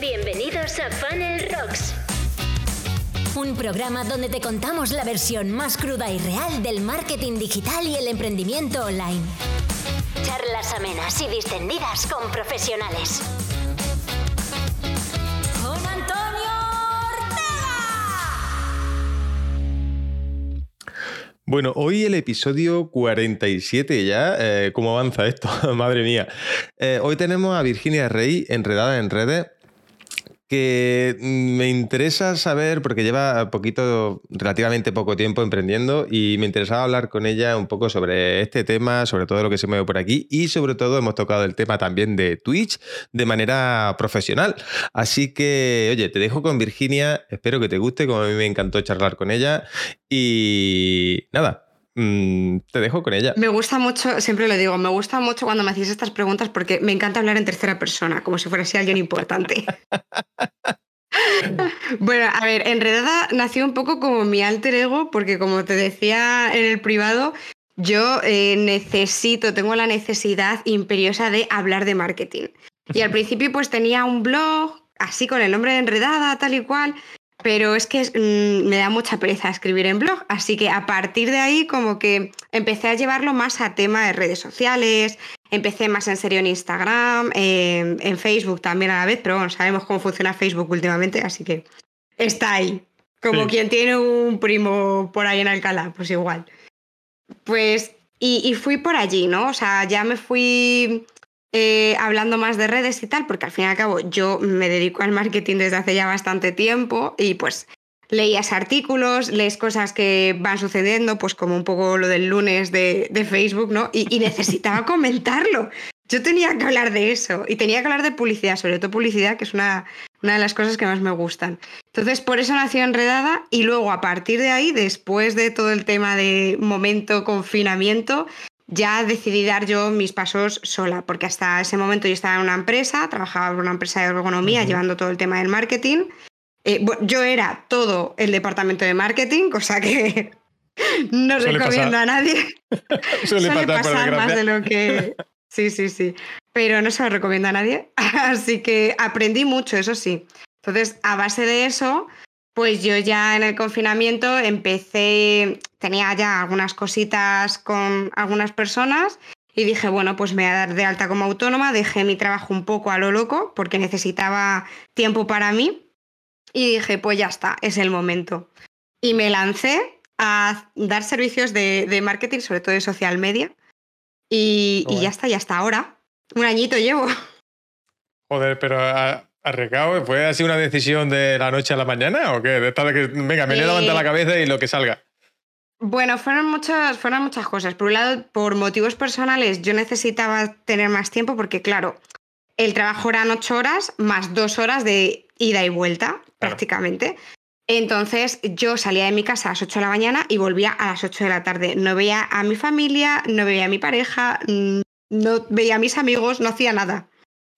Bienvenidos a Funnel Rocks. Un programa donde te contamos la versión más cruda y real del marketing digital y el emprendimiento online. Charlas amenas y distendidas con profesionales. Con Antonio Ortega. Bueno, hoy el episodio 47 ya. Eh, ¿Cómo avanza esto? Madre mía. Eh, hoy tenemos a Virginia Rey enredada en redes que me interesa saber, porque lleva poquito, relativamente poco tiempo emprendiendo, y me interesaba hablar con ella un poco sobre este tema, sobre todo lo que se mueve por aquí, y sobre todo hemos tocado el tema también de Twitch de manera profesional. Así que, oye, te dejo con Virginia, espero que te guste, como a mí me encantó charlar con ella, y nada, Mm, te dejo con ella. Me gusta mucho, siempre lo digo, me gusta mucho cuando me hacéis estas preguntas porque me encanta hablar en tercera persona, como si fuera alguien importante. bueno, a ver, Enredada nació un poco como mi alter ego, porque como te decía en el privado, yo eh, necesito, tengo la necesidad imperiosa de hablar de marketing. Y al principio pues tenía un blog así con el nombre de Enredada, tal y cual, pero es que mm, me da mucha pereza escribir en blog, así que a partir de ahí como que empecé a llevarlo más a tema de redes sociales, empecé más en serio en Instagram, en Facebook también a la vez, pero bueno, sabemos cómo funciona Facebook últimamente, así que está ahí, como quien tiene un primo por ahí en Alcalá, pues igual. Pues, y, y fui por allí, ¿no? O sea, ya me fui eh, hablando más de redes y tal, porque al fin y al cabo yo me dedico al marketing desde hace ya bastante tiempo y pues leías artículos, lees cosas que van sucediendo, pues como un poco lo del lunes de, Facebook, ¿no? Y, necesitaba comentarlo. Yo tenía que hablar de eso y tenía que hablar de publicidad, sobre todo publicidad, que es una, una de las cosas que más me gustan. Entonces, por eso nació Enredada y luego a partir de ahí, después de todo el tema de momento confinamiento, ya decidí dar yo mis pasos sola, porque hasta ese momento yo estaba en una empresa, trabajaba en una empresa de ergonomía llevando todo el tema del marketing. Eh, yo era todo el departamento de marketing, cosa que no recomiendo a nadie. Suele, pasar, más de lo que... Sí, sí, sí. Pero no se lo recomiendo a nadie. Así que aprendí mucho, eso sí. Entonces, a base de eso, pues yo ya en el confinamiento empecé, tenía ya algunas cositas con algunas personas y dije, bueno, pues me voy a dar de alta como autónoma, dejé mi trabajo un poco a lo loco porque necesitaba tiempo para mí y dije, pues ya está, es el momento. Y me lancé a dar servicios de, marketing, sobre todo de social media, y, y ya está, ya está ahora. Un añito llevo. Joder, pero ¿Arriesgado? ¿Fue así una decisión de la noche a la mañana o qué? De esta que, venga, me voy a levantar la cabeza y lo que salga. Bueno, fueron muchas, fueron muchas cosas. Por un lado, por motivos personales, yo necesitaba tener más tiempo porque, claro, el trabajo eran ocho horas más dos horas de ida y vuelta, prácticamente. Entonces, yo salía de mi casa a las 8 de la mañana y volvía a las 8 de la tarde. No veía a mi familia, no veía a mi pareja, mm, no veía a mis amigos, no hacía nada.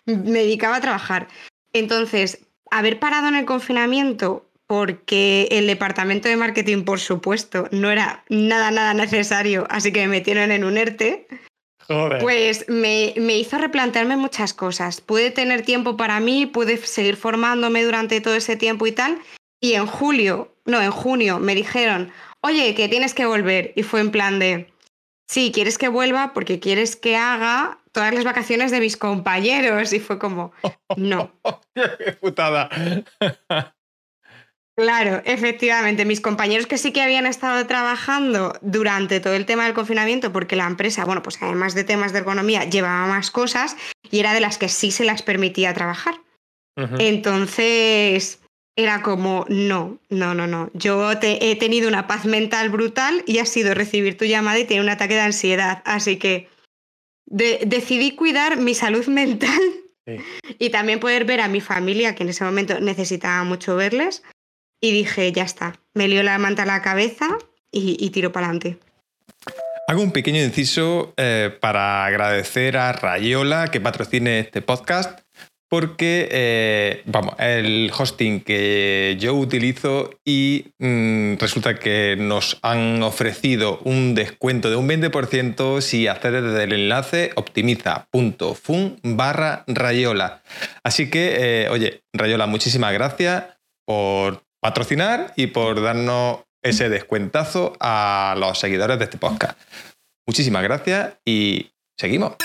Me dedicaba a trabajar. Entonces, haber parado en el confinamiento porque el departamento de marketing, por supuesto, no era nada, nada necesario, así que me metieron en un ERTE, pues me, me, hizo replantearme muchas cosas. Pude tener tiempo para mí, pude seguir formándome durante todo ese tiempo y tal. Y en julio, no, en junio, me dijeron, oye, que tienes que volver. Y fue en plan de, sí, quieres que vuelva porque quieres que haga todas las vacaciones de mis compañeros y fue como, no. ¡Qué putada! Claro, efectivamente, mis compañeros que sí que habían estado trabajando durante todo el tema del confinamiento, porque la empresa, bueno, pues además de temas de ergonomía, llevaba más cosas y era de las que sí se las permitía trabajar. Entonces, era como, no, no, no, no. Yo he tenido una paz mental brutal y ha sido recibir tu llamada y tener un ataque de ansiedad. Así que decidí cuidar mi salud mental y también poder ver a mi familia, que en ese momento necesitaba mucho verles. Y dije, ya está, me lió la manta a la cabeza y, tiro para adelante. Hago un pequeño inciso eh, para agradecer a Rayola que patrocine este podcast. porque, eh, vamos, el hosting que yo utilizo y mm, resulta que nos han ofrecido un descuento de un 20% si accedes desde el enlace optimiza.fun barra Rayola. Así que, eh, oye, Rayola, muchísimas gracias por patrocinar y por darnos ese descuentazo a los seguidores de este podcast. Muchísimas gracias y seguimos.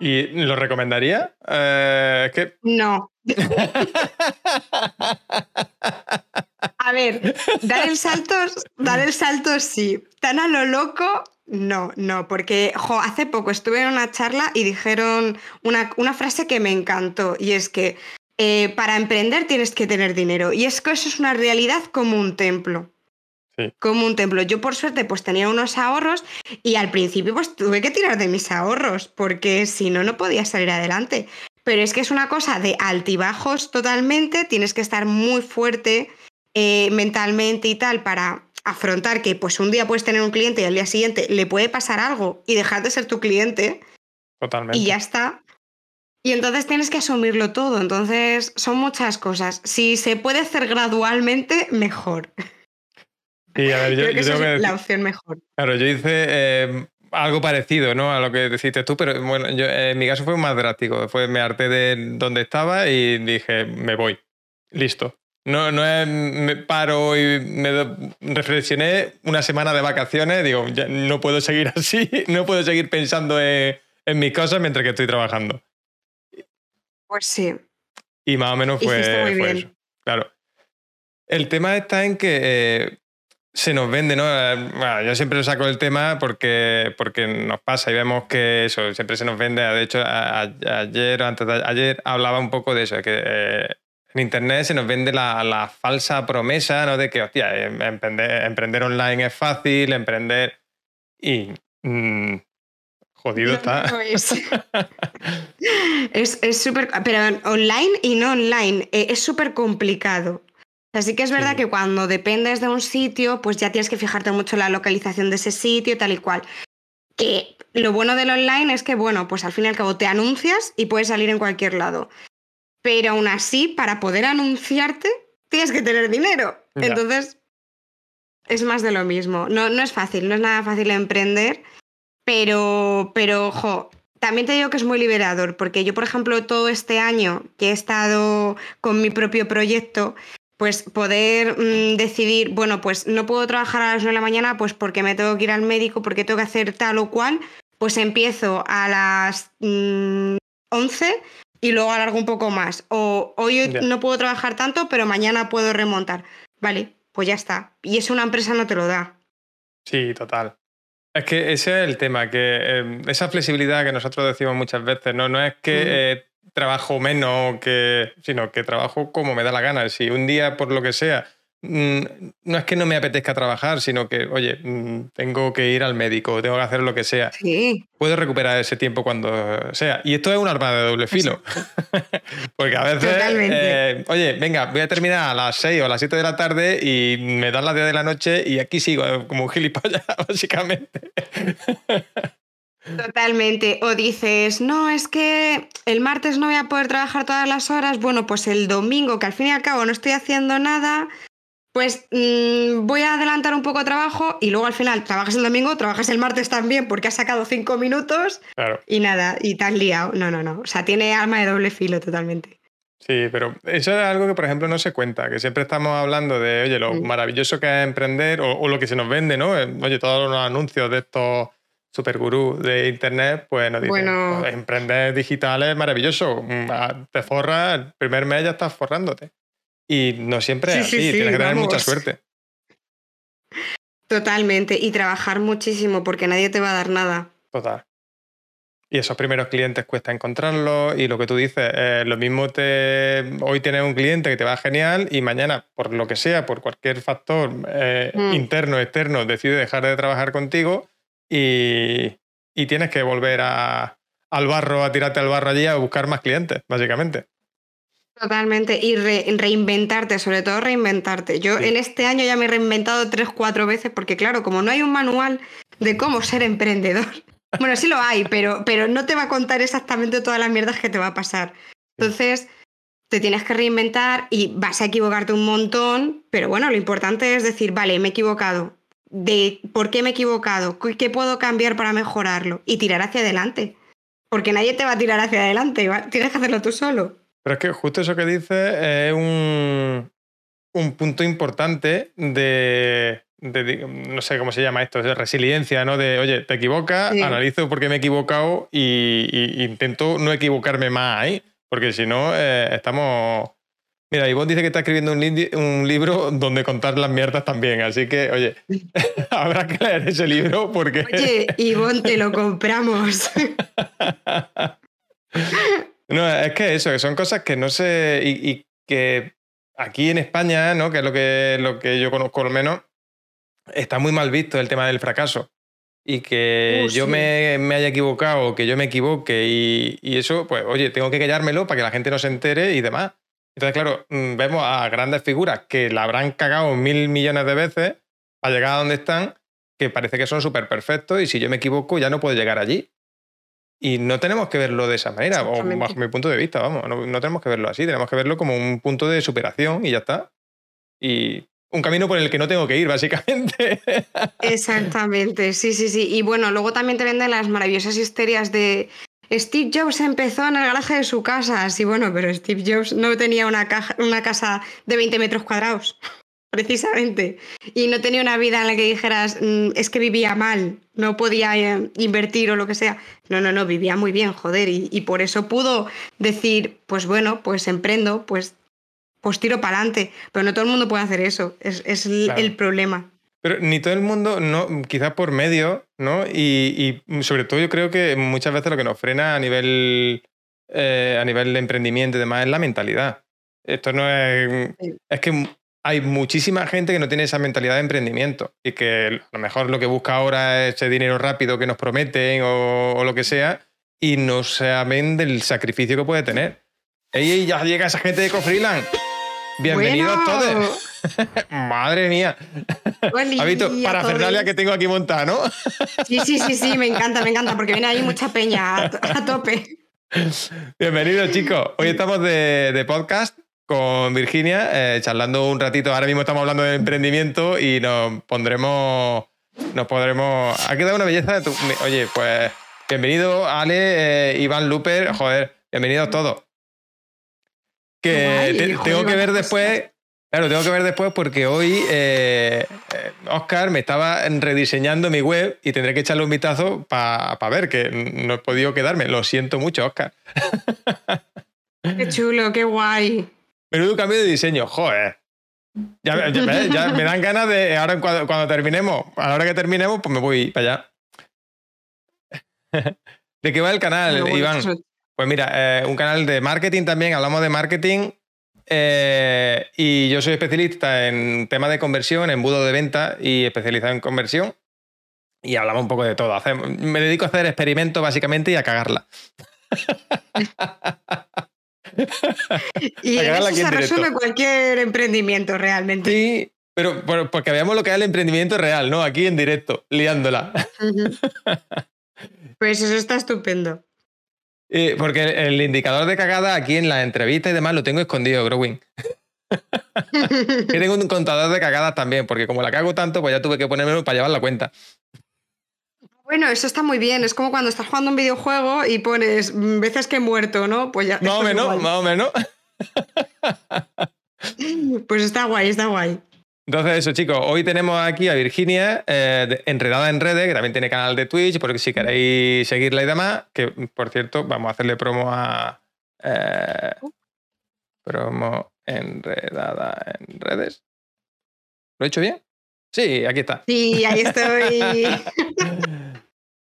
¿Y lo recomendaría? Eh. No. a ver, dar el salto, dar el salto sí. Tan a lo loco, no, no, porque hace poco estuve en una charla y dijeron una, una frase que me encantó y es que eh, para emprender tienes que tener dinero. Y es que eso es una realidad como un templo. Como un templo. Yo por suerte pues tenía unos ahorros y al principio pues tuve que tirar de mis ahorros porque si no, no podía salir adelante. Pero es que es una cosa de altibajos totalmente, tienes que estar muy fuerte eh, mentalmente y tal para afrontar que pues un día puedes tener un cliente y al día siguiente le puede pasar algo y dejar de ser tu cliente. Totalmente. Y ya está. Y entonces tienes que asumirlo todo. Entonces son muchas cosas. Si se puede hacer gradualmente, mejor. Y a ver, yo, Creo que es la opción mejor. Claro, yo hice eh, algo parecido ¿no? a lo que deciste tú, pero bueno, yo, en mi caso fue más drástico. Fue, me harté de donde estaba y dije, me voy. Listo. No, no es, me paro y me reflexioné una semana de vacaciones, digo, ya no puedo seguir así, no puedo seguir pensando en, en mis cosas mientras que estoy trabajando. Pues sí. Y más o menos fue, eso. Claro. El tema está en que eh, se nos vende, ¿no? Bueno, yo siempre saco el tema porque, porque nos pasa y vemos que eso siempre se nos vende. De hecho, ayer o antes de ayer hablaba un poco de eso, que eh, en Internet se nos vende la, falsa promesa, ¿no? De que, hostia, em, emprender, emprender online es fácil, emprender... Y mm, Jodido está. es súper. pero online y no online. Eh, es súper complicado. Así que es verdad que cuando dependes de un sitio, pues ya tienes que fijarte mucho en la localización de ese sitio, tal y cual. Que lo bueno del online es que, bueno, pues al fin y al cabo te anuncias y puedes salir en cualquier lado. Pero aún así, para poder anunciarte, tienes que tener dinero. Entonces, es más de lo mismo. No, no es fácil, no es nada fácil emprender. Pero, pero, ojo, también te digo que es muy liberador, porque yo, por ejemplo, todo este año que he estado con mi propio proyecto, pues poder mm, decidir, bueno, pues no puedo trabajar a las 9 de la mañana, pues porque me tengo que ir al médico, porque tengo que hacer tal o cual, pues empiezo a las 11 mm, y luego alargo un poco más. O hoy no puedo trabajar tanto, pero mañana puedo remontar. Vale, pues ya está. Y eso una empresa no te lo da. Sí, total. Es que ese es el tema, que em, esa flexibilidad que nosotros decimos muchas veces, no, no es que eh, trabajo menos, que, sino que trabajo como me da la gana. Si un día, por lo que sea, no es que no me apetezca trabajar, sino que, oye, mm, tengo que ir al médico, tengo que hacer lo que sea. Sí. Puedo recuperar ese tiempo cuando sea. Y esto es un arma de doble filo. Porque a veces, eh, oye, venga, voy a terminar a las 6 o a las 7 de la tarde y me dan las 10 de la noche y aquí sigo eh, como un gilipollas, básicamente. Totalmente. O dices, no, es que el martes no voy a poder trabajar todas las horas. Bueno, pues el domingo, que al fin y al cabo no estoy haciendo nada, pues mm, voy a adelantar un poco de trabajo y luego al final trabajas el domingo, trabajas el martes también porque has sacado cinco minutos y nada, y te has liado. No, no, no. O sea, tiene alma de doble filo totalmente. Sí, pero eso es algo que, por ejemplo, no se cuenta, que siempre estamos hablando de, oye, lo mm. maravilloso que es emprender o, lo que se nos vende, ¿no? Eh, oye, todos los anuncios de estos supergurús de internet, pues nos dicen, bueno. Emprender digital es maravilloso, mm, ah, te forras, el primer mes ya estás forrándote. Y no siempre es así, tienes que tener mucha suerte. Totalmente, y trabajar muchísimo porque nadie te va a dar nada. Total. Y esos primeros clientes cuesta encontrarlos y lo que tú dices, eh, lo mismo te hoy tienes un cliente que te va genial y mañana, por lo que sea, por cualquier factor eh, mm. interno, externo, decide dejar de trabajar contigo y, y tienes que volver a, al barro, a tirarte al barro allí a buscar más clientes, básicamente. Totalmente, y reinventarte, sobre todo reinventarte. Yo en este año ya me he reinventado tres, cuatro veces, porque claro, como no hay un manual de cómo ser emprendedor, bueno, sí lo hay, pero, pero no te va a contar exactamente todas las mierdas que te va a pasar. Entonces, te tienes que reinventar y vas a equivocarte un montón, pero bueno, lo importante es decir, vale, me he equivocado. De por qué me he equivocado, qué puedo cambiar para mejorarlo y tirar hacia adelante. Porque nadie te va a tirar hacia adelante, tienes que hacerlo tú solo. Pero es que justo eso que dices es un, un punto importante de, no sé cómo se llama esto, de resiliencia, ¿no? De, oye, te equivocas, analizo por qué me he equivocado y, intento no equivocarme más ahí, porque si no, eh, estamos... Mira, Ivonne dice que está escribiendo un, un, libro donde contar las mierdas también, así que, oye, habrá que leer ese libro porque... Oye, Ivonne, te lo compramos. no, es que eso, que son cosas que no sé, y, que aquí en España, ¿no? Que es lo que, lo que yo conozco al menos, está muy mal visto el tema del fracaso. Y que uh, yo me, haya equivocado, que yo me equivoque y, eso, pues oye, tengo que callármelo para que la gente no se entere y demás. Entonces, claro, mm, vemos a grandes figuras que la habrán cagado mil millones de veces para llegar a donde están, que parece que son súper perfectos y si yo me equivoco ya no puedo llegar allí. Y no tenemos que verlo de esa manera, o bajo mi punto de vista, vamos, no, no, tenemos que verlo así, tenemos que verlo como un punto de superación y ya está. Y un camino por el que no tengo que ir, básicamente. Exactamente, sí, sí, sí. Y bueno, luego también te venden las maravillosas histerias de Steve Jobs empezó en el garaje de su casa. Sí, bueno, pero Steve Jobs no tenía una, una casa de 20 metros cuadrados, precisamente. Y no tenía una vida en la que dijeras, mm, es que vivía mal, no podía eh, invertir o lo que sea. No, no, no, vivía muy bien, joder. Y, y por eso pudo decir, pues bueno, pues emprendo, pues pues tiro para adelante. Pero no todo el mundo puede hacer eso, es, el, problema. Pero ni todo el mundo, no, quizás por medio, ¿no? Y, sobre todo yo creo que muchas veces lo que nos frena a nivel, eh, a nivel de emprendimiento y demás es la mentalidad. Esto no es... Es que hay muchísima gente que no tiene esa mentalidad de emprendimiento y que a lo mejor lo que busca ahora es ese dinero rápido que nos prometen o, o lo que sea y no saben del sacrificio que puede tener. ¡Ey, ya llega esa gente de Cofreeland! Bienvenidos todos. Madre mía. ¿Has visto? Para Fernalia que tengo aquí montada, ¿no? sí, sí, sí, sí, me encanta, me encanta, porque viene ahí mucha peña a, tope. Bienvenidos, chicos. Hoy estamos de, podcast con Virginia, eh, charlando un ratito. Ahora mismo estamos hablando de emprendimiento y nos pondremos. Nos podremos. Ha quedado una belleza de tu. Oye, pues. Bienvenido, Ale, eh, Iván Luper. Joder, bienvenidos todos. Que tengo que ver después. Claro, tengo que ver después porque hoy eh, Oscar me estaba rediseñando mi web y tendré que echarle un vistazo para ver que no he podido quedarme. Lo siento mucho, Oscar. Qué chulo, qué guay. Menudo cambio de diseño, joder. Ya, me dan ganas de. Ahora, cuando, terminemos, a la hora que terminemos, pues me voy para allá. ¿De qué va el canal, Iván? Pues mira, eh, un canal de marketing también, hablamos de marketing eh, y yo soy especialista en temas de conversión, en embudo de venta y especializado en conversión. Y hablamos un poco de todo. me dedico a hacer experimentos básicamente y a cagarla. y en eso se resuelve cualquier emprendimiento realmente. Sí, pero, porque veamos lo que es el emprendimiento real, ¿no? Aquí en directo, liándola. pues eso está estupendo. Eh, porque el indicador de cagada aquí en la entrevista y demás lo tengo escondido, Growing. que tengo un contador de cagadas también, porque como la cago tanto, pues ya tuve que ponerme para llevar la cuenta. Bueno, eso está muy bien. Es como cuando estás jugando un videojuego y pones veces que he muerto, ¿no? Pues ya. Más o menos, más o menos. pues está guay, está guay. Entonces, eso, chicos, hoy tenemos aquí a Virginia, eh, enredada en redes, que también tiene canal de Twitch, porque si queréis seguirla y demás, que por cierto, vamos a hacerle promo a. Eh, promo enredada en redes. ¿Lo he hecho bien? Sí, aquí está. Sí, ahí estoy.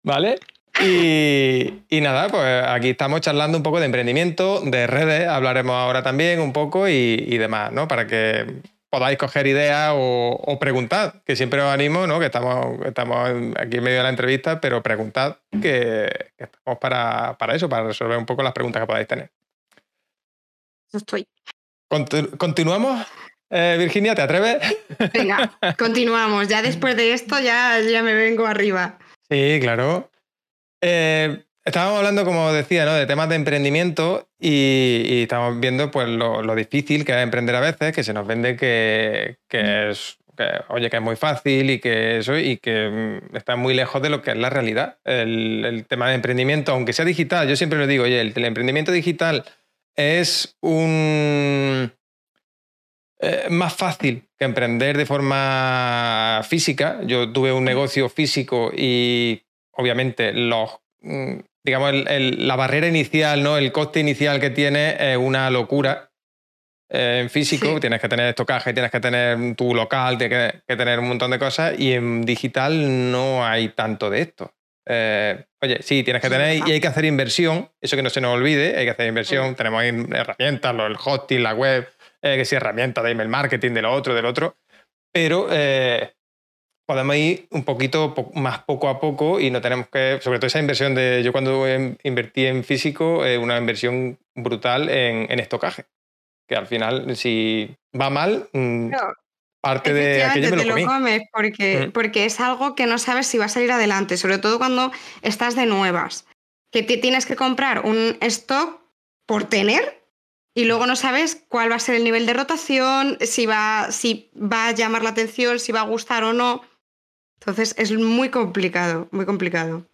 vale. Y, nada, pues aquí estamos charlando un poco de emprendimiento, de redes, hablaremos ahora también un poco y, y demás, ¿no? Para que podáis coger ideas o, o, preguntad, que siempre os animo, ¿no? que estamos, estamos aquí en medio de la entrevista, pero preguntad, que, estamos para, eso, para resolver un poco las preguntas que podáis tener. Estoy. ¿Continuamos? Eh, Virginia, ¿te atreves? Venga, continuamos. Ya después de esto ya, ya me vengo arriba. Sí, claro. Eh, Estábamos hablando, como decía, ¿no? de temas de emprendimiento y, estamos viendo pues, lo, difícil que es emprender a veces, que se nos vende que, que es oye, que es muy fácil y que eso, y que mm, está muy lejos de lo que es la realidad. El, tema de emprendimiento, aunque sea digital, yo siempre lo digo, oye, el, emprendimiento digital es un eh, más fácil que emprender de forma física. Yo tuve un negocio físico y obviamente los mm, digamos, la barrera inicial, ¿no? El coste inicial que tiene es una locura eh, en físico tienes que tener estocaje, tienes que tener tu local, tienes que, tener un montón de cosas y en digital no hay tanto de esto. Eh, oye, sí, tienes que tener y hay que hacer inversión, eso que no se nos olvide, hay que hacer inversión, tenemos herramientas, el hosting, la web, eh, que sí, herramientas de email marketing, de lo otro, del otro, pero podemos ir un poquito más poco a poco y no tenemos que, sobre todo esa inversión de, yo cuando invertí en físico, una inversión brutal en estocaje que al final, si va mal, mm, parte de aquello me lo, te lo comes porque, mm. porque es algo que no sabes si va a salir adelante, sobre todo cuando estás de nuevas, que te tienes que comprar un stock por tener y luego no sabes cuál va a ser el nivel de rotación, si va, si va a llamar la atención, si va a gustar o no. Entonces es muy complicado, muy complicado.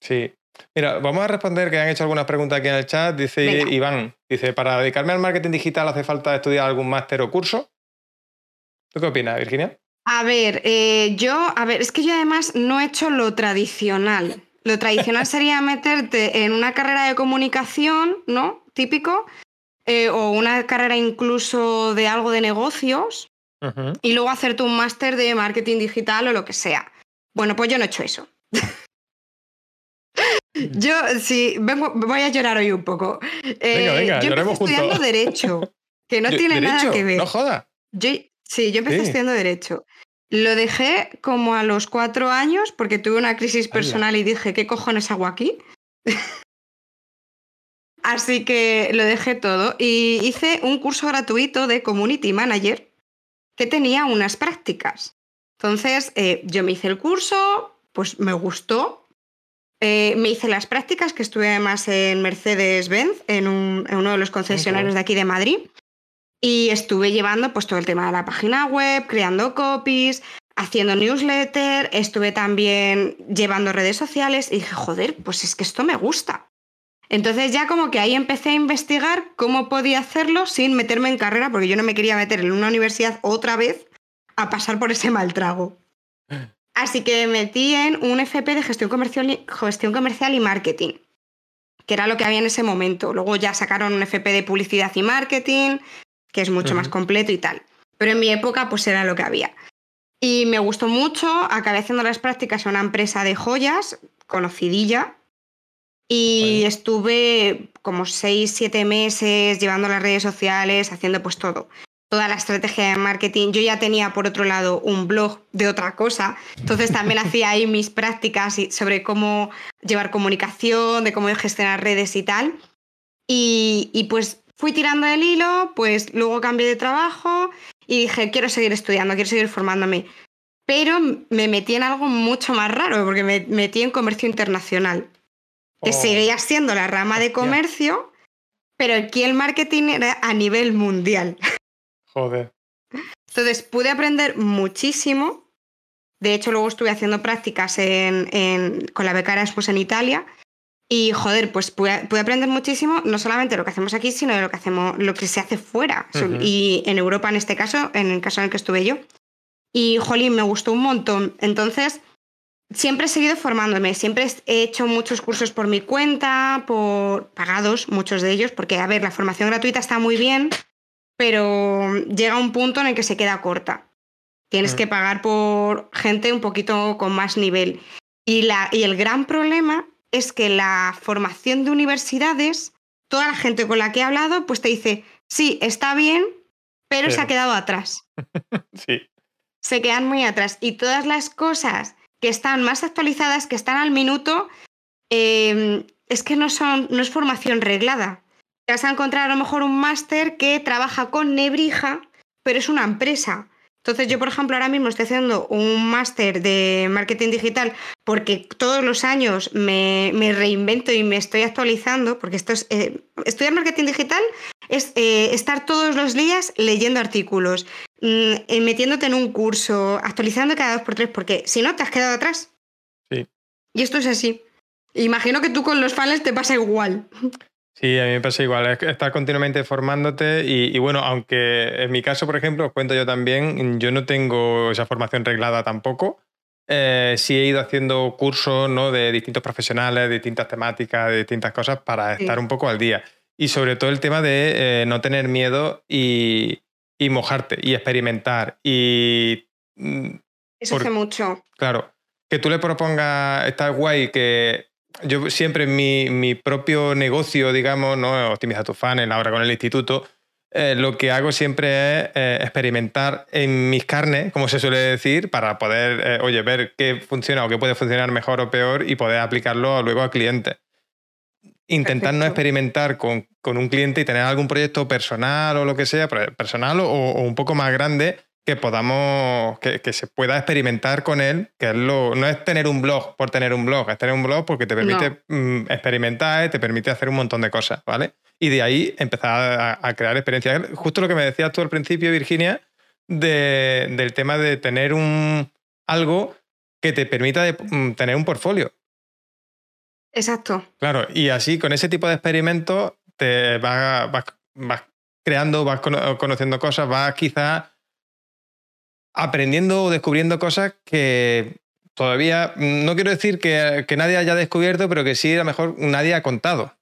Sí, Mira, vamos a responder que han hecho algunas preguntas aquí en el chat. Dice Iván, dice, para dedicarme al marketing digital hace falta estudiar algún máster o curso. ¿Tú qué opinas, Virginia? A ver, eh, yo, a ver, es que yo además no he hecho lo tradicional. Lo tradicional sería meterte en una carrera de comunicación, ¿no? Típico. Eh, o una carrera incluso de algo de negocios. Y luego hacerte un máster de marketing digital o lo que sea. Bueno, pues yo no he hecho eso. Yo sí, vengo, voy a llorar hoy un poco. Eh, yo empecé estudiando Derecho, que no tiene nada que ver. No joda. sí, yo empecé estudiando Derecho. Lo dejé como a los cuatro años porque tuve una crisis personal y dije, ¿qué cojones hago aquí? Así que lo dejé todo y hice un curso gratuito de Community Manager que tenía unas prácticas. Entonces, eh, yo me hice el curso, pues me gustó, eh, me hice las prácticas, que estuve además en Mercedes-Benz, en, uno de los concesionarios de aquí de Madrid. Y estuve llevando pues, todo el tema de la página web, creando copies, haciendo newsletter, estuve también llevando redes sociales y dije, joder, pues es que esto me gusta. Entonces ya como que ahí empecé a investigar cómo podía hacerlo sin meterme en carrera, porque yo no me quería meter en una universidad otra vez a pasar por ese mal trago. Así que metí en un FP de gestión comercial, y, gestión comercial y marketing, que era lo que había en ese momento. Luego ya sacaron un FP de publicidad y marketing, que es mucho más completo y tal. Pero en mi época pues era lo que había. Y me gustó mucho, acabé haciendo las prácticas en una empresa de joyas, conocidilla, y estuve como seis, siete meses llevando las redes sociales, haciendo pues todo toda la estrategia de marketing. Yo ya tenía, por otro lado, un blog de otra cosa, entonces también hacía ahí mis prácticas sobre cómo llevar comunicación, de cómo gestionar redes y tal. Y, pues fui tirando el hilo, pues luego cambié de trabajo y dije, quiero seguir estudiando, quiero seguir formándome. Pero me metí en algo mucho más raro, porque me metí en comercio internacional, que seguía siendo la rama de comercio, pero aquí el marketing era a nivel mundial. Joder. Entonces pude aprender muchísimo. De hecho, luego estuve haciendo prácticas con la beca Erasmus en Italia. Y joder, pues pude, aprender muchísimo, no solamente lo que hacemos aquí, sino de lo que hacemos, lo que se hace fuera. Y en Europa, en este caso, en el caso en el que estuve yo. Y jolín, me gustó un montón. Entonces, siempre he seguido formándome, siempre he hecho muchos cursos por mi cuenta, por pagados, muchos de ellos, porque a ver, la formación gratuita está muy bien, pero llega un punto en el que se queda corta. Tienes mm. que pagar por gente un poquito con más nivel. Y, la, y el gran problema es que la formación de universidades, toda la gente con la que he hablado, pues te dice, sí, está bien, pero, se ha quedado atrás. sí. Se quedan muy atrás. Y todas las cosas que están más actualizadas, que están al minuto, em, es que no, son, no es formación reglada. Vas a encontrar a lo mejor un máster que trabaja con Nebrija, pero es una empresa. Entonces yo, por ejemplo, ahora mismo estoy haciendo un máster de marketing digital porque todos los años me, reinvento y me estoy actualizando, porque esto es, eh, estudiar marketing digital es eh, estar todos los días leyendo artículos, metiéndote en un curso, actualizando cada dos por tres, porque si no te has quedado atrás. Sí. Y esto es así. Imagino que tú con los fans te pasa igual. Sí, a mí me pasa igual, es estar continuamente formándote y, bueno, aunque en mi caso, por ejemplo, os cuento yo también, yo no tengo esa formación reglada tampoco. Eh, sí he ido haciendo cursos ¿no? de distintos profesionales, de distintas temáticas, de distintas cosas para estar un poco al día. Y sobre todo el tema de eh, no tener miedo y, mojarte y experimentar. Y, mm, Eso hace mucho. Claro, que tú le propongas, está guay que yo siempre en mi, propio negocio, digamos, ¿no? Optimiza tu funnel, ahora con el instituto, eh, lo que hago siempre es eh, experimentar en mis carnes, como se suele decir, para poder, eh, oye, ver qué funciona o qué puede funcionar mejor o peor y poder aplicarlo luego al cliente. Intentar no experimentar con, un cliente y tener algún proyecto personal o lo que sea, personal o un poco más grande, que podamos, que, se pueda experimentar con él, que es lo, no es tener un blog por tener un blog, es tener un blog porque te permite mm, experimentar, te permite hacer un montón de cosas, ¿vale? Y de ahí empezar a, crear experiencias. Justo lo que me decías tú al principio, Virginia, del tema de tener un, algo que te permita mm, tener un portfolio. Exacto. Claro, y así con ese tipo de experimentos te vas, vas creando, vas conociendo cosas, vas quizás aprendiendo o descubriendo cosas que todavía, no quiero decir que, nadie haya descubierto, pero que sí a lo mejor nadie ha contado.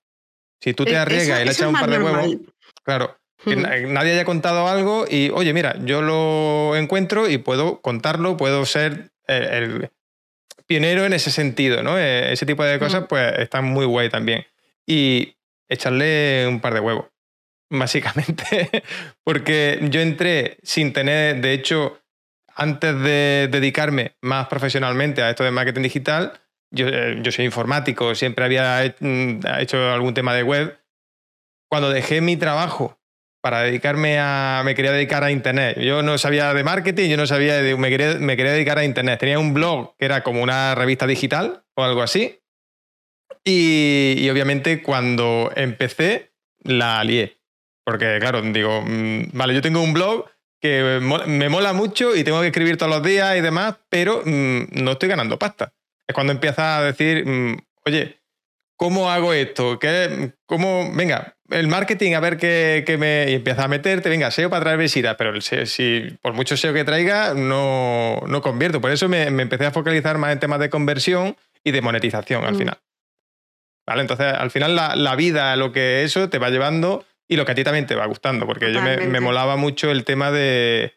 Si tú te e, arriesgas y le echas un par de huevos, claro, que hmm. nadie haya contado algo y, oye, mira, yo lo encuentro y puedo contarlo, puedo ser el, pionero en ese sentido, ¿no? E, ese tipo de cosas, pues están muy guay también. Y echarle un par de huevos, básicamente, porque yo entré sin tener, de hecho, antes de dedicarme más profesionalmente a esto de marketing digital, yo, eh, soy informático, siempre había mm, hecho algún tema de web. Cuando dejé mi trabajo para dedicarme a. me quería dedicar a Internet. Yo no sabía de marketing, yo no sabía de. me quería, me quería dedicar a Internet. Tenía un blog que era como una revista digital o algo así. Y, y obviamente cuando empecé, la lié. Porque, claro, digo, mm, vale, yo tengo un blog que me mola mucho y tengo que escribir todos los días y demás, pero mm, no estoy ganando pasta. Es cuando empiezas a decir, mm, oye, ¿cómo hago esto? ¿Qué, ¿Cómo? Venga, el marketing, a ver qué, me. Y empiezas a meterte, venga, SEO para traer visitas, pero si por mucho SEO que traiga, no, no convierto. Por eso me, empecé a focalizar más en temas de conversión y de monetización al mm. final. ¿Vale? Entonces, al final, la, la vida, lo que eso te va llevando y lo que a ti también te va gustando, porque yo me, molaba mucho el tema de,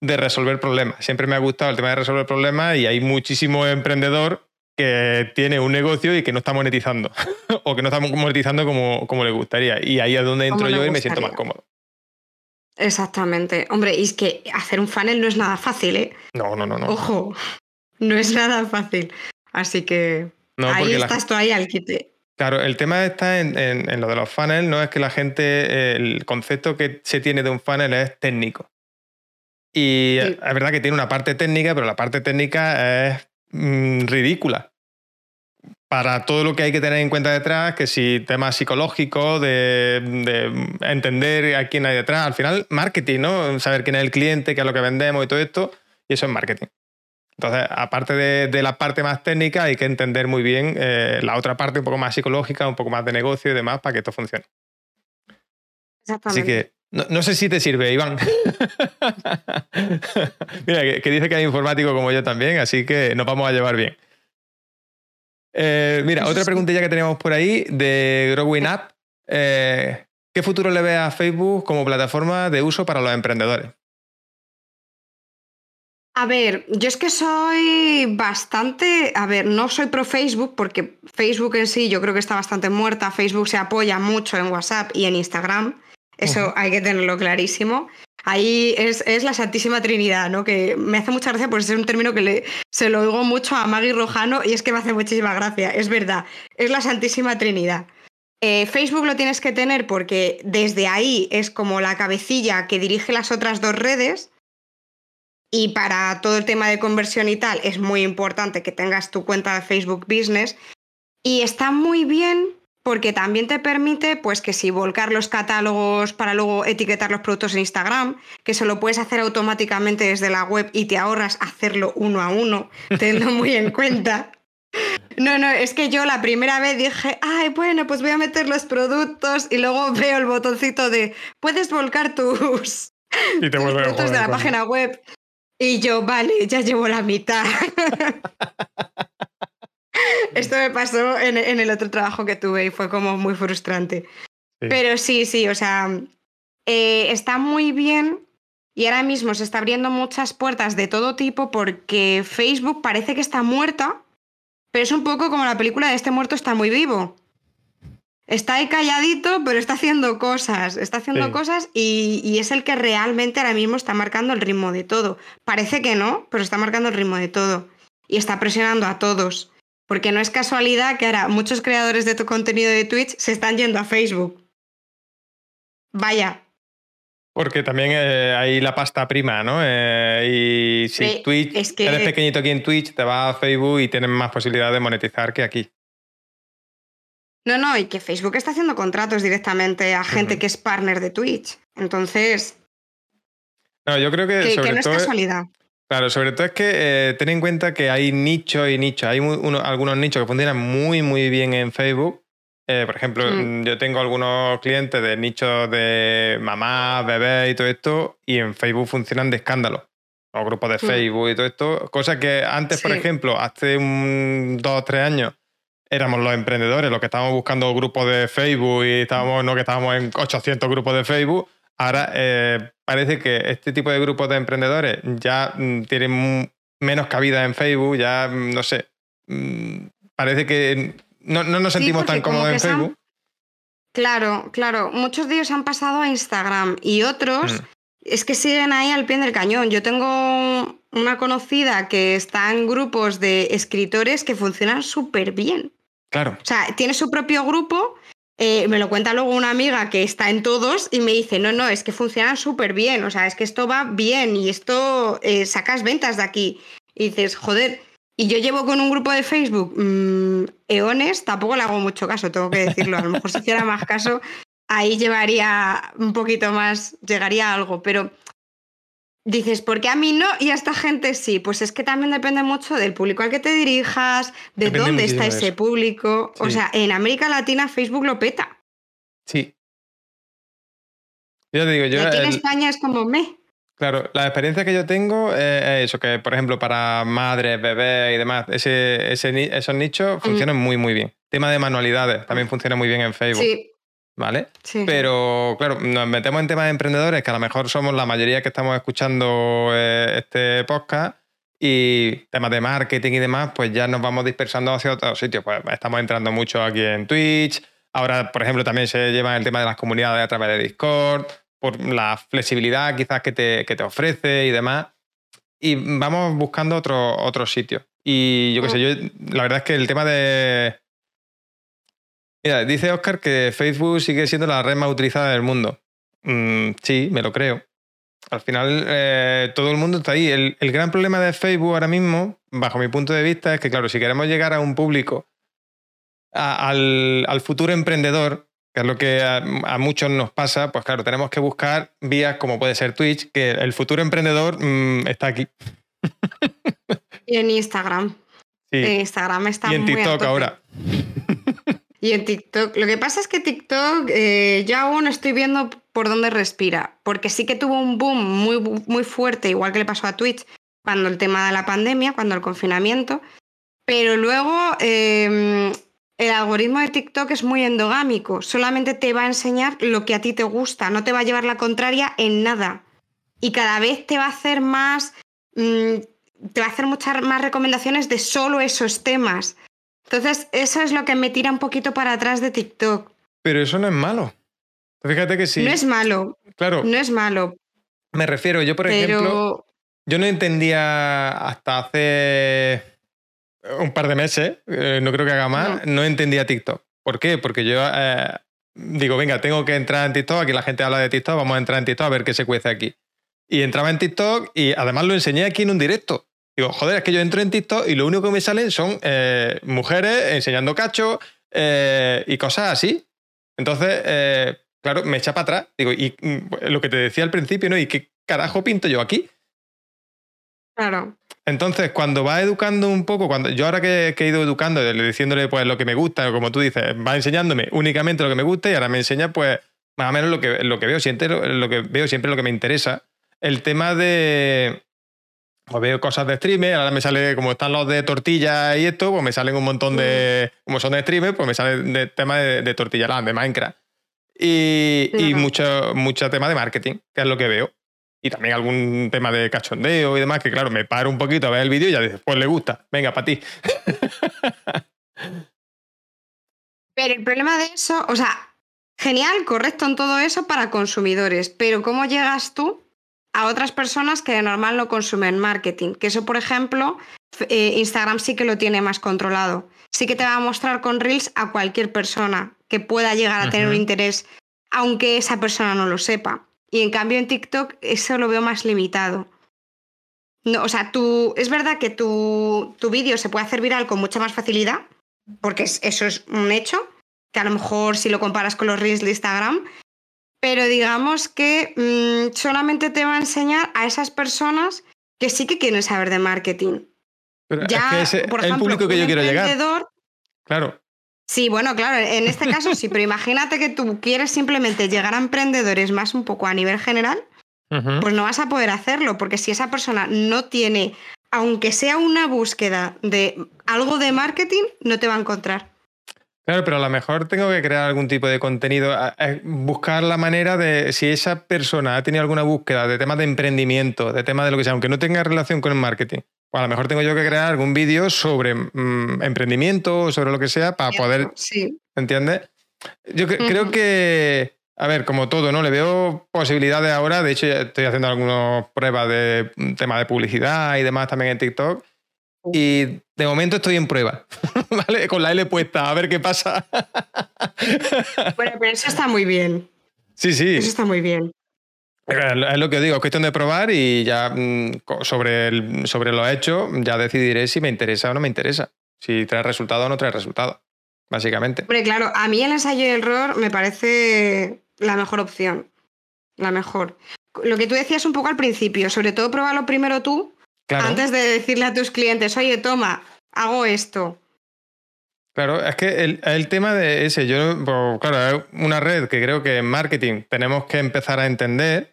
resolver problemas. Siempre me ha gustado el tema de resolver problemas y hay muchísimo emprendedor que tiene un negocio y que no está monetizando o que no está monetizando como, como le gustaría. Y ahí es donde entro yo y me siento más cómodo. Exactamente. Hombre, y es que hacer un funnel no es nada fácil, ¿eh? No, no, no. no. Ojo, no es nada fácil. Así que ahí estás tú ahí al quite. Claro, el tema está en, lo de los funnels, no es que la gente, el concepto que se tiene de un funnel es técnico. Y es verdad que tiene una parte técnica, pero la parte técnica es mm, ridícula. Para todo lo que hay que tener en cuenta detrás, que si temas psicológicos, de, de entender a quién hay detrás, al final marketing, ¿no? Saber quién es el cliente, qué es lo que vendemos y todo esto, y eso es marketing. Entonces, aparte de, la parte más técnica, hay que entender muy bien eh, la otra parte un poco más psicológica, un poco más de negocio y demás para que esto funcione. Así que no, sé si te sirve, Iván. Mira, que, dice que hay informático como yo también, así que nos vamos a llevar bien. Eh, mira, otra preguntilla que tenemos por ahí de Growing Up. Eh, ¿Qué futuro le ve a Facebook como plataforma de uso para los emprendedores? A ver, yo es que soy bastante, a ver, no soy pro Facebook porque Facebook en sí yo creo que está bastante muerta, Facebook se apoya mucho en WhatsApp y en Instagram, eso hay que tenerlo clarísimo. Ahí es, la Santísima Trinidad, ¿no? Que me hace mucha gracia porque es un término que le, se lo oigo mucho a Maggie Rojano y es que me hace muchísima gracia, es verdad, es la Santísima Trinidad. Eh, Facebook lo tienes que tener porque desde ahí es como la cabecilla que dirige las otras dos redes y para todo el tema de conversión y tal es muy importante que tengas tu cuenta de Facebook Business. Y está muy bien porque también te permite, pues, que si volcar los catálogos para luego etiquetar los productos en Instagram, que se lo puedes hacer automáticamente desde la web y te ahorras hacerlo uno a uno, teniendo muy en cuenta. No, no, es que yo la primera vez dije, ay, bueno, pues voy a meter los productos y luego veo el botoncito de, puedes volcar tus, productos de la página web. Y yo, vale, ya llevo la mitad. Esto me pasó en, el otro trabajo que tuve y fue como muy frustrante. Pero sí, sí, o sea, eh, está muy bien y ahora mismo se está abriendo muchas puertas de todo tipo porque Facebook parece que está muerta, pero es un poco como la película de este muerto está muy vivo. Está ahí calladito, pero está haciendo cosas, está haciendo cosas y, y, es el que realmente ahora mismo está marcando el ritmo de todo. Parece que no, pero está marcando el ritmo de todo. Y está presionando a todos. Porque no es casualidad que ahora muchos creadores de tu contenido de Twitch se están yendo a Facebook. Vaya. Porque también eh, hay la pasta prima, ¿no? Eh, y si Twitch, es que... eres pequeñito aquí en Twitch, te vas a Facebook y tienes más posibilidad de monetizar que aquí. No, no, y que Facebook está haciendo contratos directamente a gente que es partner de Twitch. Entonces. No, yo creo que. que no es casualidad. Claro, sobre todo es que eh, ten en cuenta que hay nichos y nichos. Hay algunos nichos que funcionan muy, muy bien en Facebook. Eh, por ejemplo, mm. yo tengo algunos clientes de nichos de mamá, bebé y todo esto, y en Facebook funcionan de escándalo. O grupos de mm. Facebook y todo esto. Cosa que antes, por ejemplo, hace un, dos o tres años, éramos los emprendedores los que estábamos buscando grupos de Facebook y estábamos, no que estábamos en 800 grupos de Facebook. Ahora eh, parece que este tipo de grupos de emprendedores ya mm, tienen menos cabida en Facebook, ya mm, no sé, mm, parece que no, nos sentimos tan cómodos en Facebook. Claro, claro, muchos de ellos han pasado a Instagram y otros es que siguen ahí al pie del cañón. Yo tengo una conocida que está en grupos de escritores que funcionan súper bien. Claro. O sea, tiene su propio grupo eh, me lo cuenta luego una amiga que está en todos y me dice, no, no, es que funciona súper bien, o sea, es que esto va bien y esto eh, sacas ventas de aquí. Y dices, joder, y yo llevo con un grupo de Facebook mm, eones, tampoco le hago mucho caso, tengo que decirlo, a lo mejor si hiciera más caso, ahí llevaría un poquito más, llegaría a algo, pero Dices, ¿por qué a mí no y a esta gente sí? Pues es que también depende mucho del público al que te dirijas, de dónde está ese público. O sea, en América Latina Facebook lo peta. Sí. Yo te digo, yo. aquí en España es como me. Claro, la experiencia que yo tengo es eso, que por ejemplo para madres, bebés y demás, ese, esos nichos funcionan muy, muy bien. Tema de manualidades también funciona muy bien en Facebook. Sí. ¿Vale? Pero claro, nos metemos en temas de emprendedores, que a lo mejor somos la mayoría que estamos escuchando eh, este podcast, y temas de marketing y demás, pues ya nos vamos dispersando hacia otros sitios. Pues estamos entrando mucho aquí en Twitch. Ahora, por ejemplo, también se lleva el tema de las comunidades a través de Discord, por la flexibilidad quizás que te, que te ofrece y demás. Y vamos buscando otros otro sitios. Y yo qué sé, yo la verdad es que el tema de, Mira, dice Oscar que Facebook sigue siendo la red más utilizada del mundo. Mm, sí, me lo creo. Al final, eh, todo el mundo está ahí. El, gran problema de Facebook ahora mismo, bajo mi punto de vista, es que, claro, si queremos llegar a un público, al, futuro emprendedor, que es lo que a, muchos nos pasa, pues claro, tenemos que buscar vías como puede ser Twitch, que el futuro emprendedor mm, está aquí. Y en Instagram. Sí. En Instagram está Y en TikTok ahora. Y en TikTok, lo que pasa es que TikTok eh, ya aún estoy viendo por dónde respira, porque sí que tuvo un boom muy, muy fuerte, igual que le pasó a Twitch cuando el tema de la pandemia, cuando el confinamiento, pero luego em, el algoritmo de TikTok es muy endogámico, solamente te va a enseñar lo que a ti te gusta, no te va a llevar la contraria en nada. Y cada vez te va a hacer más, mm, te va a hacer muchas más recomendaciones de solo esos temas. Entonces, eso es lo que me tira un poquito para atrás de TikTok. Pero eso no es malo. Fíjate que sí. No es malo. Claro. No es malo. Me refiero, yo por ejemplo, yo no entendía hasta hace un par de meses, eh, no creo que haga más, no, entendía TikTok. ¿Por qué? Porque yo eh, digo, venga, tengo que entrar en TikTok, aquí la gente habla de TikTok, vamos a entrar en TikTok a ver qué se cuece aquí. Y entraba en TikTok y además lo enseñé aquí en un directo. Digo, joder, es que yo entro en TikTok y lo único que me salen son eh, mujeres enseñando cacho eh, y cosas así. Entonces, eh, claro, me echa para atrás. Digo, y mm, lo que te decía al principio, ¿no? ¿Y qué carajo pinto yo aquí? Claro. Entonces, cuando va educando un poco, cuando yo ahora que, he ido educando, diciéndole pues lo que me gusta, como tú dices, va enseñándome únicamente lo que me gusta y ahora me enseña pues más o menos lo que, lo que veo, siempre lo que veo siempre lo que me interesa. El tema de, o veo cosas de streamer, ahora me sale, como están los de tortilla y esto, pues me salen un montón de, mm. como son de streamer, pues me salen de temas de, de tortilla de Minecraft. Y, y mucho, mucho tema de marketing, que es lo que veo. Y también algún tema de cachondeo y demás, que claro, me paro un poquito a ver el vídeo y ya dices, pues le gusta, venga, para ti. Pero el problema de eso, o sea, genial, correcto en todo eso para consumidores, pero ¿cómo llegas tú a otras personas que de normal no consumen marketing. Que eso, por ejemplo, eh, Instagram sí que lo tiene más controlado. Sí que te va a mostrar con Reels a cualquier persona que pueda llegar a tener un interés, aunque esa persona no lo sepa. Y en cambio en TikTok eso lo veo más limitado. No, o sea, tú, es verdad que tu, tu vídeo se puede hacer viral con mucha más facilidad, porque eso es un hecho, que a lo mejor si lo comparas con los Reels de Instagram, pero digamos que mm, solamente te va a enseñar a esas personas que sí que quieren saber de marketing. ya, es por ejemplo, el público que yo quiero llegar. Claro. Sí, bueno, claro, en este caso sí, pero imagínate que tú quieres simplemente llegar a emprendedores más un poco a nivel general, pues no vas a poder hacerlo, porque si esa persona no tiene, aunque sea una búsqueda de algo de marketing, no te va a encontrar. Claro, pero a lo mejor tengo que crear algún tipo de contenido, buscar la manera de si esa persona ha tenido alguna búsqueda de temas de emprendimiento, de temas de lo que sea, aunque no tenga relación con el marketing, pues a lo mejor tengo yo que crear algún vídeo sobre mm, emprendimiento o sobre lo que sea para poder, sí. ¿entiendes? Yo creo que, a ver, como todo, ¿no? Le veo posibilidades ahora, de hecho ya estoy haciendo algunas pruebas de mm, temas de publicidad y demás también en TikTok y de momento estoy en prueba, ¿vale? Con la L puesta, a ver qué pasa. bueno, pero eso está muy bien. Sí, sí. Eso está muy bien. Es lo que digo, es cuestión de probar y ya mm, sobre, el, sobre lo hecho ya decidiré si me interesa o no me interesa. Si trae resultado o no trae resultado, básicamente. Hombre, claro, a mí el ensayo y error me parece la mejor opción. La mejor. Lo que tú decías un poco al principio, sobre todo pruébalo primero tú antes de decirle a tus clientes, oye, toma, hago esto. Claro, es que el, tema de ese, yo, pues, claro, es una red que creo que en marketing tenemos que empezar a entender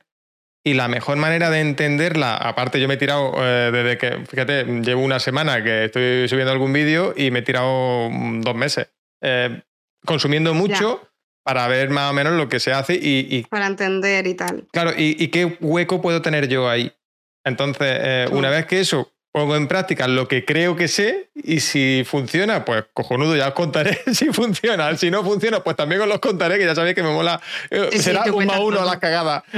y la mejor manera de entenderla, aparte yo me he tirado eh, desde que, fíjate, llevo una semana que estoy subiendo algún vídeo y me he tirado mm, dos meses eh, consumiendo mucho para ver más o menos lo que se hace y... para entender y tal. Claro, y, qué hueco puedo tener yo ahí. Entonces, eh, una vez que eso pongo en práctica lo que creo que sé y si funciona, pues cojonudo, ya os contaré si funciona. Si no funciona, pues también os los contaré, que ya sabéis que me mola. Eh, será uno a uno a la cagada.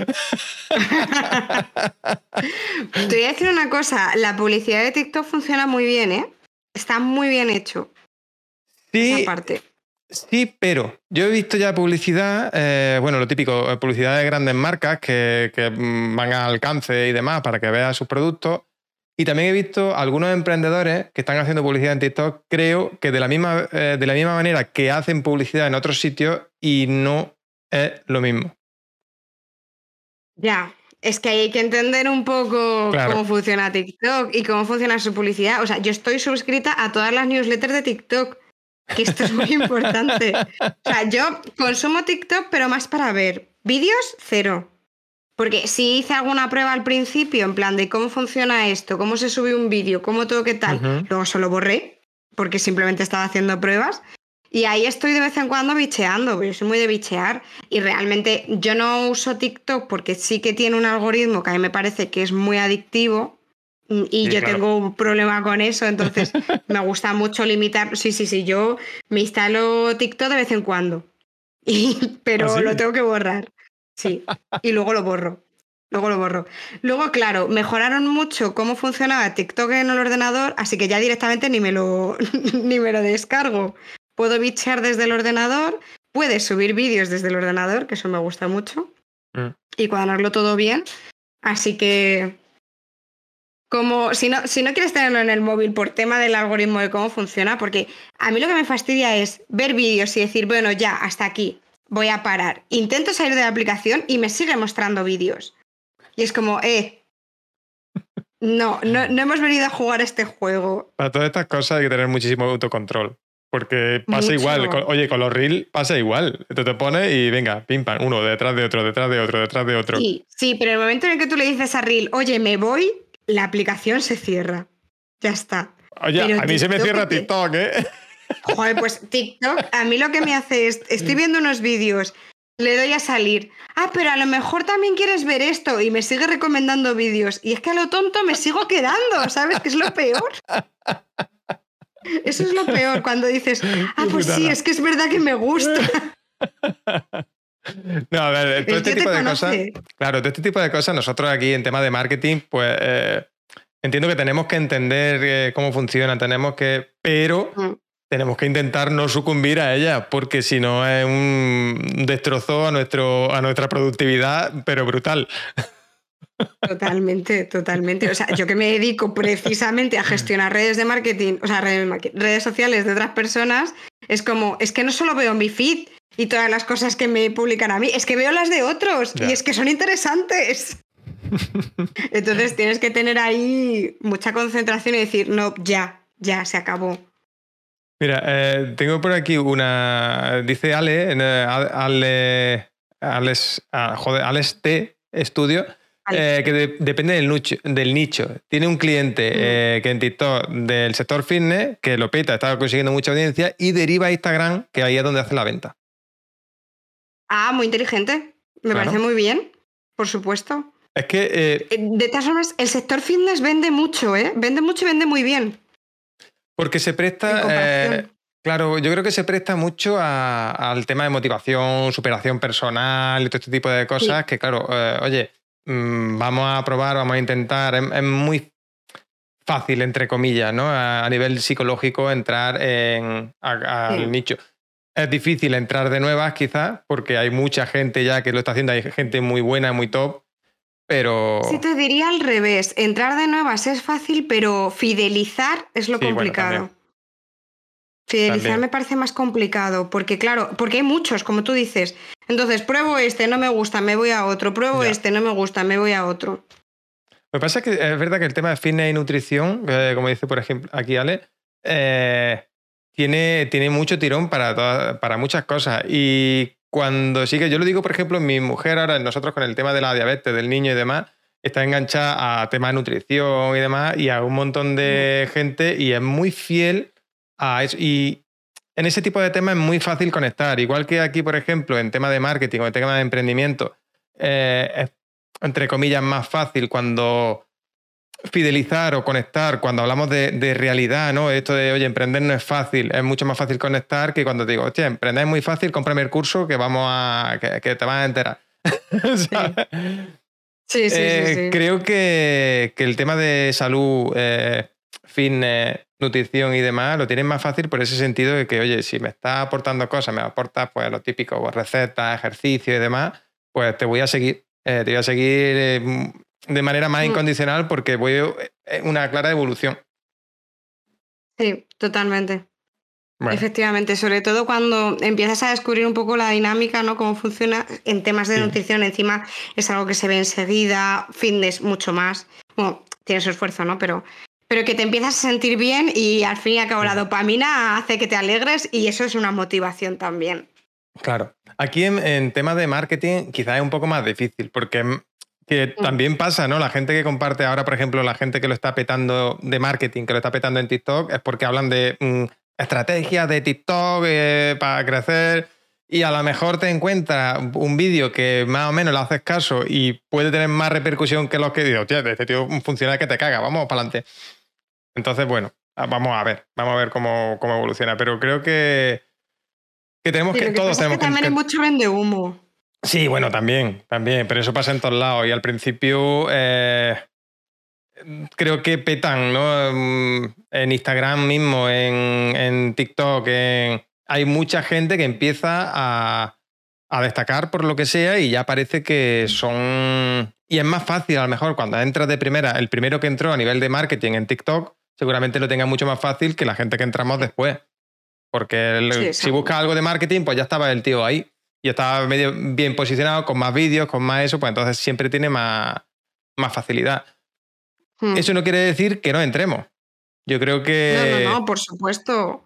Te voy a decir una cosa, la publicidad de TikTok funciona muy bien, ¿eh? Está muy bien hecho. Sí. Esa parte. Sí, pero yo he visto ya publicidad, eh, bueno, lo típico, eh, publicidad de grandes marcas que, mm, van al alcance y demás para que veas sus productos. Y también he visto algunos emprendedores que están haciendo publicidad en TikTok, creo que de la misma, eh, de la misma manera que hacen publicidad en otros sitios y no es lo mismo. Ya, es que hay que entender un poco cómo funciona TikTok y cómo funciona su publicidad. O sea, yo estoy suscrita a todas las newsletters de TikTok que esto es muy importante. O sea, yo consumo TikTok, pero más para ver. Vídeos, cero. Porque si hice alguna prueba al principio, en plan de cómo funciona esto, cómo se sube un vídeo, cómo todo qué tal, luego solo borré, porque simplemente estaba haciendo pruebas. Y ahí estoy de vez en cuando bicheando, porque soy muy de bichear. Y realmente yo no uso TikTok porque sí que tiene un algoritmo que a mí me parece que es muy adictivo. Y yo tengo un problema con eso, entonces me gusta mucho limitar. Sí, sí, sí, yo me instalo TikTok de vez en cuando, y, pero ¿Ah, lo tengo que borrar. Sí, y luego lo borro. Luego lo borro. Luego, claro, mejoraron mucho cómo funcionaba TikTok en el ordenador, así que ya directamente ni me lo, ni me lo descargo. Puedo bichear desde el ordenador, puedes subir vídeos desde el ordenador, que eso me gusta mucho, mm. y cuadrarlo todo bien. Así que como si no, si no quieres tenerlo en el móvil por tema del algoritmo de cómo funciona, porque a mí lo que me fastidia es ver vídeos y decir, bueno, ya, hasta aquí, voy a parar. Intento salir de la aplicación y me sigue mostrando vídeos. Y es como, eh, no, no, no hemos venido a jugar este juego. Para todas estas cosas hay que tener muchísimo autocontrol. Porque pasa igual, oye, con los reels pasa igual. Te, te pones y venga, pim pam, uno detrás de otro, detrás de otro, detrás de otro. Sí, sí, pero en el momento en el que tú le dices a reel, oye, me voy, la aplicación se cierra. Ya está. Oye, a mí se me cierra TikTok, ¿eh? Joder, pues TikTok, a mí lo que me hace es, estoy viendo unos vídeos, le doy a salir. Ah, pero a lo mejor también quieres ver esto y me sigue recomendando vídeos. Y es que a lo tonto me sigo quedando, ¿sabes? Que es lo peor. Eso es lo peor cuando dices, ah, pues sí, es que es verdad que me gusta. No, a ver, todo este tipo de cosas. Claro, todo este tipo de cosas, nosotros aquí en tema de marketing, pues eh, entiendo que tenemos que entender eh, cómo funciona, tenemos que. Pero mm. tenemos que intentar no sucumbir a ella, porque si no es un destrozo a, nuestro, a nuestra productividad, pero brutal. Totalmente, totalmente. O sea, yo que me dedico precisamente a gestionar redes de marketing, o sea, redes sociales de otras personas, es como, es que no solo veo mi feed, y todas las cosas que me publican a mí. Es que veo las de otros y es que son interesantes. Entonces tienes que tener ahí mucha concentración y decir, no, ya, ya, se acabó. Mira, eh, tengo por aquí una. Dice Ale, Ale, Alex, ah, joder, Alex T Estudio, eh, que depende del nicho, del nicho. Tiene un cliente eh, que en TikTok del sector fitness, que lo peta, está consiguiendo mucha audiencia, y deriva a Instagram, que ahí es donde hace la venta. Ah, muy inteligente. Me parece muy bien, por supuesto. Es que. Eh, eh, de todas formas, el sector fitness vende mucho, ¿eh? Vende mucho y vende muy bien. Porque se presta. Eh, claro, yo creo que se presta mucho al tema de motivación, superación personal y todo este tipo de cosas. Que, claro, oye, mm, vamos a probar, vamos a intentar. Es, muy fácil, entre comillas, ¿no? A, nivel psicológico, entrar en, al nicho. Es difícil entrar de nuevas, quizás, porque hay mucha gente ya que lo está haciendo, hay gente muy buena, muy top, pero... Sí, te diría al revés. Entrar de nuevas es fácil, pero fidelizar es lo complicado. Fidelizar me parece más complicado, porque claro, porque hay muchos, como tú dices. Entonces, pruebo este, no me gusta, me voy a otro. Pruebo este, no me gusta, me voy a otro. Lo que pasa es que es verdad que el tema de fitness y nutrición, eh, como dice por ejemplo aquí Ale, eh, tiene, tiene mucho tirón para, para muchas cosas. Y cuando sí que yo lo digo, por ejemplo, mi mujer ahora, nosotros con el tema de la diabetes del niño y demás, está enganchada a temas de nutrición y demás, y a un montón de gente, y es muy fiel a eso. Y en ese tipo de temas es muy fácil conectar. Igual que aquí, por ejemplo, en tema de marketing o en tema de emprendimiento, eh, es entre comillas más fácil cuando fidelizar o conectar cuando hablamos de, realidad, ¿no? Esto de, oye, emprender no es fácil, es mucho más fácil conectar que cuando te digo, oye, emprender es muy fácil, cómprame el curso que vamos a, que, te vas a enterar. sí. Sí, eh, sí, Creo que, el tema de salud, eh, fitness, nutrición y demás lo tienes más fácil por ese sentido de que, oye, si me estás aportando cosas, me aportas pues lo típico, pues, recetas, ejercicio y demás, pues te voy a seguir. Eh, te voy a seguir de manera más mm. incondicional porque voy eh, una clara evolución. Sí, totalmente. Efectivamente, sobre todo cuando empiezas a descubrir un poco la dinámica, ¿no? Cómo funciona en temas de nutrición, encima es algo que se ve enseguida, fitness mucho más. Bueno, tiene su esfuerzo, ¿no? Pero, pero que te empiezas a sentir bien y al fin y al cabo la dopamina hace que te alegres y eso es una motivación también. Claro. Aquí en, en tema de marketing quizás es un poco más difícil porque que también pasa, ¿no? La gente que comparte ahora, por ejemplo, la gente que lo está petando de marketing, que lo está petando en TikTok, es porque hablan de mm, estrategias de TikTok eh, para crecer y a lo mejor te encuentras un vídeo que más o menos le haces caso y puede tener más repercusión que los que digo, tío, este tío funciona que te caga, vamos para adelante. Entonces, bueno, ah, vamos a ver, vamos a ver cómo, cómo evoluciona. Pero creo que, que tenemos que, todos tenemos que. También hay mucho vende humo. Sí, bueno, también, también, pero eso pasa en todos lados. Y al principio eh, creo que petan, ¿no? Mm, en Instagram mismo, en, TikTok, hay mucha gente que empieza a, a destacar por lo que sea y ya parece que son... Y es más fácil a lo mejor cuando entras de primera, el primero que entró a nivel de marketing en TikTok, seguramente lo tenga mucho más fácil que la gente que entramos después. Porque si buscas algo de marketing, pues ya estaba el tío ahí. Y estaba medio bien posicionado, con más vídeos, con más eso, pues entonces siempre tiene más, más facilidad. Hmm. Eso no quiere decir que no entremos. Yo creo que. No, no, no, por supuesto.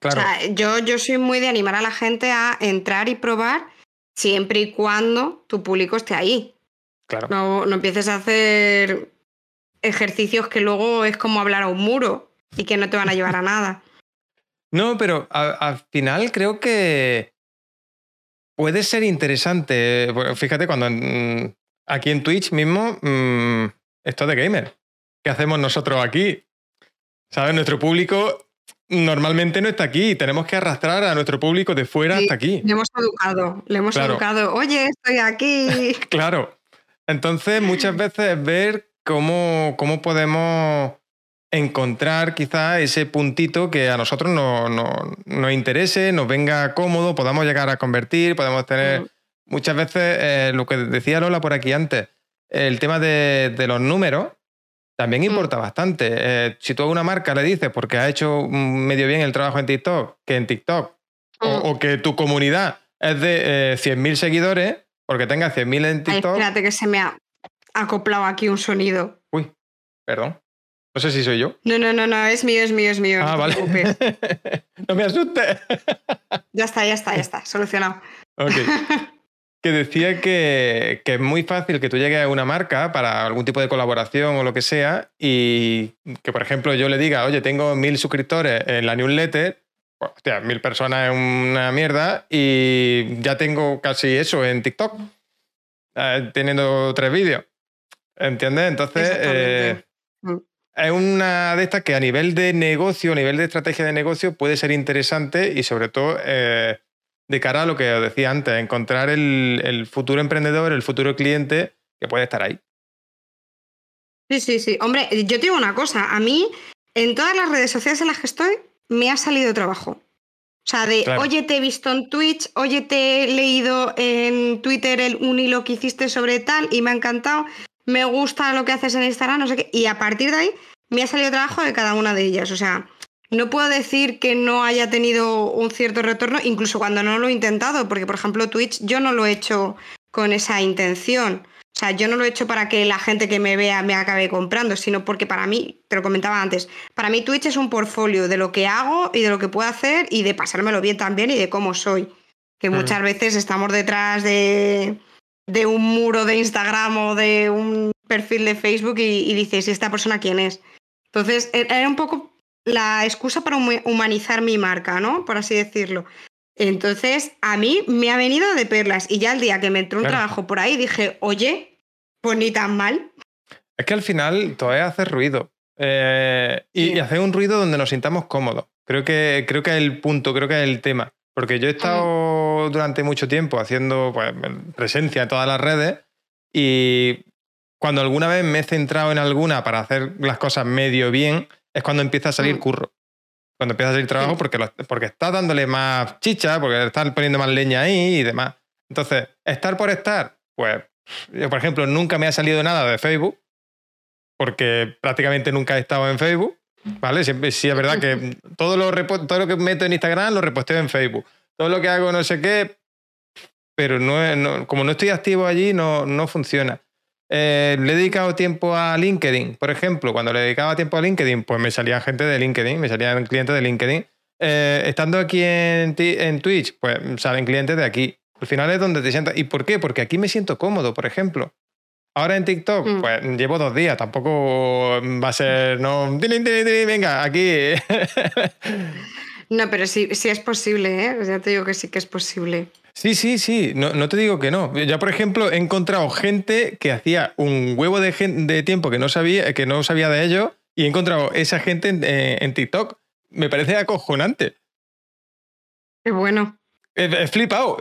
Claro. O sea, yo, yo soy muy de animar a la gente a entrar y probar siempre y cuando tu público esté ahí. Claro. No, no empieces a hacer ejercicios que luego es como hablar a un muro y que no te van a llevar a nada. No, pero al final creo que puede ser interesante. Fíjate, cuando aquí en Twitch mismo, mm, esto de gamer. ¿Qué hacemos nosotros aquí? ¿Sabes? Nuestro público normalmente no está aquí. Tenemos que arrastrar a nuestro público de fuera hasta aquí. Le hemos educado, le hemos educado. Oye, estoy aquí. claro. Entonces, muchas veces ver cómo, cómo podemos encontrar quizá ese puntito que a nosotros nos interese, nos venga cómodo, podamos llegar a convertir, podemos tener... Mm. Muchas veces, eh, lo que decía Lola por aquí antes, el tema de, los números también mm. importa bastante. Eh, si tú a una marca le dices, porque ha hecho medio bien el trabajo en TikTok, que en TikTok, o, mm. que tu comunidad es de 100.000 eh, seguidores, porque tenga 100.000 en TikTok... espérate que se me ha acoplado aquí un sonido. Uy, perdón. No sé si soy yo. No, no, no, no, es mío, es mío, es mío. Ah, vale. no me asustes. ya está, ya está, ya está, solucionado. Ok. Que decía que, que, es muy fácil que tú llegues a una marca para algún tipo de colaboración o lo que sea y que, por ejemplo, yo le diga, oye, tengo mil suscriptores en la newsletter, pues, hostia, mil personas es una mierda y ya tengo casi eso en TikTok, eh, teniendo tres vídeos. ¿Entiendes? Entonces, eh, es una de estas que a nivel de negocio, a nivel de estrategia de negocio, puede ser interesante y sobre todo eh, de cara a lo que decía antes, encontrar el, futuro emprendedor, el futuro cliente que puede estar ahí. Sí, sí, sí. Hombre, yo te digo una cosa, a mí en todas las redes sociales en las que estoy me ha salido trabajo. O sea, de, oye, te he visto en Twitch, oye, te he leído en Twitter el, un hilo que hiciste sobre tal y me ha encantado me gusta lo que haces en Instagram, no sé qué. Y a partir de ahí me ha salido trabajo de cada una de ellas. O sea, no puedo decir que no haya tenido un cierto retorno, incluso cuando no lo he intentado, porque por ejemplo Twitch yo no lo he hecho con esa intención. O sea, yo no lo he hecho para que la gente que me vea me acabe comprando, sino porque para mí, te lo comentaba antes, para mí Twitch es un portfolio de lo que hago y de lo que puedo hacer y de pasármelo bien también y de cómo soy. Que mm. muchas veces estamos detrás de, de un muro de Instagram o de un perfil de Facebook y, dices, ¿y esta persona quién es? Entonces, e-, era un poco la excusa para humanizar mi marca, ¿no? Por así decirlo. Entonces, a mí me ha venido de perlas y ya el día que me entró un trabajo por ahí dije, oye, pues ni tan mal. Es que al final todavía hace ruido. Eh, y, hacer un ruido donde nos sintamos cómodos. Creo que, creo que es el punto, creo que es el tema. Porque yo he estado durante mucho tiempo haciendo pues, presencia en todas las redes y cuando alguna vez me he centrado en alguna para hacer las cosas medio bien, es cuando empieza a salir mm. curro. Cuando empieza a salir trabajo porque, porque estás dándole más chicha, porque estás poniendo más leña ahí y demás. Entonces, estar por estar, pues yo, por ejemplo, nunca me ha salido nada de Facebook, porque prácticamente nunca he estado en Facebook. ¿Vale? Siempre, sí, es verdad que todo lo, todo lo que meto en Instagram lo reposteo en Facebook. Todo lo que hago no sé qué, pero no, como no estoy activo allí, no, no funciona. Eh, le he dedicado tiempo a LinkedIn, por ejemplo. Cuando le dedicaba tiempo a LinkedIn, pues me salía gente de LinkedIn, me salían clientes de LinkedIn. Eh, estando aquí en, en Twitch, pues salen clientes de aquí. Al final es donde te sientas. ¿Y por qué? Porque aquí me siento cómodo, por ejemplo. Ahora en TikTok, mm. pues llevo dos días, tampoco va a ser, no, venga, aquí. no, pero sí, sí es posible, ¿eh? Ya te digo que sí que es posible. Sí, sí, sí, no, no, te digo que no. Ya, por ejemplo, he encontrado gente que hacía un huevo de, de tiempo que no, sabía, que no sabía de ello y he encontrado esa gente en, eh, en TikTok. Me parece acojonante. Qué bueno. He, flipado.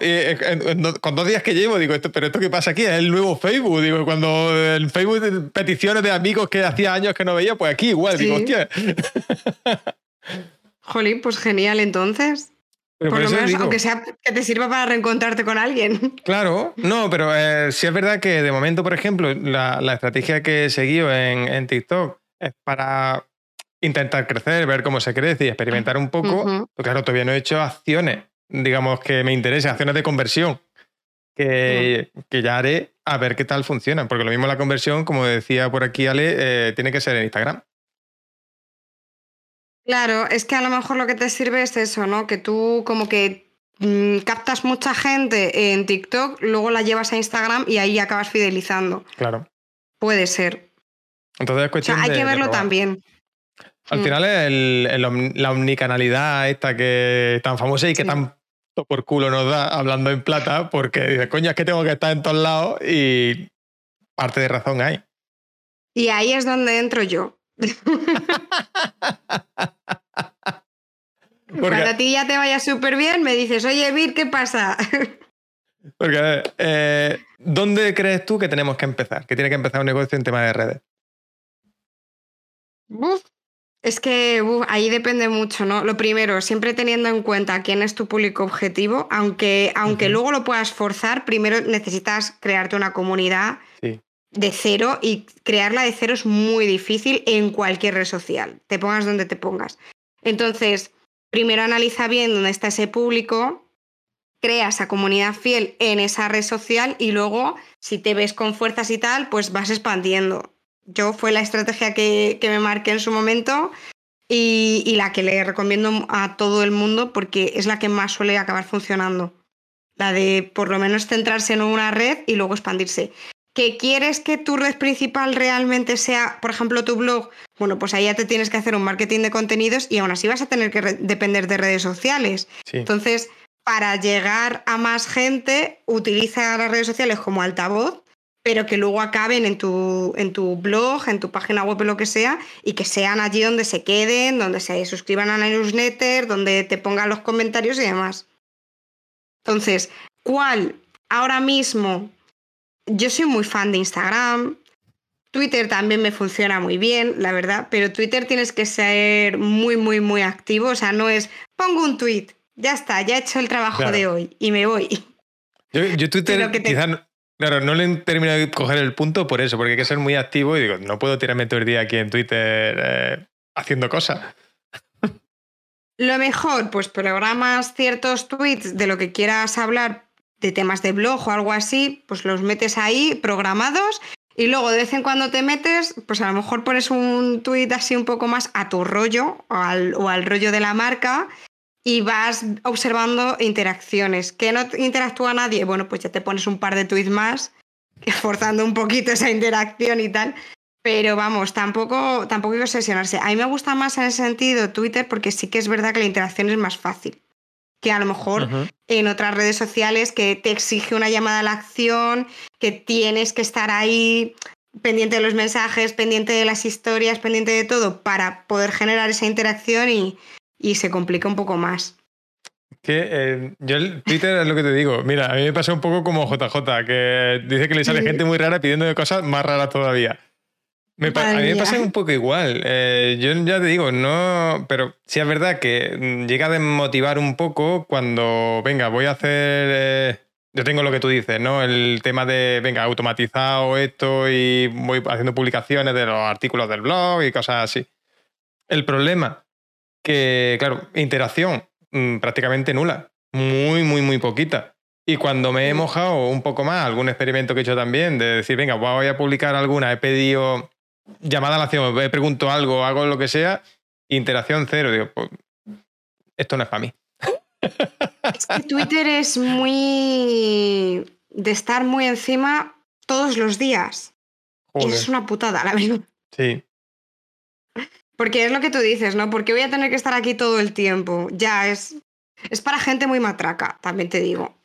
con dos días que llevo, digo, esto, pero esto que pasa aquí es el nuevo Facebook. Digo, cuando el Facebook peticiones de amigos que hacía años que no veía, pues aquí igual, digo, hostia. Jolín, pues genial entonces. Pero Por por lo menos, digo- aunque sea que te sirva para reencontrarte con alguien. Claro, no, pero eh, sí es verdad que de momento, por ejemplo, la, la estrategia que he seguido en, en TikTok es para intentar crecer, ver cómo se crece y experimentar un poco. Pero claro, todavía no he hecho acciones, digamos, que me interesen, acciones de conversión, que, que ya haré a ver qué tal funcionan. Porque lo mismo la conversión, como decía por aquí Ale, eh, tiene que ser en Instagram. Claro, es que a lo mejor lo que te sirve es eso, ¿no? Que tú como que mm, captas mucha gente en TikTok, luego la llevas a Instagram y ahí acabas fidelizando. Claro. Puede ser. Entonces es O cuestión sea, hay de- que verlo también. Al Mm. final es el- el om- la omnicanalidad esta que tan famosa y que Sí. tan por culo nos da hablando en plata, porque dice, coño, es que tengo que estar en todos lados y parte de razón hay. Y ahí es donde entro yo. Cuando a ti ya te vaya súper bien, me dices, oye, Vir, ¿qué pasa? porque, a ver, eh, ¿dónde crees tú que tenemos que empezar? Que tiene que empezar un negocio en tema de redes. Uf, Es que uf, ahí depende mucho, ¿no? Lo primero, siempre teniendo en cuenta quién es tu público objetivo, aunque, aunque luego lo puedas forzar, primero necesitas crearte una comunidad Sí. de cero y crearla de cero es muy difícil en cualquier red social, te pongas donde te pongas. Entonces, primero analiza bien dónde está ese público, crea esa comunidad fiel en esa red social y luego, si te ves con fuerzas y tal, pues vas expandiendo. Yo fue la estrategia que, me marqué en su momento y la que le recomiendo a todo el mundo porque es la que más suele acabar funcionando. La de por lo menos centrarse en una red y luego expandirse. ¿Que quieres que tu red principal realmente sea, por ejemplo, tu blog? Bueno, pues ahí ya te tienes que hacer un marketing de contenidos y aún así vas a tener que depender de redes sociales. Sí. Entonces, para llegar a más gente, utiliza las redes sociales como altavoz, pero que luego acaben en tu, en tu blog, en tu página web o lo que sea, y que sean allí donde se queden, donde se suscriban a la newsletter, donde te pongan los comentarios y demás. Entonces, ¿cuál ahora mismo? Yo soy muy fan de Instagram. Twitter también me funciona muy bien, la verdad, pero Twitter tienes que ser muy, muy, muy activo. O sea, no es pongo un tweet, ya está, ya he hecho el trabajo Claro. de hoy y me voy. Yo, yo Twitter te- quizás, no- claro, no le he terminado de coger el punto por eso, porque hay que ser muy activo y digo, no puedo tirarme todo el día aquí en Twitter eh, haciendo cosas. Lo mejor, pues programas ciertos tweets de lo que quieras hablar, de temas de blog o algo así, pues los metes ahí programados y luego de vez en cuando te metes, pues a lo mejor pones un tweet así un poco más a tu rollo o al, o al rollo de la marca y vas observando interacciones. ¿Que no interactúa nadie? Bueno, pues ya te pones un par de tweets más, forzando un poquito esa interacción y tal. Pero vamos, tampoco, tampoco hay que obsesionarse. A mí me gusta más en ese sentido Twitter porque sí que es verdad que la interacción es más fácil. Que a lo mejor en otras redes sociales que te exige una llamada a la acción, que tienes que estar ahí pendiente de los mensajes, pendiente de las historias, pendiente de todo para poder generar esa interacción y, y se complica un poco más. Que eh, yo el Twitter es lo que te digo. Mira, a mí me pasa un poco como JJ, que dice que le sale gente muy rara pidiendo cosas más raras todavía. Me pa- a mí me pasa un poco igual. Eh, yo ya te digo, no. Pero sí es verdad que mm, llega a desmotivar un poco cuando, venga, voy a hacer. eh, yo tengo lo que tú dices, ¿no? El tema de, venga, automatizado esto y voy haciendo publicaciones de los artículos del blog y cosas así. El problema, que, claro, interacción mm, prácticamente nula. Muy, muy, muy poquita. Y cuando me he mojado un poco más, algún experimento que he hecho también, de decir, venga, voy a publicar alguna, he pedido llamada a la acción, he pregunto algo, hago lo que sea, interacción cero. Digo, pues, esto no es para mí. Es que Twitter es muy de estar muy encima todos los días. Joder. Es una putada, la verdad. Sí. Porque es lo que tú dices, ¿no? Porque voy a tener que estar aquí todo el tiempo. Ya es. Es para gente muy matraca, también te digo.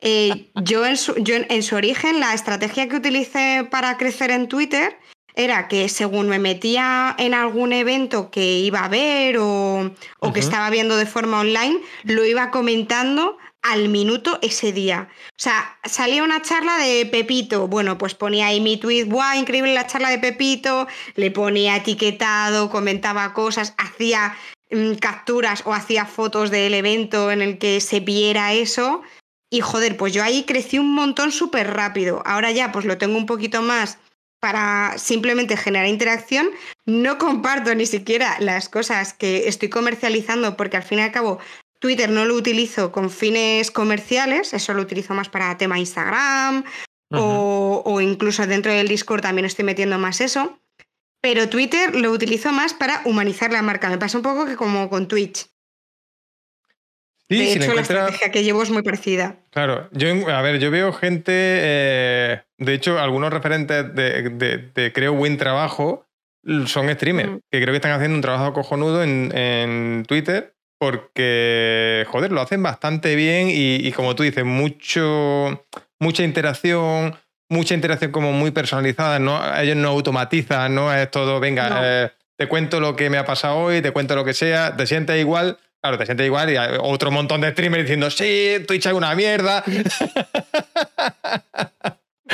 Eh, yo, en su, yo en, en su origen, la estrategia que utilicé para crecer en Twitter era que según me metía en algún evento que iba a ver o, o que estaba viendo de forma online, lo iba comentando al minuto ese día. O sea, salía una charla de Pepito. Bueno, pues ponía ahí mi tweet, ¡guau! Increíble la charla de Pepito. Le ponía etiquetado, comentaba cosas, hacía mm, capturas o hacía fotos del evento en el que se viera eso. Y joder, pues yo ahí crecí un montón súper rápido. Ahora ya pues lo tengo un poquito más para simplemente generar interacción. No comparto ni siquiera las cosas que estoy comercializando porque al fin y al cabo Twitter no lo utilizo con fines comerciales, eso lo utilizo más para tema Instagram o, o, incluso dentro del Discord también estoy metiendo más eso. Pero Twitter lo utilizo más para humanizar la marca. Me pasa un poco que como con Twitch. Sí, de si hecho, la encuentra- estrategia que llevo es muy parecida. Claro, yo, a ver, yo veo gente, eh, de hecho, algunos referentes de, de- de, creo, buen trabajo son streamers, Mm. que creo que están haciendo un trabajo cojonudo en, en Twitter porque, joder, lo hacen bastante bien y, y como tú dices, mucho, mucha interacción, mucha interacción como muy personalizada, ¿no? ellos no automatizan, no es todo, venga, No. eh, te cuento lo que me ha pasado hoy, te cuento lo que sea, te sientes igual, claro, te sientes igual y hay otro montón de streamers diciendo, sí, Twitch es una mierda.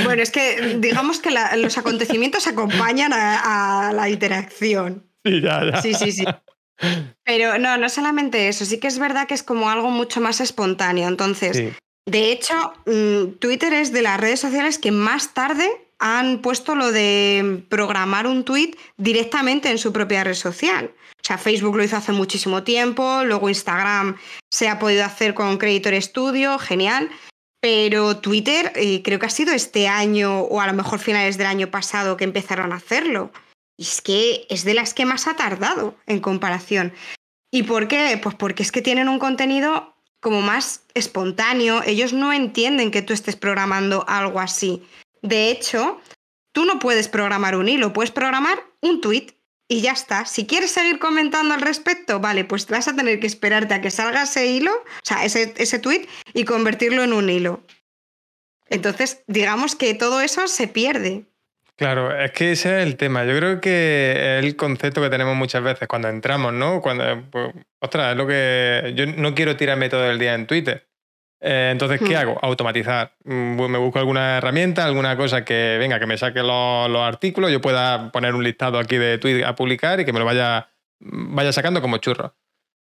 Bueno, es que digamos que la- los acontecimientos acompañan a, a la interacción. Sí, ya, ya. Sí, sí, sí. Pero no, no solamente eso, sí que es verdad que es como algo mucho más espontáneo. Entonces, Sí. de hecho, mm, Twitter es de las redes sociales que más tarde han puesto lo de programar un tweet directamente en su propia red social. O sea, Facebook lo hizo hace muchísimo tiempo, luego Instagram se ha podido hacer con Creator Studio, genial. Pero Twitter eh, creo que ha sido este año o a lo mejor finales del año pasado que empezaron a hacerlo. Y es que es de las que más ha tardado en comparación. ¿Y por qué? Pues porque es que tienen un contenido como más espontáneo. Ellos no entienden que tú estés programando algo así. De hecho, tú no puedes programar un hilo, puedes programar un tweet y ya está. Si quieres seguir comentando al respecto, vale, pues vas a tener que esperarte a que salga ese hilo, o sea, ese, ese tweet y convertirlo en un hilo. Entonces, digamos que todo eso se pierde. Claro, es que ese es el tema. Yo creo que es el concepto que tenemos muchas veces cuando entramos, ¿no? Cuando, pues, ostras, es lo que. Yo no quiero tirarme todo el día en Twitter. Eh, entonces, ¿qué Hmm. hago? Automatizar. Mm, Me busco alguna herramienta, alguna cosa que, venga, que me saque los, los artículos, yo pueda poner un listado aquí de tweets a publicar y que me lo vaya, vaya sacando como churro.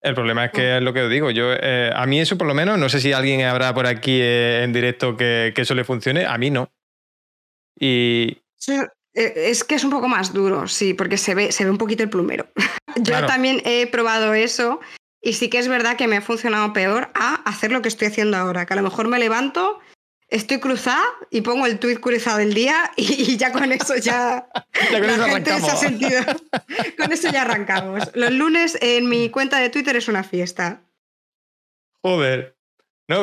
El problema es que es lo que os digo. Yo, eh, a mí eso por lo menos, no sé si alguien habrá por aquí eh, en directo que, que eso le funcione, a mí no. Y, Sí, Es que es un poco más duro, sí, porque se ve, se ve un poquito el plumero. Yo Claro. también he probado eso y sí que es verdad que me ha funcionado peor a hacer lo que estoy haciendo ahora, que a lo mejor me levanto, estoy cruzada y pongo el tuit cruzado del día y, y ya con eso ya, Ya con la eso gente se ha arrancamos. sentido. con eso ya arrancamos. Los lunes en mi cuenta de Twitter es una fiesta. Joder. No,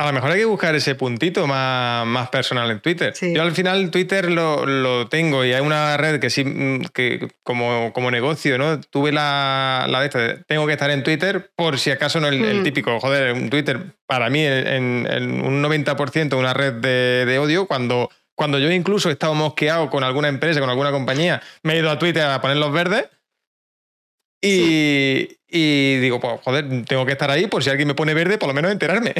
a lo mejor hay que buscar ese puntito más, más personal en Twitter. Sí. Yo al final Twitter lo, lo tengo y hay una red que sí, mm, que como, como negocio, ¿no? Tuve la, la de esta, tengo que estar en Twitter por si acaso no el, el Mm. típico, joder, un Twitter para mí en, en un 90% una red de, de odio cuando... Cuando yo incluso he estado mosqueado con alguna empresa, con alguna compañía, me he ido a Twitter a poner los verdes y, y digo, pues joder, tengo que estar ahí por si alguien me pone verde, por lo menos enterarme.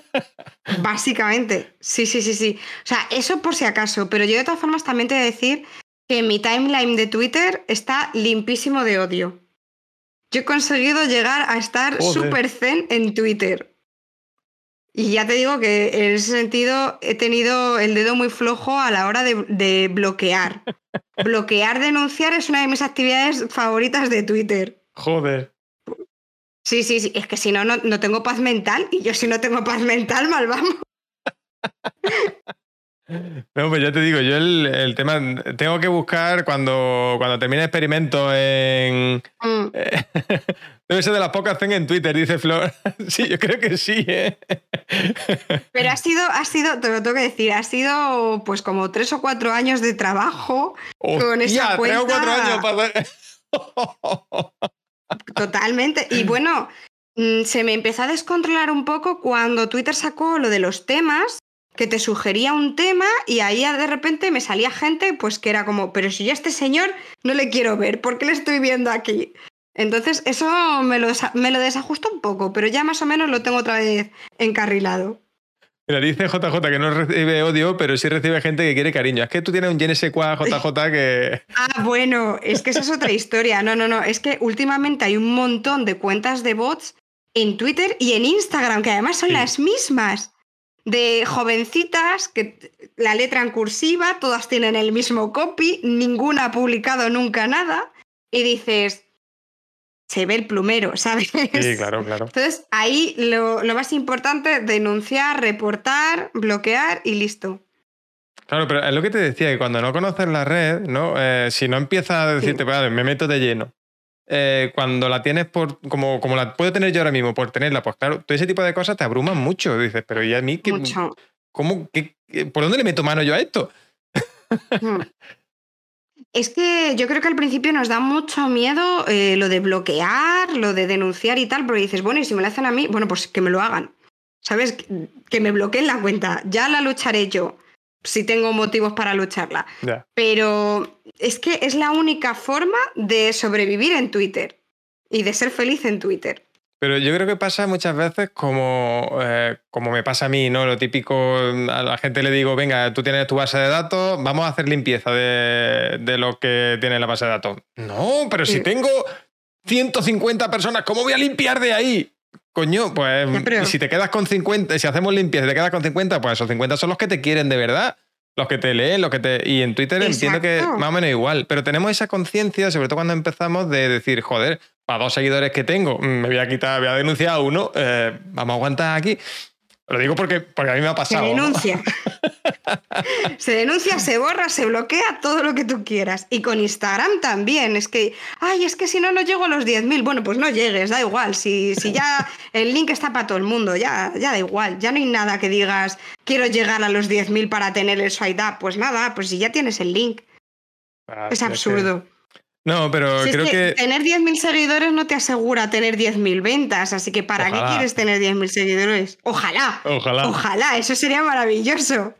Básicamente, sí, sí, sí, sí. O sea, eso por si acaso, pero yo de todas formas también te voy a decir que mi timeline de Twitter está limpísimo de odio. Yo he conseguido llegar a estar súper zen en Twitter. Y ya te digo que en ese sentido he tenido el dedo muy flojo a la hora de, de bloquear. bloquear, denunciar es una de mis actividades favoritas de Twitter. Joder. Sí, sí, sí. Es que si no, no, no tengo paz mental. Y yo si no tengo paz mental, mal vamos. No, pues ya te digo, yo el, el tema, tengo que buscar cuando, cuando termine el experimento en... Mm. Debe ser de las pocas things en Twitter, dice Flor. sí, yo creo que sí, ¿eh? Pero ha sido, ha sido, te lo tengo que decir, ha sido pues como tres o cuatro años de trabajo Con esa Hostia, tres o cuatro cuenta- años para totalmente. Y bueno, mm, se me empezó a descontrolar un poco cuando Twitter sacó lo de los temas, que te sugería un tema y ahí de repente me salía gente pues que era como, pero si yo a este señor no le quiero ver, ¿por qué le estoy viendo aquí? Entonces eso me lo, me lo desajustó un poco, pero ya más o menos lo tengo otra vez encarrilado. Mira, dice JJ que no recibe odio, pero sí recibe gente que quiere cariño. Es que tú tienes un GNSQA JJ que. Ah, bueno, es que esa es otra historia. No, no, no. Es que últimamente hay un montón de cuentas de bots en Twitter y en Instagram, que además son las mismas. De jovencitas, que la letra en cursiva, todas tienen el mismo copy, ninguna ha publicado nunca nada. Y dices, se ve el plumero, ¿sabes? Sí, claro, claro. Entonces, ahí lo, más importante, denunciar, reportar, bloquear y listo. Claro, pero es lo que te decía, que cuando no conoces la red, ¿no? Eh, si no empiezas a decirte, vale, me meto de lleno. Eh, cuando la tienes por, como, como la puedo tener yo ahora mismo, por tenerla, pues claro, todo ese tipo de cosas te abruman mucho. Dices, pero ¿y a mí qué? Mucho. ¿Cómo, ¿Por dónde le meto mano yo a esto? Es que yo creo que al principio nos da mucho miedo eh, lo de bloquear, lo de denunciar y tal, porque dices, bueno, y si me lo hacen a mí, bueno, pues que me lo hagan. ¿Sabes? Que me bloqueen la cuenta. Ya la lucharé yo, si tengo motivos para lucharla. Pero es que es la única forma de sobrevivir en Twitter y de ser feliz en Twitter. Pero yo creo que pasa muchas veces como, eh, como me pasa a mí, ¿no? Lo típico, a la gente le digo, venga, tú tienes tu base de datos, vamos a hacer limpieza de, de lo que tiene la base de datos. No, pero si tengo 150 personas, ¿cómo voy a limpiar de ahí? Coño, pues si te quedas con 50, si hacemos limpieza y te quedas con 50, pues esos 50 son los que te quieren de verdad los que te leen, los que te. Y en Twitter entiendo que más o menos igual. Pero tenemos esa conciencia, sobre todo cuando empezamos, de decir, joder, para dos seguidores que tengo, mm, me voy a quitar, voy a denunciar a uno, eh, vamos a aguantar aquí. Lo digo porque, porque a mí me ha pasado. Se denuncia. se denuncia, se borra, se bloquea, todo lo que tú quieras. Y con Instagram también. Es que, ay, es que si no, no llego a los 10.000. Bueno, pues no llegues, da igual. Si, si ya el link está para todo el mundo, ya, ya da igual. Ya no hay nada que digas, quiero llegar a los 10.000 para tener el swipe up. Pues nada, pues si ya tienes el link. Ah, es absurdo. No, pero creo que, Tener 10.000 seguidores no te asegura tener 10.000 ventas, así que ¿para qué quieres tener 10.000 seguidores? Ojalá. Ojalá. Ojalá, eso sería maravilloso.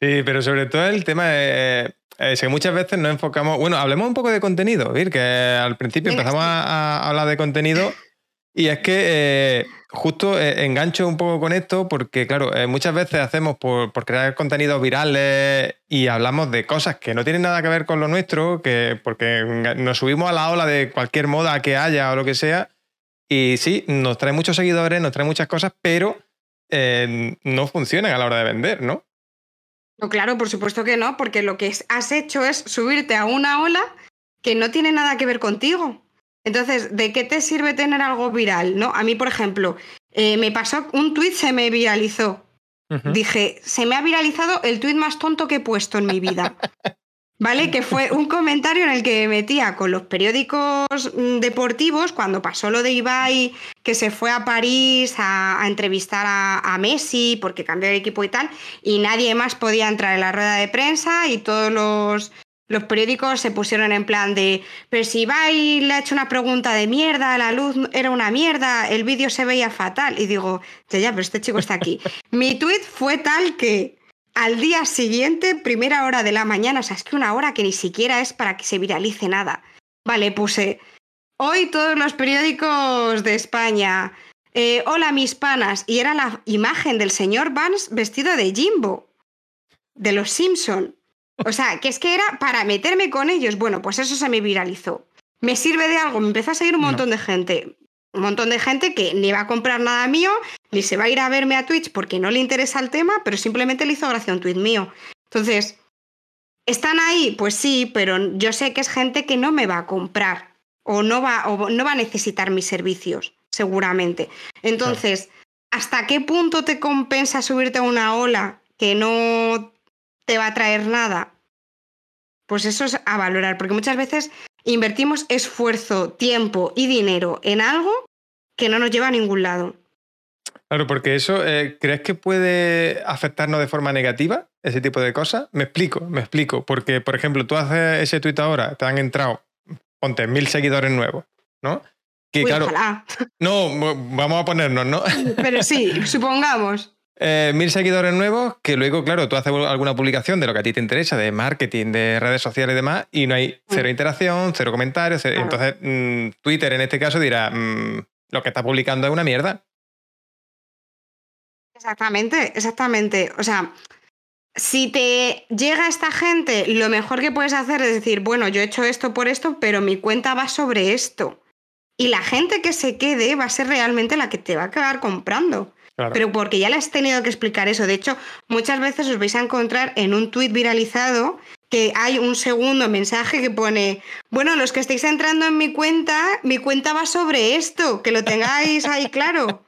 Sí, pero sobre todo el tema de... Eh, que muchas veces nos enfocamos... Bueno, hablemos un poco de contenido, ¿vir? que al principio empezamos a, hablar de contenido y es que eh, justo eh, engancho un poco con esto porque, claro, eh, muchas veces hacemos por, crear contenidos virales y hablamos de cosas que no tienen nada que ver con lo nuestro, que porque nos subimos a la ola de cualquier moda que haya o lo que sea. Y sí, nos trae muchos seguidores, nos trae muchas cosas, pero no funcionan a la hora de vender, ¿no? No, claro, por supuesto que no, porque lo que has hecho es subirte a una ola que no tiene nada que ver contigo. Entonces, ¿de qué te sirve tener algo viral? ¿No? A mí, por ejemplo, eh, me pasó, un tweet se me viralizó. Dije, se me ha viralizado el tweet más tonto que he puesto en mi vida. ¿Vale? Que fue un comentario en el que me metía con los periódicos mm, deportivos cuando pasó lo de Ibai, que se fue a París a, entrevistar a, a, Messi porque cambió de equipo y tal, y nadie más podía entrar en la rueda de prensa y todos los los periódicos se pusieron en plan de, pero si Ibai le ha hecho una pregunta de mierda, la luz era una mierda, el vídeo se veía fatal. Y digo, ya, ya, pero este chico está aquí. Mi tweet fue tal que al día siguiente, primera hora de la mañana, o sea, es que una hora que ni siquiera es para que se viralice nada. Vale, puse, hoy todos los periódicos de España, eh, hola mis panas, y era la imagen del señor Vance vestido de Jimbo, de los Simpson. O sea, que es que era para meterme con ellos. Bueno, pues eso se me viralizó. ¿Me sirve de algo? Me empezó a seguir un montón de gente. Un montón de gente que ni va a comprar nada mío, ni se va a ir a verme a Twitch porque no le interesa el tema, pero simplemente le hizo gracia un tweet mío. Entonces, ¿están ahí? Pues sí, pero yo sé que es gente que no me va a comprar o no va, o no va a necesitar mis servicios, seguramente. Entonces, ¿hasta qué punto te compensa subirte a una ola que no te va a traer nada? Pues eso es a valorar, porque muchas veces invertimos esfuerzo, tiempo y dinero en algo que no nos lleva a ningún lado. Claro, porque eso, eh, ¿crees que puede afectarnos de forma negativa ese tipo de cosas? Me explico, me explico. Porque, por ejemplo, tú haces ese tweet ahora, te han entrado, ponte, mil seguidores nuevos, ¿no? Que claro. No, vamos a ponernos, ¿no? Pero sí, supongamos. Eh, mil seguidores nuevos, que luego, claro, tú haces alguna publicación de lo que a ti te interesa, de marketing, de redes sociales y demás, y no hay cero mm. interacción, cero comentarios. Entonces, mm, Twitter en este caso dirá, mm, lo que está publicando es una mierda. Exactamente, exactamente. O sea, si te llega esta gente, lo mejor que puedes hacer es decir, bueno, yo he hecho esto por esto, pero mi cuenta va sobre esto. Y la gente que se quede va a ser realmente la que te va a acabar comprando. Pero porque ya le has tenido que explicar eso. De hecho, muchas veces os vais a encontrar en un tuit viralizado que hay un segundo mensaje que pone, bueno, los que estáis entrando en mi cuenta, mi cuenta va sobre esto, que lo tengáis ahí claro.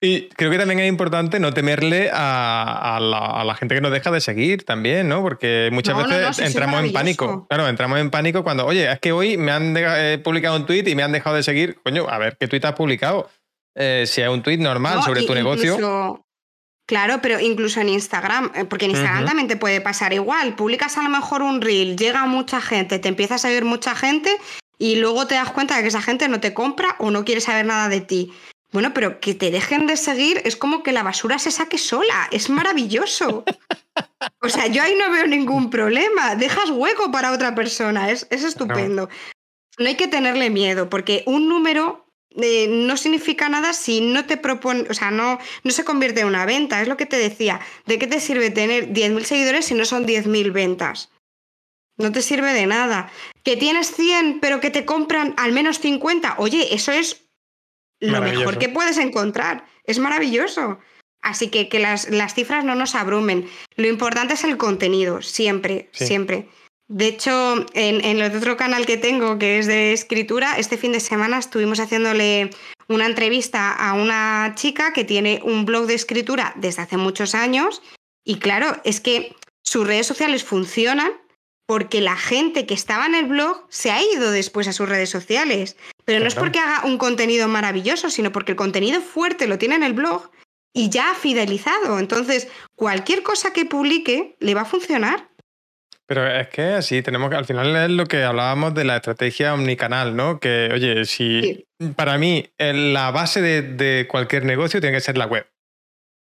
Y creo que también es importante no temerle a, la, gente que nos deja de seguir también, ¿no? Porque muchas veces entramos en pánico. Claro, entramos en pánico cuando, oye, es que hoy me han publicado un tweet y me han dejado de seguir. Coño, a ver, ¿qué tweet has publicado? Eh, si es un tweet normal sobre tu negocio. Claro, pero incluso en Instagram, eh, porque en Instagram también te puede pasar igual. Publicas a lo mejor un reel, llega mucha gente, te empieza a seguir mucha gente y luego te das cuenta de que esa gente no te compra o no quiere saber nada de ti. Bueno, pero que te dejen de seguir es como que la basura se saque sola. Es maravilloso. O sea, yo ahí no veo ningún problema. Dejas hueco para otra persona. Es, es estupendo. No hay que tenerle miedo, porque un número eh, no significa nada si no te propone, o sea, no, no se convierte en una venta. Es lo que te decía. ¿De qué te sirve tener 10.000 seguidores si no son 10.000 ventas? No te sirve de nada. Que tienes 100, pero que te compran al menos 50. Oye, eso es lo mejor que puedes encontrar. Es maravilloso. Así que que las, las, cifras no nos abrumen. Lo importante es el contenido, siempre, siempre. De hecho, en, en, el otro canal que tengo, que es de escritura, este fin de semana estuvimos haciéndole una entrevista a una chica que tiene un blog de escritura desde hace muchos años. Y claro, es que sus redes sociales funcionan porque la gente que estaba en el blog se ha ido después a sus redes sociales. Pero no es porque haga un contenido maravilloso, sino porque el contenido fuerte lo tiene en el blog y ya ha fidelizado. Entonces, cualquier cosa que publique le va a funcionar. Pero es que así tenemos que, al final es lo que hablábamos de la estrategia omnicanal, ¿no? Que, oye, si para mí la base de, cualquier negocio tiene que ser la web.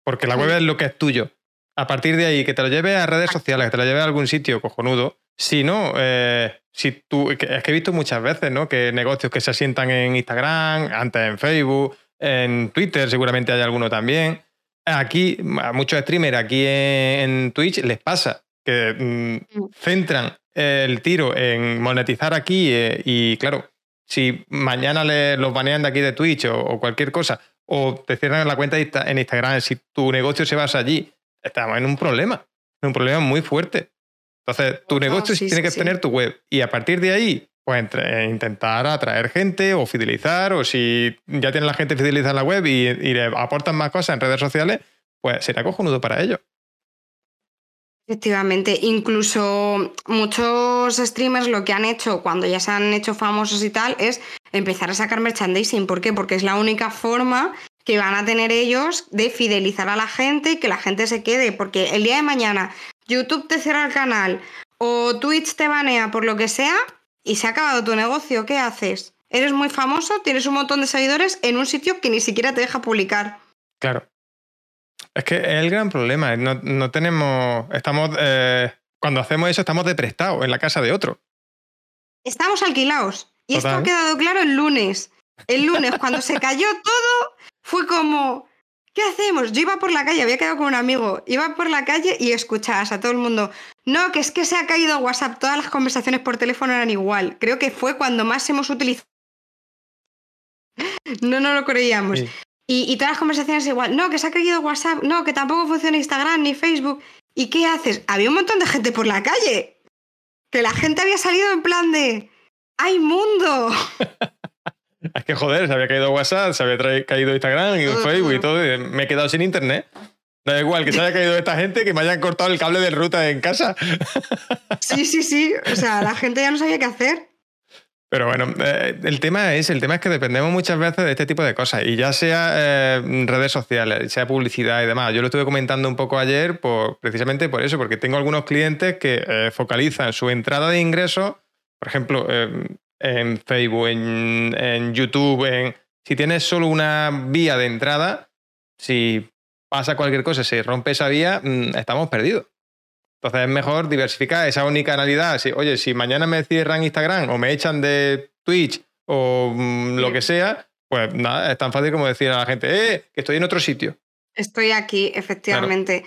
Porque la web es lo que es tuyo. A partir de ahí, que te lo lleve a redes sociales, que te lo lleve a algún sitio cojonudo. Si no, eh, si tú, es que he visto muchas veces, ¿no? Que negocios que se asientan en Instagram, antes en Facebook, en Twitter, seguramente hay alguno también. Aquí, a muchos streamers aquí en, Twitch les pasa que mm, mm. centran el tiro en monetizar aquí eh, y, claro, si mañana los banean de aquí de Twitch o, cualquier cosa, o te cierran la cuenta en Instagram, si tu negocio se basa allí, estamos en un problema, en un problema muy fuerte. Entonces, tu negocio tiene que tener tu web y a partir de ahí, pues eh, intentar atraer gente o fidelizar, o si ya tiene la gente fidelizada en la web y, le aportan más cosas en redes sociales, pues será cojonudo para ellos. Efectivamente, incluso muchos streamers lo que han hecho cuando ya se han hecho famosos y tal es empezar a sacar merchandising. ¿Por qué? Porque es la única forma que van a tener ellos de fidelizar a la gente y que la gente se quede. Porque el día de mañana YouTube te cierra el canal o Twitch te banea por lo que sea y se ha acabado tu negocio, ¿qué haces? Eres muy famoso, tienes un montón de seguidores en un sitio que ni siquiera te deja publicar. Claro. Es que es el gran problema. No, tenemos. Estamos. Eh, cuando hacemos eso, estamos de prestado en la casa de otro. Estamos alquilados. Y esto ha quedado claro el lunes. El lunes, cuando se cayó todo, fue como. ¿qué hacemos? Yo iba por la calle, había quedado con un amigo, iba por la calle y escuchabas a todo el mundo, no, que es que se ha caído WhatsApp, todas las conversaciones por teléfono eran igual. Creo que fue cuando más hemos utilizado. no, no lo creíamos. Y, todas las conversaciones igual, no, que se ha caído WhatsApp, no, que tampoco funciona Instagram ni Facebook. ¿Y qué haces? Había un montón de gente por la calle. Que la gente había salido en plan de, ¡hay mundo! Es que joder, se había caído WhatsApp, se había caído Instagram y Facebook y todo, y me he quedado sin internet. Da igual que se haya caído esta gente que me hayan cortado el cable de ruta en casa. Sí, sí, sí. O sea, la gente ya no sabía qué hacer. Pero bueno, eh, el tema es, el tema es que dependemos muchas veces de este tipo de cosas. Y ya sea eh, redes sociales, sea publicidad y demás. Yo lo estuve comentando un poco ayer por, precisamente por eso, porque tengo algunos clientes que eh, focalizan su entrada de ingresos, por ejemplo, en Facebook, en, YouTube, en, si tienes solo una vía de entrada, si pasa cualquier cosa, se rompe esa vía, mm, estamos perdidos. Entonces es mejor diversificar esa unicanalidad. Si, oye, si mañana me cierran Instagram o me echan de Twitch o mm, lo que sea, pues nada, es tan fácil como decir a la gente, eh, que estoy en otro sitio. Estoy aquí, efectivamente.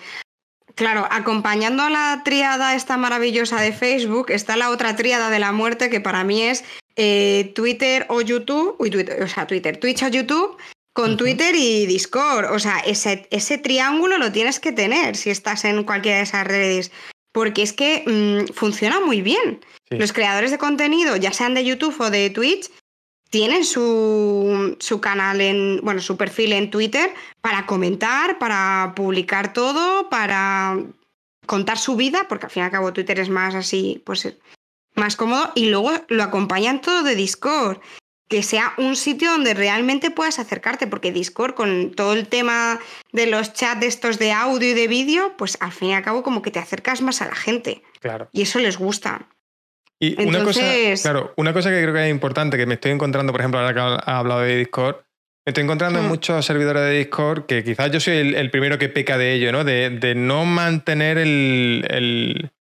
Claro. acompañando a la triada esta maravillosa de Facebook, está la otra triada de la muerte que para mí es eh, Twitter o YouTube, uy, Twitter, o sea, Twitter, Twitch o YouTube, con Twitter y Discord. O sea, ese, ese, triángulo lo tienes que tener si estás en cualquiera de esas redes. Porque es que mm, funciona muy bien. Los creadores de contenido, ya sean de YouTube o de Twitch, tienen su, su, canal en, bueno, su perfil en Twitter para comentar, para publicar todo, para contar su vida, porque al fin y al cabo Twitter es más así, pues más cómodo, y luego lo acompañan todo de Discord que sea un sitio donde realmente puedas acercarte, porque Discord con todo el tema de los chats estos de audio y de vídeo, pues al fin y al cabo como que te acercas más a la gente. Claro. Y eso les gusta. Y una cosa, claro, una cosa que creo que es importante, que me estoy encontrando, por ejemplo, ahora que ha hablado de Discord, me estoy encontrando en hmm. muchos servidores de Discord que quizás yo soy el, primero que peca de ello, ¿no? De, no mantener el,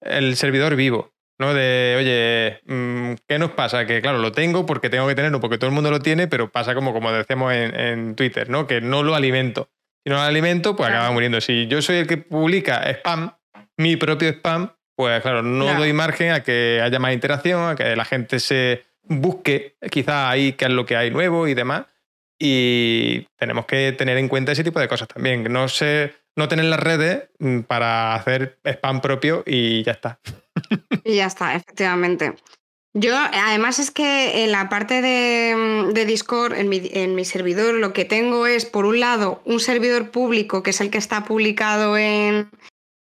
el servidor vivo. ¿No? De, oye, mm, ¿qué nos pasa? Que claro, lo tengo porque tengo que tenerlo, porque todo el mundo lo tiene, pero pasa como, como decíamos en, Twitter, ¿no? Que no lo alimento. Si no lo alimento, pues acaba muriendo. Si yo soy el que publica spam, mi propio spam, pues claro, no doy margen a que haya más interacción, a que la gente se busque quizá ahí qué es lo que hay nuevo y demás. Y tenemos que tener en cuenta ese tipo de cosas también. No sé, no tener las redes mm, para hacer spam propio y ya está. Y ya está, efectivamente. Yo, además es que en la parte de, Discord, en mi, servidor, lo que tengo es, por un lado, un servidor público, que es el que está publicado en,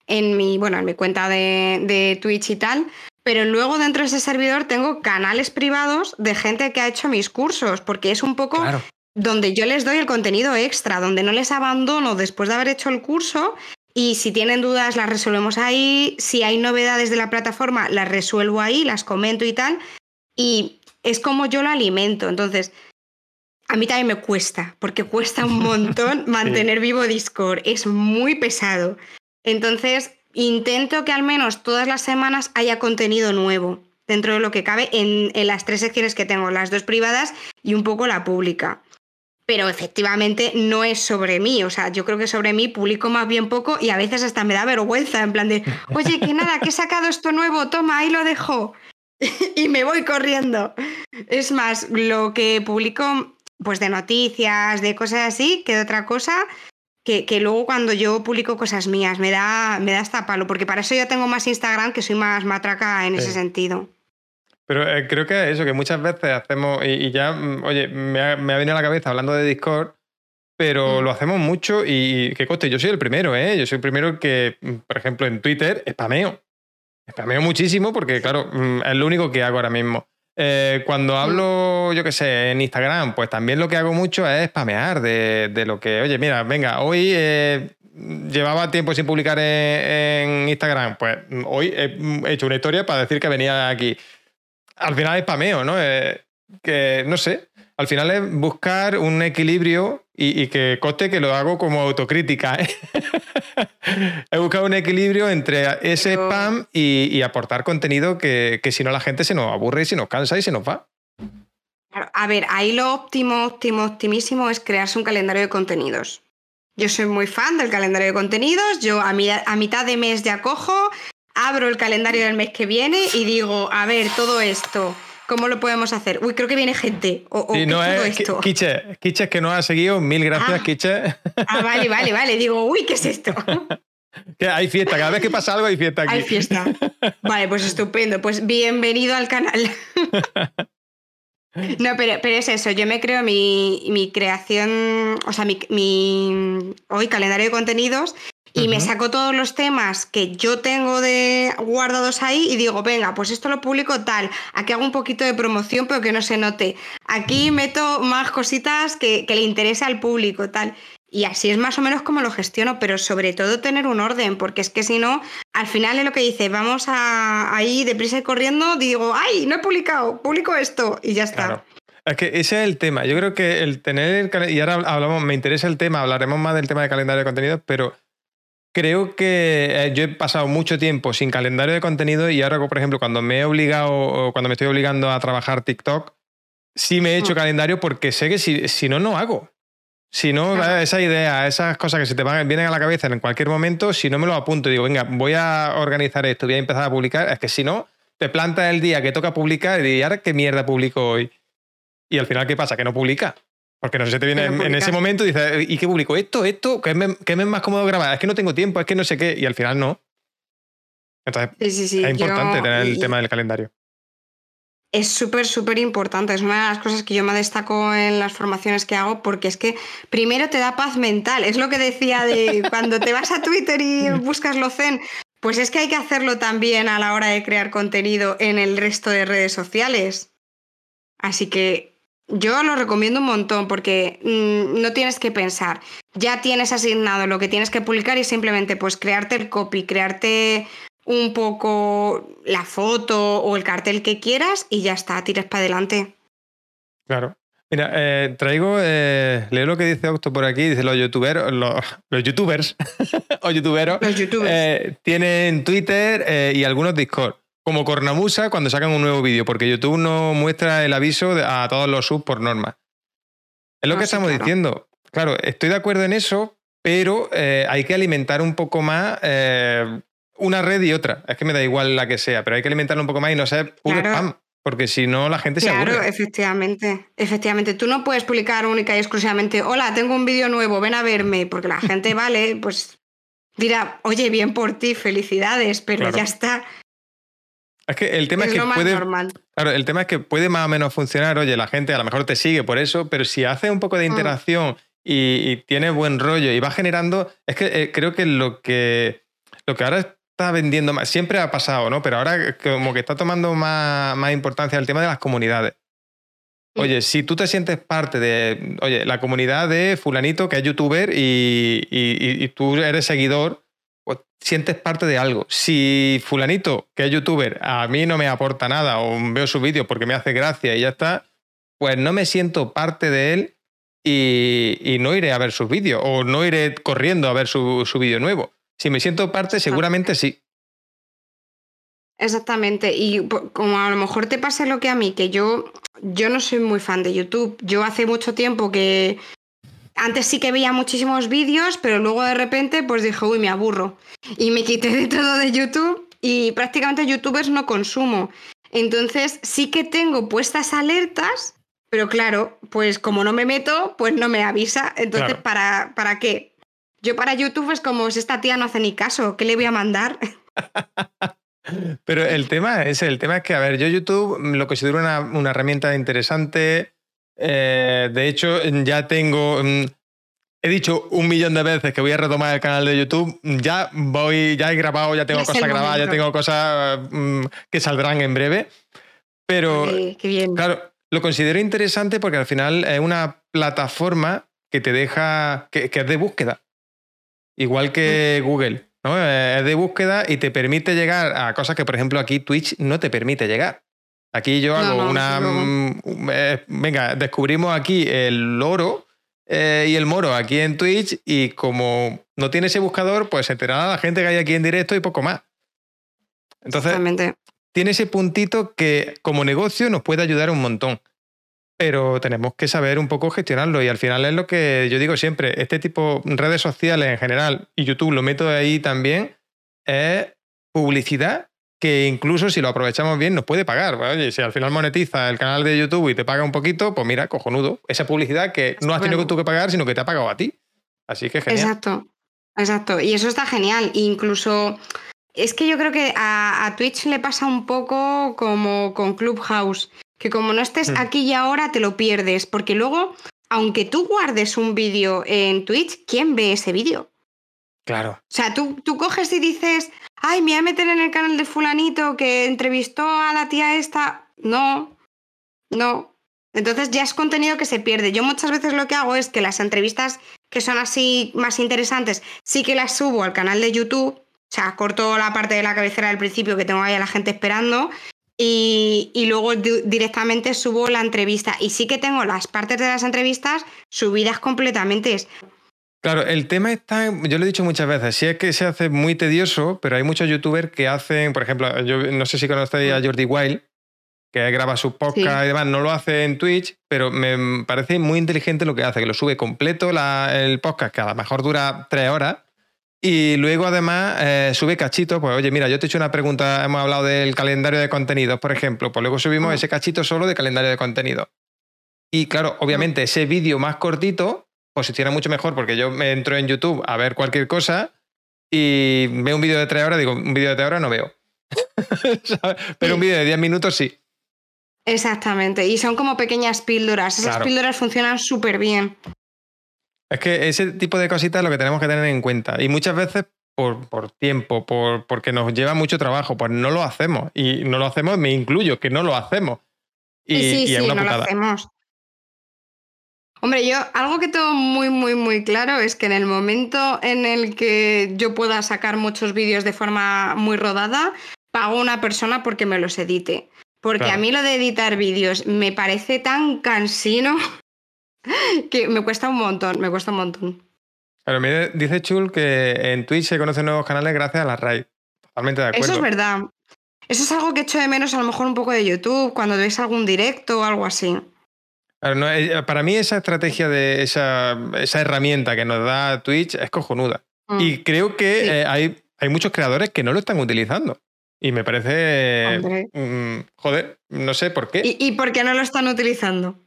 en mi, bueno, en mi cuenta de, Twitch y tal, pero luego dentro de ese servidor tengo canales privados de gente que ha hecho mis cursos, porque es un poco donde yo les doy el contenido extra, donde no les abandono después de haber hecho el curso y si tienen dudas, las resolvemos ahí. Si hay novedades de la plataforma, las resuelvo ahí, las comento y tal. Y es como yo lo alimento. Entonces, a mí también me cuesta, porque cuesta un montón mantener vivo Discord. Es muy pesado. Entonces, intento que al menos todas las semanas haya contenido nuevo dentro de lo que cabe en, en las tres secciones que tengo, las dos privadas y un poco la pública pero efectivamente no es sobre mí. O sea, yo creo que sobre mí publico más bien poco y a veces hasta me da vergüenza, en plan de, oye, que nada, que he sacado esto nuevo, toma, ahí lo dejo. y me voy corriendo. Es más, lo que publico, pues de noticias, de cosas así, que de otra cosa, que, luego cuando yo publico cosas mías me da, me da hasta palo, porque para eso yo tengo más Instagram, que soy más matraca en ese sentido. Pero eh, creo que eso, que muchas veces hacemos, y, ya, mm, oye, me ha, venido a la cabeza hablando de Discord, pero mm. lo hacemos mucho y, que coste, yo soy el primero, ¿eh? Yo soy el primero que, mm, por ejemplo, en Twitter, spameo. Spameo muchísimo porque, claro, es lo único que hago ahora mismo. Eh, cuando hablo, yo qué sé, en Instagram, pues también lo que hago mucho es spamear de, lo que, oye, mira, venga, hoy eh, llevaba tiempo sin publicar en, en, Instagram, pues hoy he hecho una historia para decir que venía aquí al final es pameo, ¿no? Eh, que no sé. Al final es buscar un equilibrio y, que coste que lo hago como autocrítica. ¿eh? He buscado un equilibrio entre ese spam y, aportar contenido que, si no la gente se nos aburre y se nos cansa y se nos va. A ver, ahí lo óptimo, óptimo, optimísimo es crearse un calendario de contenidos. Yo soy muy fan del calendario de contenidos. Yo a, a mitad de mes ya cojo, abro el calendario del mes que viene y digo, a ver, todo esto, ¿cómo lo podemos hacer? Uy, creo que viene gente. O, ¿qué no es esto? Quiche, Quiche que nos ha seguido, mil gracias, ah. Quiche. Ah, vale, vale, vale. Digo, uy, ¿qué es esto? Que hay fiesta, cada vez que pasa algo hay fiesta aquí. Hay fiesta. Vale, pues estupendo. Pues bienvenido al canal. No, pero, pero es eso, yo me creo mi, mi creación, o sea, mi, mi, hoy calendario de contenidos y me saco todos los temas que yo tengo de guardados ahí y digo, venga, pues esto lo publico tal, aquí hago un poquito de promoción pero que no se note, aquí meto más cositas que, le interesa al público, tal. Y así es más o menos como lo gestiono, pero sobre todo tener un orden, porque es que si no, al final es lo que dice, vamos a ahí deprisa y corriendo, digo, ay, no he publicado, publico esto y ya está. Es que ese es el tema. Yo creo que el tener el y ahora hablamos, me interesa el tema, hablaremos más del tema de calendario de contenidos, pero Creo que eh, yo he pasado mucho tiempo sin calendario de contenido y ahora, por ejemplo, cuando me he obligado, cuando me estoy obligando a trabajar TikTok, sí me he hecho mm. calendario porque sé que si, si no, no hago. Si no, esa idea, esas cosas que se te van, vienen a la cabeza en cualquier momento, si no me lo apunto, digo, venga, voy a organizar esto, voy a empezar a publicar, es que si no, te plantas el día que toca publicar y dices, ¿ahora qué mierda publico hoy? Y al final, ¿qué pasa? Que no publica. Porque no sé, te viene en, ese momento y dices, ¿y qué publico? ¿Esto? ¿Esto? ¿Qué me, es más cómodo grabar? Es que no tengo tiempo, es que no sé qué. Y al final no. Entonces, es importante tener el tema del calendario es súper, súper importante. Es una de las cosas que yo me destaco en las formaciones que hago porque es que primero te da paz mental. Es lo que decía de cuando te vas a Twitter y buscas lo zen. Pues es que hay que hacerlo también a la hora de crear contenido en el resto de redes sociales. Así que yo lo recomiendo un montón porque mm, no tienes que pensar. Ya tienes asignado lo que tienes que publicar y simplemente pues crearte el copy, crearte un poco la foto o el cartel que quieras y ya está, tiras para adelante. Claro. Mira, eh, traigo, eh, leo lo que dice Octo por aquí, dice los youtubers, los, youtubers o youtuberos, eh, tienen Twitter y algunos Discord, como Cornamusa cuando sacan un nuevo vídeo, porque YouTube no muestra el aviso a todos los subs por norma. Es lo que estamos diciendo. Claro, estoy de acuerdo en eso, pero hay que alimentar un poco más una red y otra. Es que me da igual la que sea, pero hay que alimentarlo un poco más y no ser puro spam. Porque si no, la gente se aburre. Claro, efectivamente. Efectivamente. Tú no puedes publicar única y exclusivamente, hola, tengo un vídeo nuevo, ven a verme. Porque la gente, vale, pues dirá, oye, bien por ti, felicidades, pero ya está. Es que el tema es, que puede. Claro, el tema es que puede más o menos funcionar. Oye, la gente a lo mejor te sigue por eso, pero si hace un poco de mm. interacción y, tiene buen rollo y va generando. Es que eh, creo que lo que. Lo que ahora está vendiendo más. Siempre ha pasado, ¿no? Pero ahora como que está tomando más, más importancia el tema de las comunidades. Oye, si tú te sientes parte de, oye, la comunidad de fulanito que es youtuber y, y, tú eres seguidor, sientes parte de algo. Si fulanito que es youtuber a mí no me aporta nada o veo su vídeo porque me hace gracia y ya está, pues no me siento parte de él y, y no iré a ver sus vídeos o no iré corriendo a ver su, su vídeo nuevo. Si me siento parte, seguramente sí. Exactamente. Y como a lo mejor te pase lo que a mí, que yo, yo no soy muy fan de YouTube. Yo hace mucho tiempo que antes sí que veía muchísimos vídeos, pero luego de repente pues dije, uy, me aburro. Y me quité de todo de YouTube y prácticamente youtubers no consumo. Entonces sí que tengo puestas alertas, pero claro, pues como no me meto, pues no me avisa. Entonces, ¿para, ¿para qué? Yo para YouTube es como si esta tía no hace ni caso, ¿qué le voy a mandar? Pero el tema es, el tema es que, a ver, yo YouTube lo considero una, una herramienta interesante. Eh, de hecho, ya tengo. Mm, he dicho un millón de veces que voy a retomar el canal de YouTube. Ya voy, ya he grabado, ya tengo cosas grabadas, ya tengo cosas mm, que saldrán en breve. Pero, claro, lo considero interesante porque al final es una plataforma que te deja, que es de búsqueda. Igual que Google, ¿no? Eh, es de búsqueda y te permite llegar a cosas que, por ejemplo, aquí Twitch no te permite llegar. Aquí yo hago una. Mm, eh, venga, descubrimos aquí el oro eh, y el moro aquí en Twitch y como no tiene ese buscador, pues se enterará la gente que hay aquí en directo y poco más. Entonces, tiene ese puntito que como negocio nos puede ayudar un montón pero tenemos que saber un poco gestionarlo y al final es lo que yo digo siempre, este tipo de redes sociales en general y YouTube lo meto ahí también, es publicidad que incluso si lo aprovechamos bien nos puede pagar. Oye, si al final monetiza el canal de YouTube y te paga un poquito, pues mira, cojonudo. Esa publicidad que no has tenido tú que pagar, sino que te ha pagado a ti. Así que genial. Exacto, exacto. Y eso está genial. Incluso es que yo creo que a, a Twitch le pasa un poco como con Clubhouse que como no estés hmm. aquí y ahora te lo pierdes, porque luego, aunque tú guardes un vídeo en Twitch, ¿quién ve ese vídeo? Claro. O sea, tú, tú coges y dices, ay, me voy a meter en el canal de fulanito que entrevistó a la tía esta. No, no. Entonces ya es contenido que se pierde. Yo muchas veces lo que hago es que las entrevistas que son así más interesantes, sí que las subo al canal de YouTube. O sea, corto la parte de la cabecera del principio que tengo ahí a la gente esperando y, luego directamente subo la entrevista. Y sí que tengo las partes de las entrevistas subidas completamente. Claro, el tema está, yo lo he dicho muchas veces, sí es que se hace muy tedioso, pero hay muchos youtubers que hacen, por ejemplo, yo no sé si conocéis a Jordi Wild, que graba sus podcasts y demás, no lo hace en Twitch, pero me parece muy inteligente lo que hace, que lo sube completo el podcast, que a lo mejor dura tres horas, y luego además eh, sube cachitos, pues oye, mira, yo te he hecho una pregunta, hemos hablado del calendario de contenidos, por ejemplo, pues luego subimos ese cachito solo de calendario de contenidos. Y claro, obviamente ese vídeo más cortito posiciona mucho mejor porque yo me entro en YouTube a ver cualquier cosa y veo un vídeo de tres horas, digo, un vídeo de tres horas no veo. Pero un vídeo de diez minutos sí. Exactamente, y son como pequeñas píldoras. Esas píldoras funcionan súper bien. Es que ese tipo de cositas es lo que tenemos que tener en cuenta. Y muchas veces por, por tiempo, por, porque nos lleva mucho trabajo, pues no lo hacemos. Y no lo hacemos, me incluyo, que no lo hacemos. Y, sí, sí, no lo hacemos. Hombre, yo algo que tengo muy, muy, muy claro es que en el momento en el que yo pueda sacar muchos vídeos de forma muy rodada, pago a una persona porque me los edite. Porque a mí lo de editar vídeos me parece tan cansino que me cuesta un montón, me cuesta un montón. Pero me dice Chul que en Twitch se conocen nuevos canales gracias a la RAID. Totalmente de acuerdo. Eso es verdad. Eso es algo que echo de menos a lo mejor un poco de YouTube, cuando ves algún directo o algo así. Eh, para mí esa estrategia de esa, herramienta que nos da Twitch es cojonuda. Mm. Y creo que eh, hay, hay muchos creadores que no lo están utilizando. Y me parece... Mm, joder, no sé por qué. ¿Y, por qué no lo están utilizando?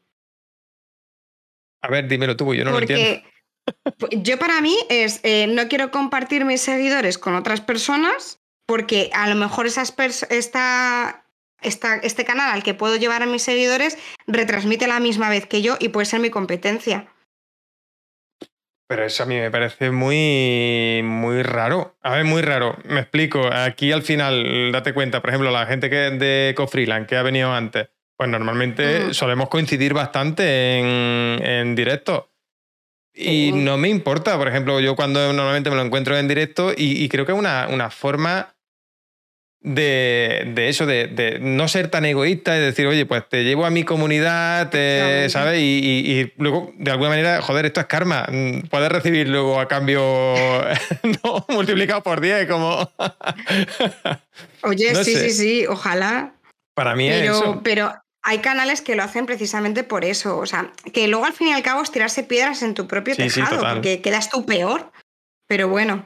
A ver, dímelo tú, yo no lo entiendo. Yo para mí es, eh, no quiero compartir mis seguidores con otras personas porque a lo mejor esas esta, este canal al que puedo llevar a mis seguidores retransmite la misma vez que yo y puede ser mi competencia. Pero eso a mí me parece muy, muy raro. A ver, muy raro. Me explico. Aquí al final, date cuenta, por ejemplo, la gente que de Cofreeland que ha venido antes, pues normalmente solemos coincidir bastante en, directo. Y no me importa, por ejemplo, yo cuando normalmente me lo encuentro en directo y, creo que es una, una forma de, eso, de, no ser tan egoísta y decir, oye, pues te llevo a mi comunidad, ¿sabes? Y, luego, de alguna manera, joder, esto es karma. Mm, puedes recibir luego a cambio, no, multiplicado por 10, como... oye, sí, sí, sí, ojalá. Para mí es eso. Pero hay canales que lo hacen precisamente por eso. O sea, que luego al fin y al cabo es tirarse piedras en tu propio tejado, porque quedas tú peor. Pero bueno.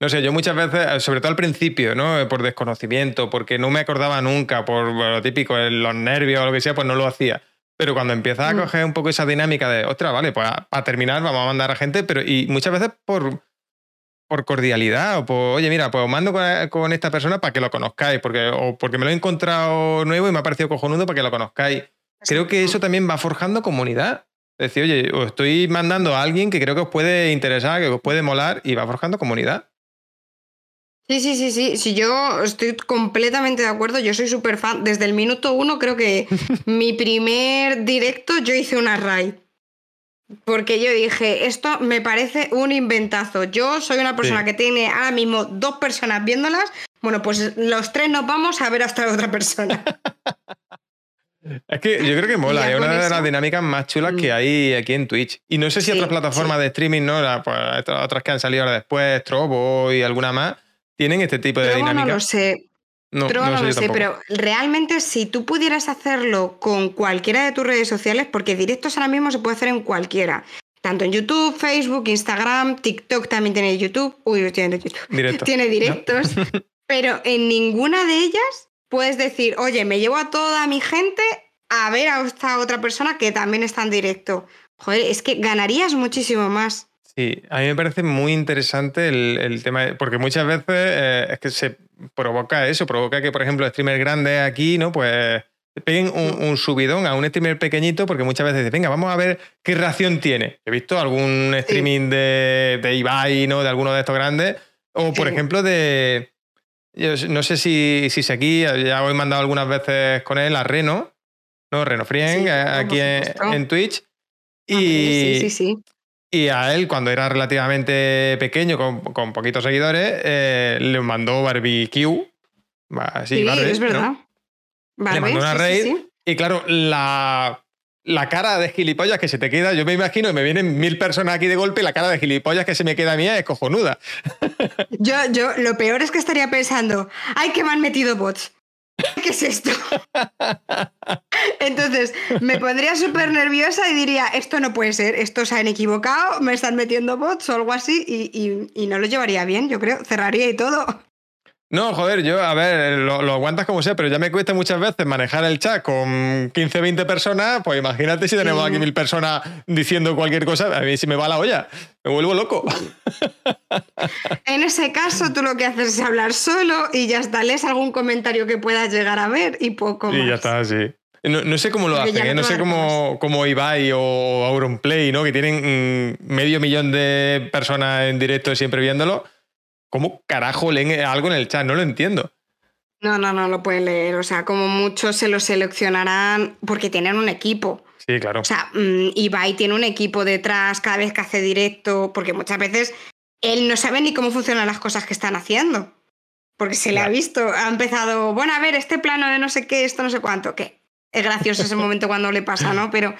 No sé, yo muchas veces, sobre todo al principio, ¿no? Por desconocimiento, porque no me acordaba nunca, por lo típico, los nervios o lo que sea, pues no lo hacía. Pero cuando empiezas a mm. coger un poco esa dinámica de, ostras, vale, pues para terminar vamos a mandar a gente, pero y muchas veces por, por cordialidad o por, oye, mira, pues os mando con, esta persona para que lo conozcáis, porque, o porque me lo he encontrado nuevo y me ha parecido cojonudo para que lo conozcáis. Creo que eso también va forjando comunidad. Es decir, oye, os estoy mandando a alguien que creo que os puede interesar, que os puede molar y va forjando comunidad. Sí, sí, sí, sí. Si yo estoy completamente de acuerdo, yo soy súper fan. Desde el minuto uno, creo que mi primer directo yo hice una raid. Porque yo dije, esto me parece un inventazo. Yo soy una persona que tiene ahora mismo dos personas viéndolas. Bueno, pues los tres nos vamos a ver hasta la otra persona. Es que yo creo que mola, es una de las dinámicas más chulas que mm. hay aquí en Twitch. Y no sé si otras plataformas de streaming, ¿no? Pues, otras que han salido ahora después, Trovo y alguna más, tienen este tipo de dinámica. No lo sé. No, no, lo sé, pero realmente si tú pudieras hacerlo con cualquiera de tus redes sociales, porque directos ahora mismo se puede hacer en cualquiera. Tanto en YouTube, Facebook, Instagram, TikTok también tiene YouTube. Uy, tiene YouTube. Tiene directos. pero en ninguna de ellas puedes decir, oye, me llevo a toda mi gente a ver a esta otra persona que también está en directo. Joder, es que ganarías muchísimo más. Sí, a mí me parece muy interesante el, tema, porque muchas veces eh, es que se provoca eso, provoca que, por ejemplo, streamers grandes aquí, ¿no? Pues peguen un, subidón a un streamer pequeñito porque muchas veces dicen, venga, vamos a ver qué reacción tiene. He visto algún streaming de, de, Ibai, ¿no? De alguno de estos grandes. O, por ejemplo, de... no sé si, si aquí, ya os he mandado algunas veces con él a Reno, ¿no? Reno Frien, eh, aquí en, Twitch. Y, sí, sí, sí. Y a él, cuando era relativamente pequeño, con, poquitos seguidores, eh, le mandó barbecue. Sí, es verdad. le mandó una raid. y claro, la, la, cara de gilipollas que se te queda, yo me imagino, me vienen mil personas aquí de golpe y la cara de gilipollas que se me queda mía es cojonuda. Yo, yo, lo peor es que estaría pensando, ay, que me han metido bots. ¿qué es esto? Entonces me pondría súper nerviosa y diría, esto no puede ser, estos se han equivocado, me están metiendo bots o algo así y, y no lo llevaría bien, yo creo, cerraría y todo. No, joder, yo, a ver, lo, aguantas como sea, pero ya me cuesta muchas veces manejar el chat con 15, 20 personas, pues imagínate si tenemos aquí mil personas diciendo cualquier cosa, a mí si me va la olla, me vuelvo loco. En ese caso, tú lo que haces es hablar solo y ya está, lees algún comentario que puedas llegar a ver y poco más. Y ya está, sí. No, sé cómo lo hacen, ¿eh? no sé cómo, cómo, Ibai o Auronplay, ¿no? que tienen mm, medio millón de personas en directo siempre viéndolo ¿Cómo carajo leen algo en el chat? No lo entiendo. No, no, no lo pueden leer. O sea, como muchos se lo seleccionarán porque tienen un equipo. Sí, claro. O sea, mm, Ibai tiene un equipo detrás cada vez que hace directo, porque muchas veces él no sabe ni cómo funcionan las cosas que están haciendo. Porque se le ha visto, ha empezado, bueno, a ver, este plano de no sé qué, esto no sé cuánto, que es gracioso ese momento cuando le pasa, ¿no? Pero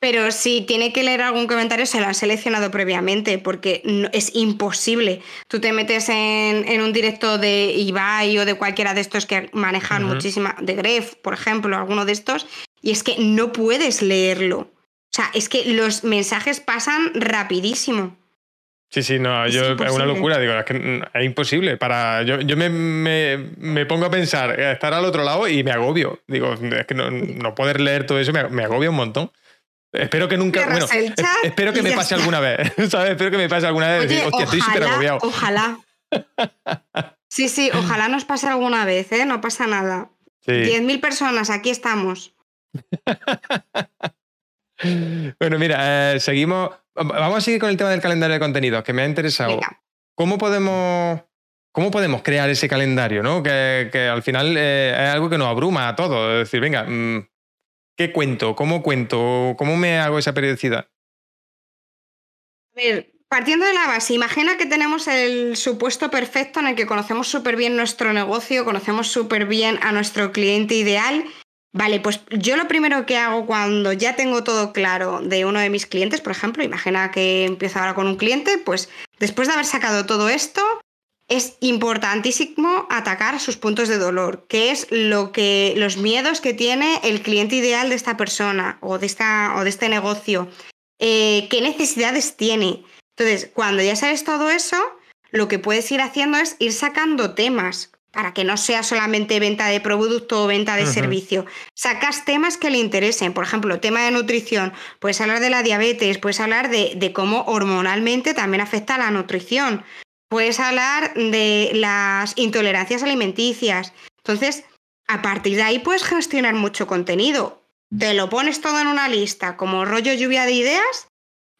pero si tiene que leer algún comentario, se lo han seleccionado previamente, porque es imposible. Tú te metes en, un directo de Ibai o de cualquiera de estos que manejan muchísima, de Gref, por ejemplo, alguno de estos, y es que no puedes leerlo. O sea, es que los mensajes pasan rapidísimo. Sí, sí, no, es yo es una locura, digo, es que es imposible. Para, yo yo me, me, pongo a pensar, estar al otro lado y me agobio. Digo, es que no, poder leer todo eso me, me agobia un montón. Espero que nunca. Bueno, espero que me pase alguna vez. ¿Sabes? Espero que me pase alguna vez. Oye, Hostia, estoy súper agobiado. Ojalá. Sí, sí, ojalá nos pase alguna vez, ¿eh? No pasa nada. Sí. 10.000 personas, aquí estamos. bueno, mira, eh, seguimos. Vamos a seguir con el tema del calendario de contenidos, que me ha interesado. ¿Cómo podemos ¿Cómo podemos crear ese calendario? ¿no? Que, que al final eh, es algo que nos abruma a todos. Es decir, venga, mm, ¿Qué cuento? ¿Cómo cuento? ¿Cómo me hago esa periodicidad? A ver, partiendo de la base, imagina que tenemos el supuesto perfecto en el que conocemos súper bien nuestro negocio, conocemos súper bien a nuestro cliente ideal. Vale, pues yo lo primero que hago cuando ya tengo todo claro de uno de mis clientes, por ejemplo, imagina que empiezo ahora con un cliente, pues después de haber sacado todo esto, es importantísimo atacar sus puntos de dolor, que es lo que los miedos que tiene el cliente ideal de esta persona o de, esta, o de este negocio, eh, qué necesidades tiene. Entonces, cuando ya sabes todo eso, lo que puedes ir haciendo es ir sacando temas para que no sea solamente venta de producto o venta de servicio. Sacas temas que le interesen, por ejemplo, tema de nutrición, puedes hablar de la diabetes, puedes hablar de, de cómo hormonalmente también afecta a la nutrición, puedes hablar de las intolerancias alimenticias. Entonces, a partir de ahí puedes gestionar mucho contenido. Te lo pones todo en una lista como rollo lluvia de ideas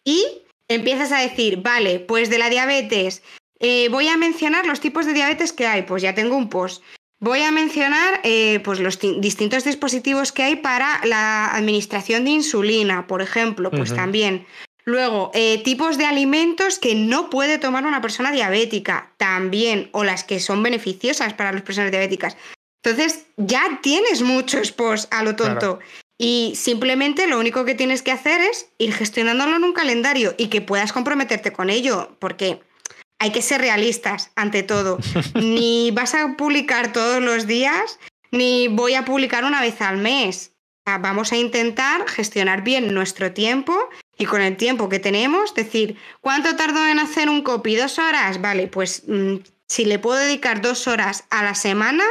y empiezas a decir, vale, pues de la diabetes, eh, voy a mencionar los tipos de diabetes que hay, pues ya tengo un post. Voy a mencionar eh, pues los distintos dispositivos que hay para la administración de insulina, por ejemplo, pues también. Luego, eh, tipos de alimentos que no puede tomar una persona diabética también, o las que son beneficiosas para las personas diabéticas. Entonces, ya tienes muchos posts a lo tonto. Y simplemente lo único que tienes que hacer es ir gestionándolo en un calendario y que puedas comprometerte con ello, porque hay que ser realistas ante todo. ni vas a publicar todos los días, ni voy a publicar una vez al mes. vamos a intentar gestionar bien nuestro tiempo y con el tiempo que tenemos, decir, ¿cuánto tardo en hacer un copy? ¿Dos horas? Vale, pues mm, si le puedo dedicar dos horas a la semana,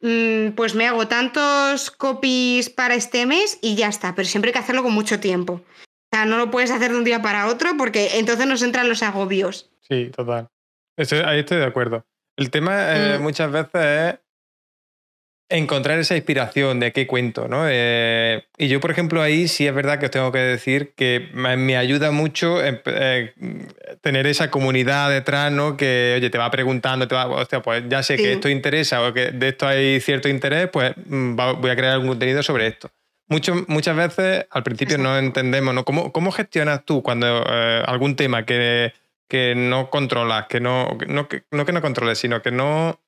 mm, pues me hago tantos copies para este mes y ya está, pero siempre hay que hacerlo con mucho tiempo. O sea, no lo puedes hacer de un día para otro porque entonces nos entran los agobios. Sí, total. ahí estoy de acuerdo. El tema eh, mm. muchas veces es encontrar esa inspiración de qué cuento, ¿no? Eh, y yo, por ejemplo, ahí sí es verdad que os tengo que decir que me, ayuda mucho eh, tener esa comunidad detrás, ¿no? Que, oye, te va preguntando, te va, hostia, pues ya sé que esto interesa o que de esto hay cierto interés, pues mm, voy a crear algún contenido sobre esto. muchas veces al principio no entendemos, ¿no? ¿Cómo, ¿Cómo, gestionas tú cuando eh, algún tema que, que no controlas, que no, no, que, no que no controles, sino que no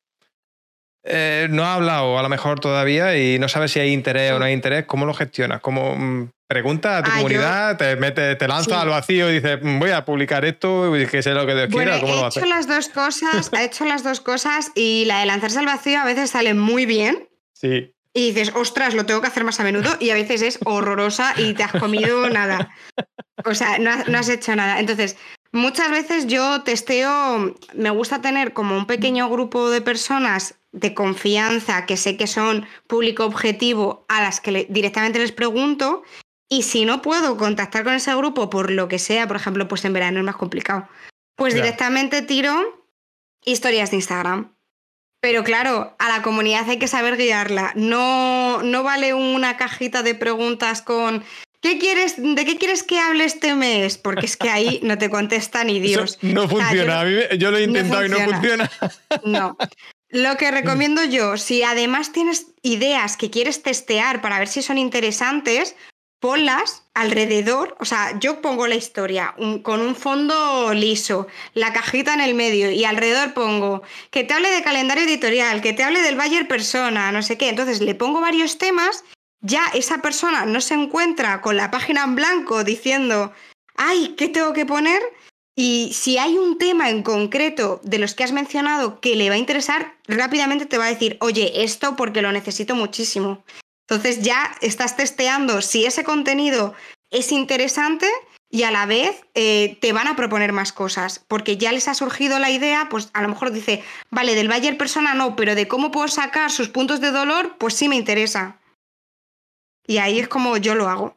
eh, no ha hablado a lo mejor todavía y no sabes si hay interés o no hay interés, ¿cómo lo gestionas? ¿Cómo mm, preguntas a tu ah, comunidad, te mete, te lanzas al vacío y dices, mm, voy a publicar esto y que sé lo que Dios quiera? ¿Cómo he hecho las dos cosas, ha hecho las dos cosas y la de lanzarse al vacío a veces sale muy bien. Sí. Y dices, ostras, lo tengo que hacer más a menudo y a veces es horrorosa y te has comido nada. O sea, no, no has hecho nada. Entonces, muchas veces yo testeo, me gusta tener como un pequeño grupo de personas de confianza que sé que son público objetivo a las que le- directamente les pregunto y si no puedo contactar con ese grupo por lo que sea, por ejemplo, pues en verano es más complicado, pues directamente tiro historias de Instagram. Pero claro, a la comunidad hay que saber guiarla. No, no vale una cajita de preguntas con ¿qué quieres, ¿de qué quieres que hable este mes? Porque es que ahí no te contesta ni Dios. Eso no O sea, yo funciona. no- A mí yo lo he no intentado y no funciona. funciona. no. Lo que recomiendo yo, si además tienes ideas que quieres testear para ver si son interesantes, ponlas alrededor. O sea, yo pongo la historia un- con un fondo liso, la cajita en el medio y alrededor pongo que te hable de calendario editorial, que te hable del Bayer persona, no sé qué. Entonces le pongo varios temas, ya esa persona no se encuentra con la página en blanco diciendo, ay, ¿qué tengo que poner? Y si hay un tema en concreto de los que has mencionado que le va a interesar, rápidamente te va a decir, oye, esto porque lo necesito muchísimo. Entonces ya estás testeando si ese contenido es interesante y a la vez eh, te van a proponer más cosas, porque ya les ha surgido la idea, pues a lo mejor dice, vale, del Bayer persona no, pero de cómo puedo sacar sus puntos de dolor, pues sí me interesa. Y ahí es como yo lo hago.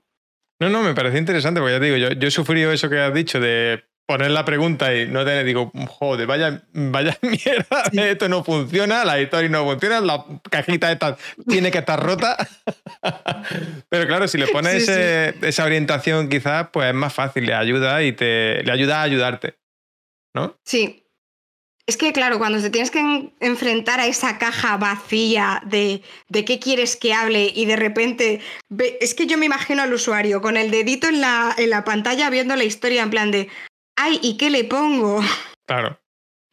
No, no, me parece interesante, porque ya te digo, yo, yo he sufrido eso que has dicho de poner la pregunta y no tener, digo, joder, vaya, vaya mierda, esto no funciona, la historia no funciona, la cajita esta tiene que estar rota. Pero claro, si le pones Sí, ese- esa orientación quizás, pues es más fácil, le ayuda y te le ayuda a ayudarte. ¿No? Sí. Es que, claro, cuando te tienes que en- enfrentar a esa caja vacía de, de qué quieres que hable y de repente. ve- es que yo me imagino al usuario con el dedito en la, en la pantalla viendo la historia en plan de. ¡Ay! ¿Y qué le pongo? Claro.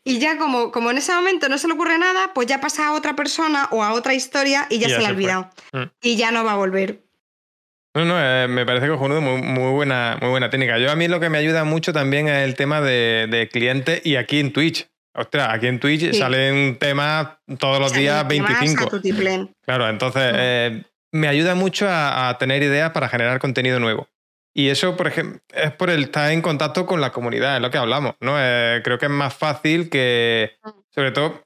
Y ya, como, como en ese momento no se le ocurre nada, pues ya pasa a otra persona o a otra historia y ya Y ya se le ha olvidado. Mm. Y ya no va a volver. No, no, eh, me parece cojonudo, muy, muy, buena, muy buena técnica. Yo a mí lo que me ayuda mucho también es el tema de, de clientes y aquí en Twitch. Ostras, aquí en Twitch Sí. salen temas todos los días temas a 25. tutiplén. Claro, entonces eh, me ayuda mucho a, a tener ideas para generar contenido nuevo. Y eso, por ejemplo, es por el estar en contacto con la comunidad, es lo que hablamos, ¿no? Eh, creo que es más fácil que, sobre todo,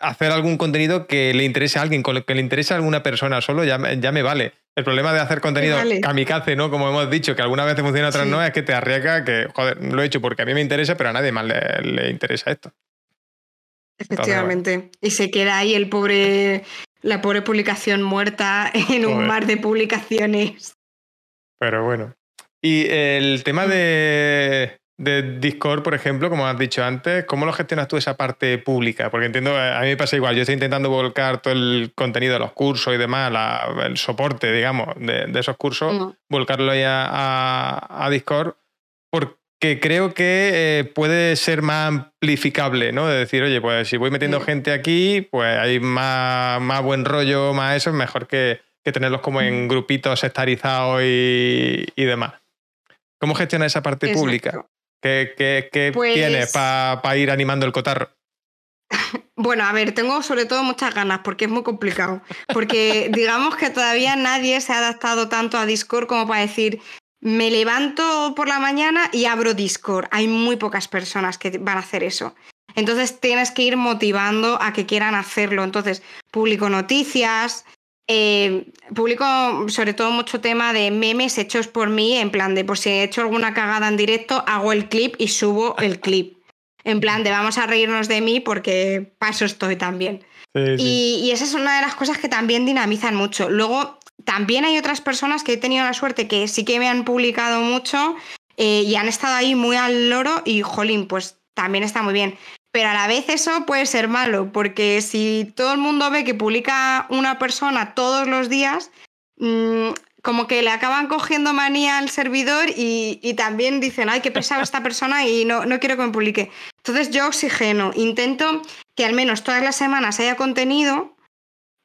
hacer algún contenido que le interese a alguien, con lo que le interese a alguna persona solo, ya, me- ya me vale. El problema de hacer contenido vale. kamikaze, ¿no? Como hemos dicho, que algunas veces funciona, otras Sí. no, es que te arriesga que, joder, lo he hecho porque a mí me interesa, pero a nadie más le, le interesa esto. Efectivamente. Y se queda ahí el pobre, la pobre publicación muerta en un mar de publicaciones. Pero bueno. Y el tema de, de Discord, por ejemplo, como has dicho antes, ¿cómo lo gestionas tú esa parte pública? Porque entiendo, a mí me pasa igual, yo estoy intentando volcar todo el contenido de los cursos y demás, la- el soporte, digamos, de, de esos cursos, Mm. volcarlo ahí a, a- Discord, porque creo que eh, puede ser más amplificable, ¿no? De decir, oye, pues si voy metiendo Sí. gente aquí, pues hay más, más buen rollo, más eso, es mejor que, que tenerlos como en grupitos sectarizados y, y demás. ¿Cómo gestionas esa parte pública? ¿Qué, qué- qué Pues- tienes para ir animando el cotarro? Bueno, a ver, tengo sobre todo muchas ganas porque es muy complicado. Porque digamos que todavía nadie se ha adaptado tanto a Discord como para decir, me levanto por la mañana y abro Discord. Hay muy pocas personas que van a hacer eso. Entonces tienes que ir motivando a que quieran hacerlo. Entonces, publico noticias, eh, publico sobre todo mucho tema de memes hechos por mí, en plan de, pues si he hecho alguna cagada en directo, hago el clip y subo el clip. En plan de vamos a reírnos de mí porque paso estoy también. Sí, sí. Y, y esa es una de las cosas que también dinamizan mucho. Luego, también hay otras personas que he tenido la suerte que sí que me han publicado mucho eh, y han estado ahí muy al loro y, jolín, pues también está muy bien. Pero a la vez eso puede ser malo, porque si todo el mundo ve que publica una persona todos los días, mm, como que le acaban cogiendo manía al servidor y, y también dicen, ay, qué pesada esta persona y no, no quiero que me publique. Entonces yo oxigeno, intento que al menos todas las semanas haya contenido,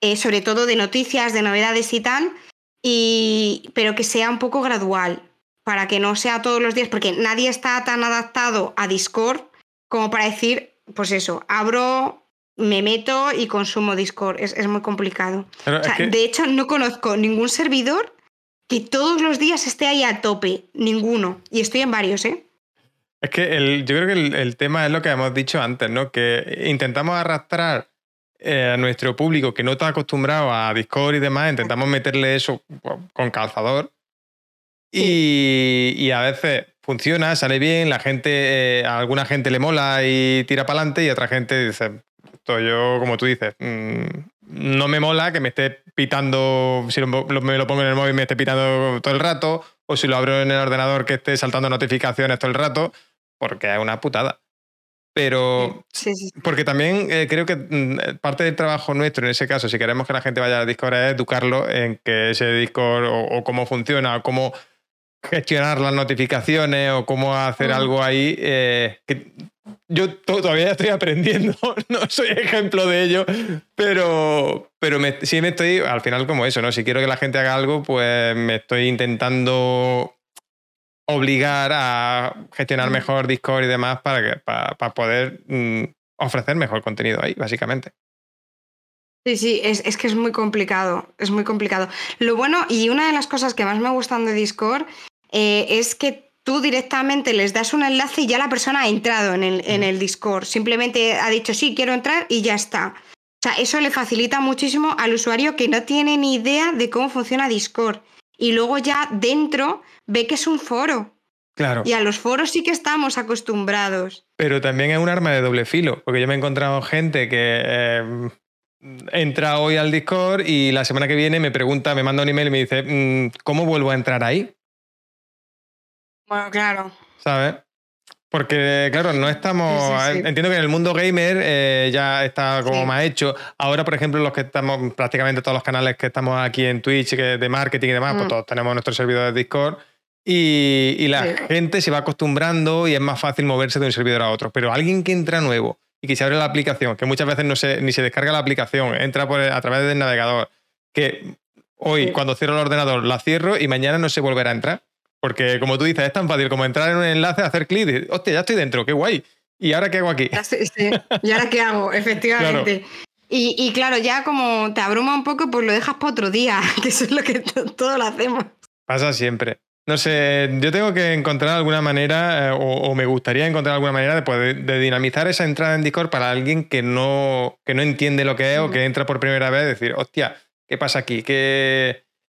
eh, sobre todo de noticias, de novedades y tal, y, pero que sea un poco gradual, para que no sea todos los días, porque nadie está tan adaptado a Discord como para decir, pues eso, abro me meto y consumo Discord. Es, muy complicado. De hecho, no conozco ningún servidor que todos los días esté ahí a tope. Ninguno. Y estoy en varios, ¿eh? Es que el, yo creo que el, tema es lo que hemos dicho antes, ¿no? Que intentamos arrastrar eh, a nuestro público que no está acostumbrado a Discord y demás, intentamos meterle eso con calzador. Y, a veces funciona, sale bien, la gente, eh, a alguna gente le mola y tira para adelante y a otra gente dice, esto yo, como tú dices, mm, no me mola que me esté pitando, si me lo pongo en el móvil me esté pitando todo el rato, o si lo abro en el ordenador que esté saltando notificaciones todo el rato porque es una putada. Pero, porque también eh, creo que mm, parte del trabajo nuestro en ese caso, si queremos que la gente vaya al Discord, es educarlo en que ese Discord o, cómo funciona, o cómo gestionar las notificaciones, o cómo hacer algo ahí. Eh, que yo todavía estoy aprendiendo, no soy ejemplo de ello, pero, pero sí me estoy, al final como eso, ¿no? Si quiero que la gente haga algo, pues me estoy intentando obligar a gestionar mejor Discord y demás para, que, para, poder mm, ofrecer mejor contenido ahí, básicamente. Sí, sí, es, que es muy complicado, es muy complicado. Lo bueno, y una de las cosas que más me gustan de Discord eh, es que tú directamente les das un enlace y ya la persona ha entrado en el, en el Discord. Simplemente ha dicho, sí, quiero entrar y ya está. O sea, eso le facilita muchísimo al usuario que no tiene ni idea de cómo funciona Discord y luego ya dentro ve que es un foro. Claro. Y a los foros sí que estamos acostumbrados. Pero también es un arma de doble filo, porque yo me he encontrado gente que eh, entra hoy al Discord y la semana que viene me pregunta, me manda un email y me dice, mm, ¿cómo vuelvo a entrar ahí? Bueno, claro. ¿Sabes? Porque, claro, no estamos. Entiendo que en el mundo gamer eh, ya está como más hecho. Ahora, por ejemplo, los que estamos, prácticamente todos los canales que estamos aquí en Twitch de marketing y demás, pues mm. todos tenemos nuestro servidor de Discord. Y, la gente se va acostumbrando y es más fácil moverse de un servidor a otro. Pero alguien que entra nuevo y que se abre la aplicación, que muchas veces no se, ni se descarga la aplicación, entra por, a través del navegador, que hoy, cuando cierro el ordenador, la cierro y mañana no se volverá a entrar porque, como tú dices, es tan fácil como entrar en un enlace, hacer clic y hostia, ya estoy dentro, qué guay. ¿Y ahora qué hago aquí? ¿Y ahora qué hago? Efectivamente. Y, claro, ya como te abruma un poco, pues lo dejas para otro día, que eso es lo que todos lo hacemos. Pasa siempre. No sé, yo tengo que encontrar alguna manera, eh, o, me gustaría encontrar alguna manera de poder de dinamizar esa entrada en Discord para alguien que no, que no entiende lo que es o que entra por primera vez, decir, hostia, ¿qué pasa aquí?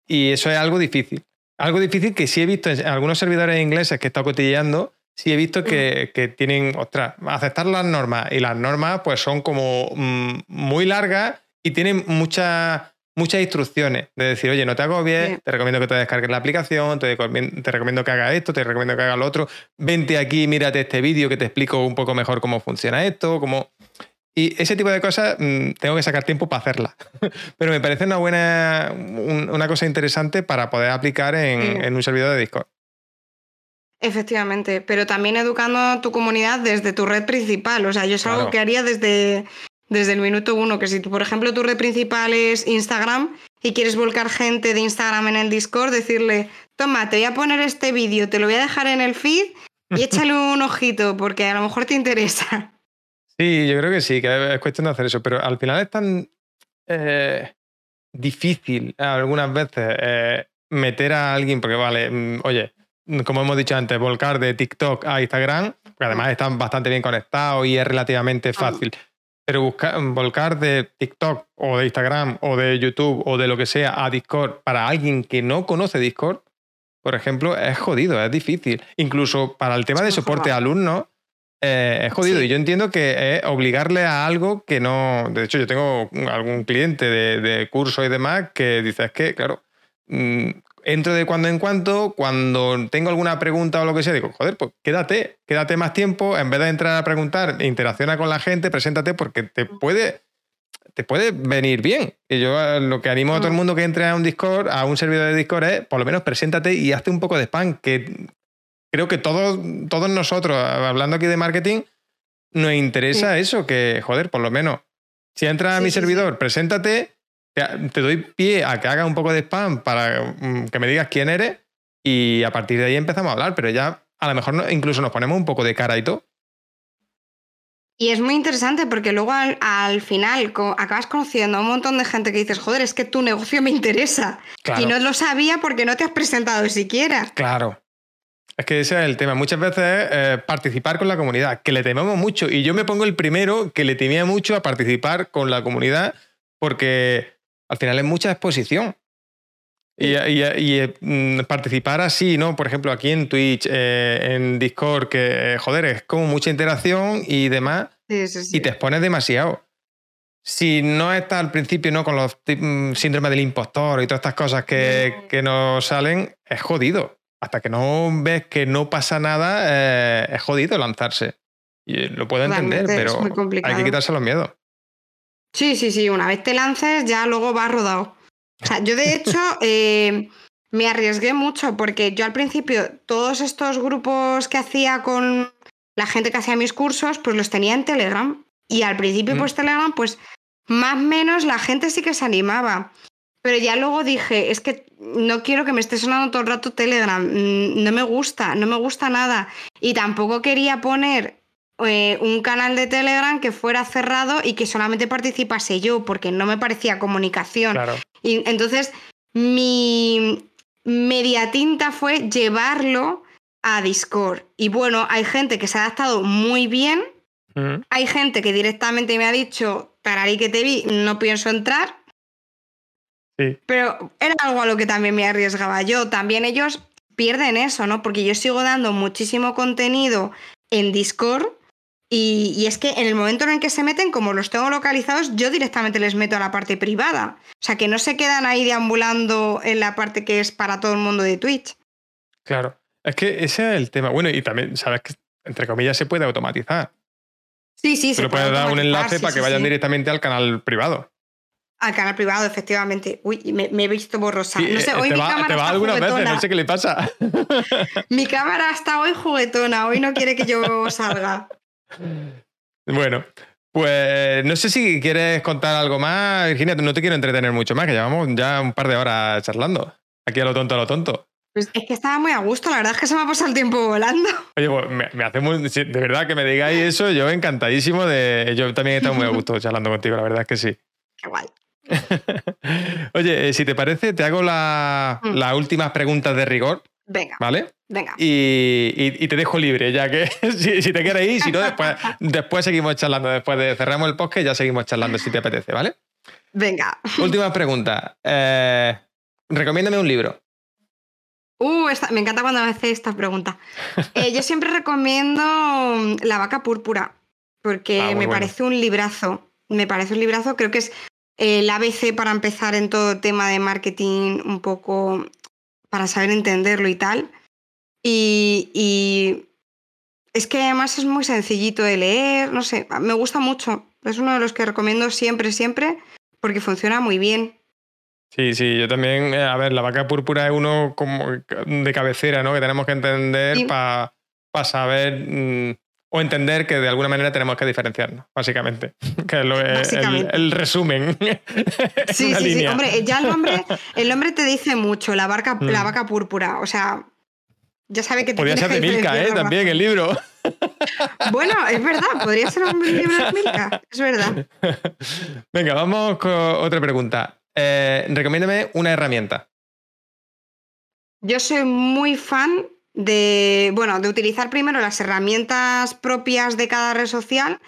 Y eso es algo difícil. Algo difícil que sí he visto en algunos servidores ingleses que he estado cotilleando, sí he visto que, que, tienen, ostras, aceptar las normas. Y las normas pues son como mm, muy largas y tienen muchas muchas instrucciones de decir, oye, no te hago bien, te recomiendo que te descargues la aplicación, te, te, recomiendo que hagas esto, te recomiendo que hagas lo otro, vente aquí, mírate este vídeo que te explico un poco mejor cómo funciona esto, cómo... Y ese tipo de cosas mm, tengo que sacar tiempo para hacerlas. Pero me parece una buena, una cosa interesante para poder aplicar en, un servidor de Discord. Efectivamente, pero también educando a tu comunidad desde tu red principal. O sea, yo es algo que haría desde, desde el minuto uno, que si tú, por ejemplo, tu red principal es Instagram y quieres volcar gente de Instagram en el Discord, decirle, toma, te voy a poner este vídeo, te lo voy a dejar en el feed y échale un ojito porque a lo mejor te interesa. Sí, yo creo que sí, que es cuestión de hacer eso, pero al final es tan eh, difícil algunas veces eh, meter a alguien, porque vale, mm, oye, como hemos dicho antes, volcar de TikTok a Instagram, porque además están bastante bien conectados y es relativamente ah. Pero buscar, volcar de TikTok o de Instagram o de YouTube o de lo que sea a Discord para alguien que no conoce Discord, por ejemplo, es jodido, es difícil. Incluso para el tema de soporte a alumnos, eh, es jodido. Y yo entiendo que es obligarle a algo que no. De hecho, yo tengo algún cliente de, curso y demás que dice: es que, claro, mm, entro de cuando en cuando, cuando tengo alguna pregunta o lo que sea, digo, joder, pues quédate, quédate más tiempo, en vez de entrar a preguntar, interacciona con la gente, preséntate porque te puede, te puede venir bien. Y yo eh, lo que animo a todo el mundo que entre a un Discord, a un servidor de Discord es, por lo menos, preséntate y hazte un poco de spam, que creo que todos, todos nosotros, hablando aquí de marketing, nos interesa eso, que, joder, por lo menos, si entras a mi servidor, preséntate, te doy pie a que haga un poco de spam para mm, que me digas quién eres y a partir de ahí empezamos a hablar, pero ya a lo mejor incluso nos ponemos un poco de cara y todo. Y es muy interesante porque luego al, final acabas conociendo a un montón de gente que dices, joder, es que tu negocio me interesa. Y no lo sabía porque no te has presentado siquiera. Claro. Es que ese es el tema. Muchas veces eh, participar con la comunidad, que le tememos mucho. Y yo me pongo el primero que le temía mucho a participar con la comunidad porque al final es mucha exposición. Y, y, mm, participar así, ¿no? Por ejemplo, aquí en Twitch, eh, en Discord, que, joder, es como mucha interacción y demás. Y te expones demasiado. Si no estás al principio, ¿no? Con los mm, síndromes del impostor y todas estas cosas que, que nos salen, es jodido. Hasta que no ves que no pasa nada, eh, es jodido lanzarse. Y lo puedo entender, pero hay que quitarse los miedos. Sí, sí, sí. Una vez te lances, ya luego vas rodado. O sea, yo de hecho eh, me arriesgué mucho porque yo al principio todos estos grupos que hacía con la gente que hacía mis cursos, pues los tenía en Telegram. Y al principio, mm. pues Telegram, pues más o menos la gente sí que se animaba. Pero ya luego dije, es que no quiero que me esté sonando todo el rato Telegram. Mm, no me gusta, no me gusta nada. Y tampoco quería poner eh, un canal de Telegram que fuera cerrado y que solamente participase yo, porque no me parecía comunicación. Y entonces mi media tinta fue llevarlo a Discord. Y bueno, hay gente que se ha adaptado muy bien. Hay gente que directamente me ha dicho, tararí que te vi, no pienso entrar. Pero era algo a lo que también me arriesgaba yo. También ellos pierden eso, ¿no? Porque yo sigo dando muchísimo contenido en Discord y, es que en el momento en el que se meten, como los tengo localizados, yo directamente les meto a la parte privada. O sea, que no se quedan ahí deambulando en la parte que es para todo el mundo de Twitch. Claro, es que ese es el tema. Bueno, y también, sabes que, entre comillas, se puede automatizar. Sí, sí, se puede dar un enlace para que vayan directamente al canal privado. Al canal privado, efectivamente. Uy, me, he visto borrosa. no sé, eh, hoy mi va, cámara te va algunas veces, no sé qué le pasa. mi cámara está hoy juguetona, hoy no quiere que yo salga. Bueno, pues no sé si quieres contar algo más, Virginia, no te quiero entretener mucho más, que llevamos ya un par de horas charlando. Aquí a lo tonto, a lo tonto. Pues es que estaba muy a gusto, la verdad es que se me ha pasado el tiempo volando. Oye, pues me, hace muy. De verdad que me digáis eso, yo encantadísimo de. Yo también he estado muy a gusto charlando contigo, la verdad es que sí. Qué guay. Oye, eh, si te parece, te hago mm. las últimas preguntas de rigor. Venga. ¿Vale? Venga. Y, te dejo libre, ya que si, te quieres ir, si no, después, después seguimos charlando. Después de cerramos el podcast, ya seguimos charlando si te apetece, ¿vale? Venga. Última pregunta. Eh, recomiéndame un libro. Uh, me encanta cuando me haces esta pregunta. Eh, yo siempre recomiendo La vaca púrpura, porque ah, me parece un librazo. Me parece un librazo, creo que es el ABC para empezar en todo tema de marketing, un poco para saber entenderlo y tal. Y, es que además es muy sencillito de leer, no sé, me gusta mucho. Es uno de los que recomiendo siempre, siempre, porque funciona muy bien. Sí, sí, yo también, eh, a ver, la vaca púrpura es uno como de cabecera, ¿no? Que tenemos que entender para saber mm, o entender que de alguna manera tenemos que diferenciarnos, básicamente. Que es lo, El, resumen. Sí, sí, sí. Hombre, ya el hombre, el hombre te dice mucho, la, barca, la mm. vaca púrpura. O sea, ya sabe que te Podría ser de Milka, ¿eh? También el libro. Bueno, es verdad, podría ser un libro de Milka, es verdad. Venga, vamos con otra pregunta. Eh, recomiéndame una herramienta. Yo soy muy fan de, bueno, de utilizar primero las herramientas propias de cada red social,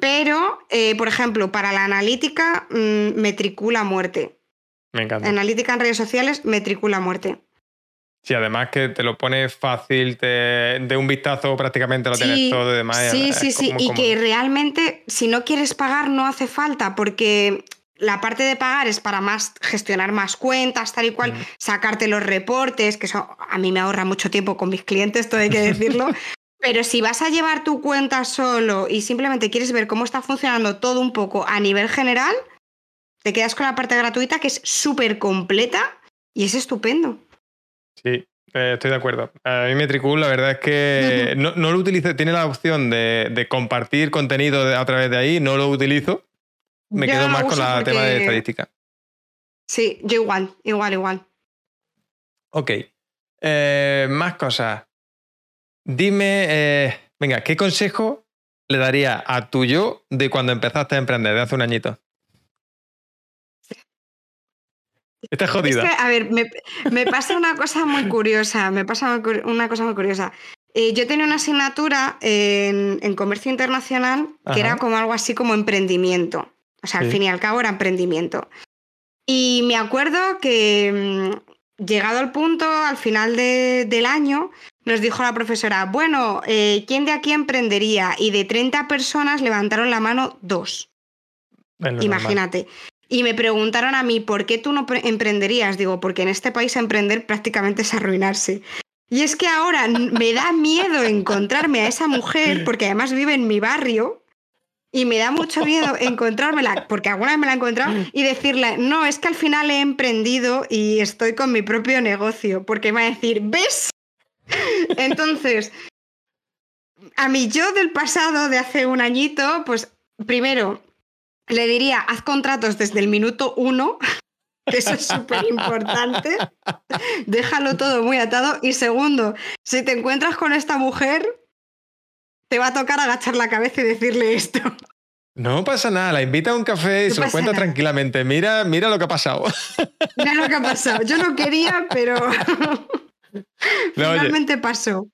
pero, eh, por ejemplo, para la analítica, mm, metricula muerte. Me encanta. Analítica en redes sociales, metricula muerte. Sí, además que te lo pone fácil, de un vistazo prácticamente lo tienes todo y demás. Sí, sí, sí, y que realmente si no quieres pagar no hace falta, porque la parte de pagar es para más gestionar más cuentas, tal y cual, sacarte los reportes, que eso a mí me ahorra mucho tiempo con mis clientes, todo hay que decirlo. Pero si vas a llevar tu cuenta solo y simplemente quieres ver cómo está funcionando todo un poco a nivel general, te quedas con la parte gratuita que es súper completa y es estupendo. Sí, eh, estoy de acuerdo. A mí Metricool, la verdad es que no, lo utilizo, tiene la opción de, de compartir contenido a través de ahí, no lo utilizo, me quedo más con la tema de estadística. Sí, yo igual, igual, igual. Ok. Eh, más cosas. Dime, eh, venga, ¿qué consejo le daría a tu yo de cuando empezaste a emprender, de hace un añito? Estás jodida. Es que, a ver, me, pasa una cosa muy curiosa. Me pasa una cosa muy curiosa. Eh, yo tenía una asignatura en, comercio internacional que era como algo así como emprendimiento. Sea, al fin y al cabo era emprendimiento. Y me acuerdo que mm, llegado al punto, al final del año, nos dijo la profesora, bueno, eh, ¿quién de aquí emprendería? Y de 30 personas levantaron la mano dos. Imagínate. Y me preguntaron a mí, ¿por qué tú no emprenderías? Digo, porque en este país emprender prácticamente es arruinarse. Y es que ahora me da miedo encontrarme a esa mujer, porque además vive en mi barrio, y me da mucho miedo encontrármela, porque alguna vez me la he encontrado, y decirle, no, es que al final he emprendido y estoy con mi propio negocio, porque me va a decir, ¿ves? Entonces, a mí yo del pasado, de hace un añito, pues primero le diría, haz contratos desde el minuto uno, que eso es súper importante. Déjalo todo muy atado. Y segundo, si te encuentras con esta mujer, te va a tocar agachar la cabeza y decirle esto. No pasa nada, la invita a un café y se lo cuenta tranquilamente. Mira, mira lo que ha pasado. Mira lo que ha pasado. Yo no quería, pero finalmente pasó.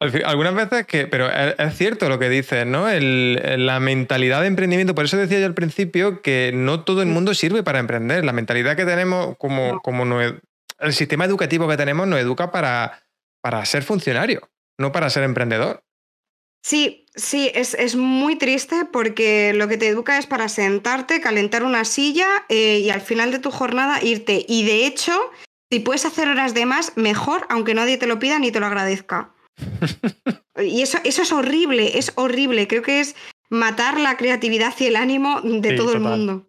Algunas veces que, pero es, cierto lo que dices, ¿no? la mentalidad de emprendimiento, por eso decía yo al principio que no todo el mundo sirve para emprender. La mentalidad que tenemos, como, como no, el sistema educativo que tenemos nos educa para, para ser funcionario, no para ser emprendedor. Sí, sí, es, muy triste porque lo que te educa es para sentarte, calentar una silla eh, y al final de tu jornada irte. Y de hecho, si puedes hacer horas de más, mejor, aunque nadie te lo pida ni te lo agradezca. y eso, eso es horrible, es horrible. Creo que es matar la creatividad y el ánimo de todo el mundo.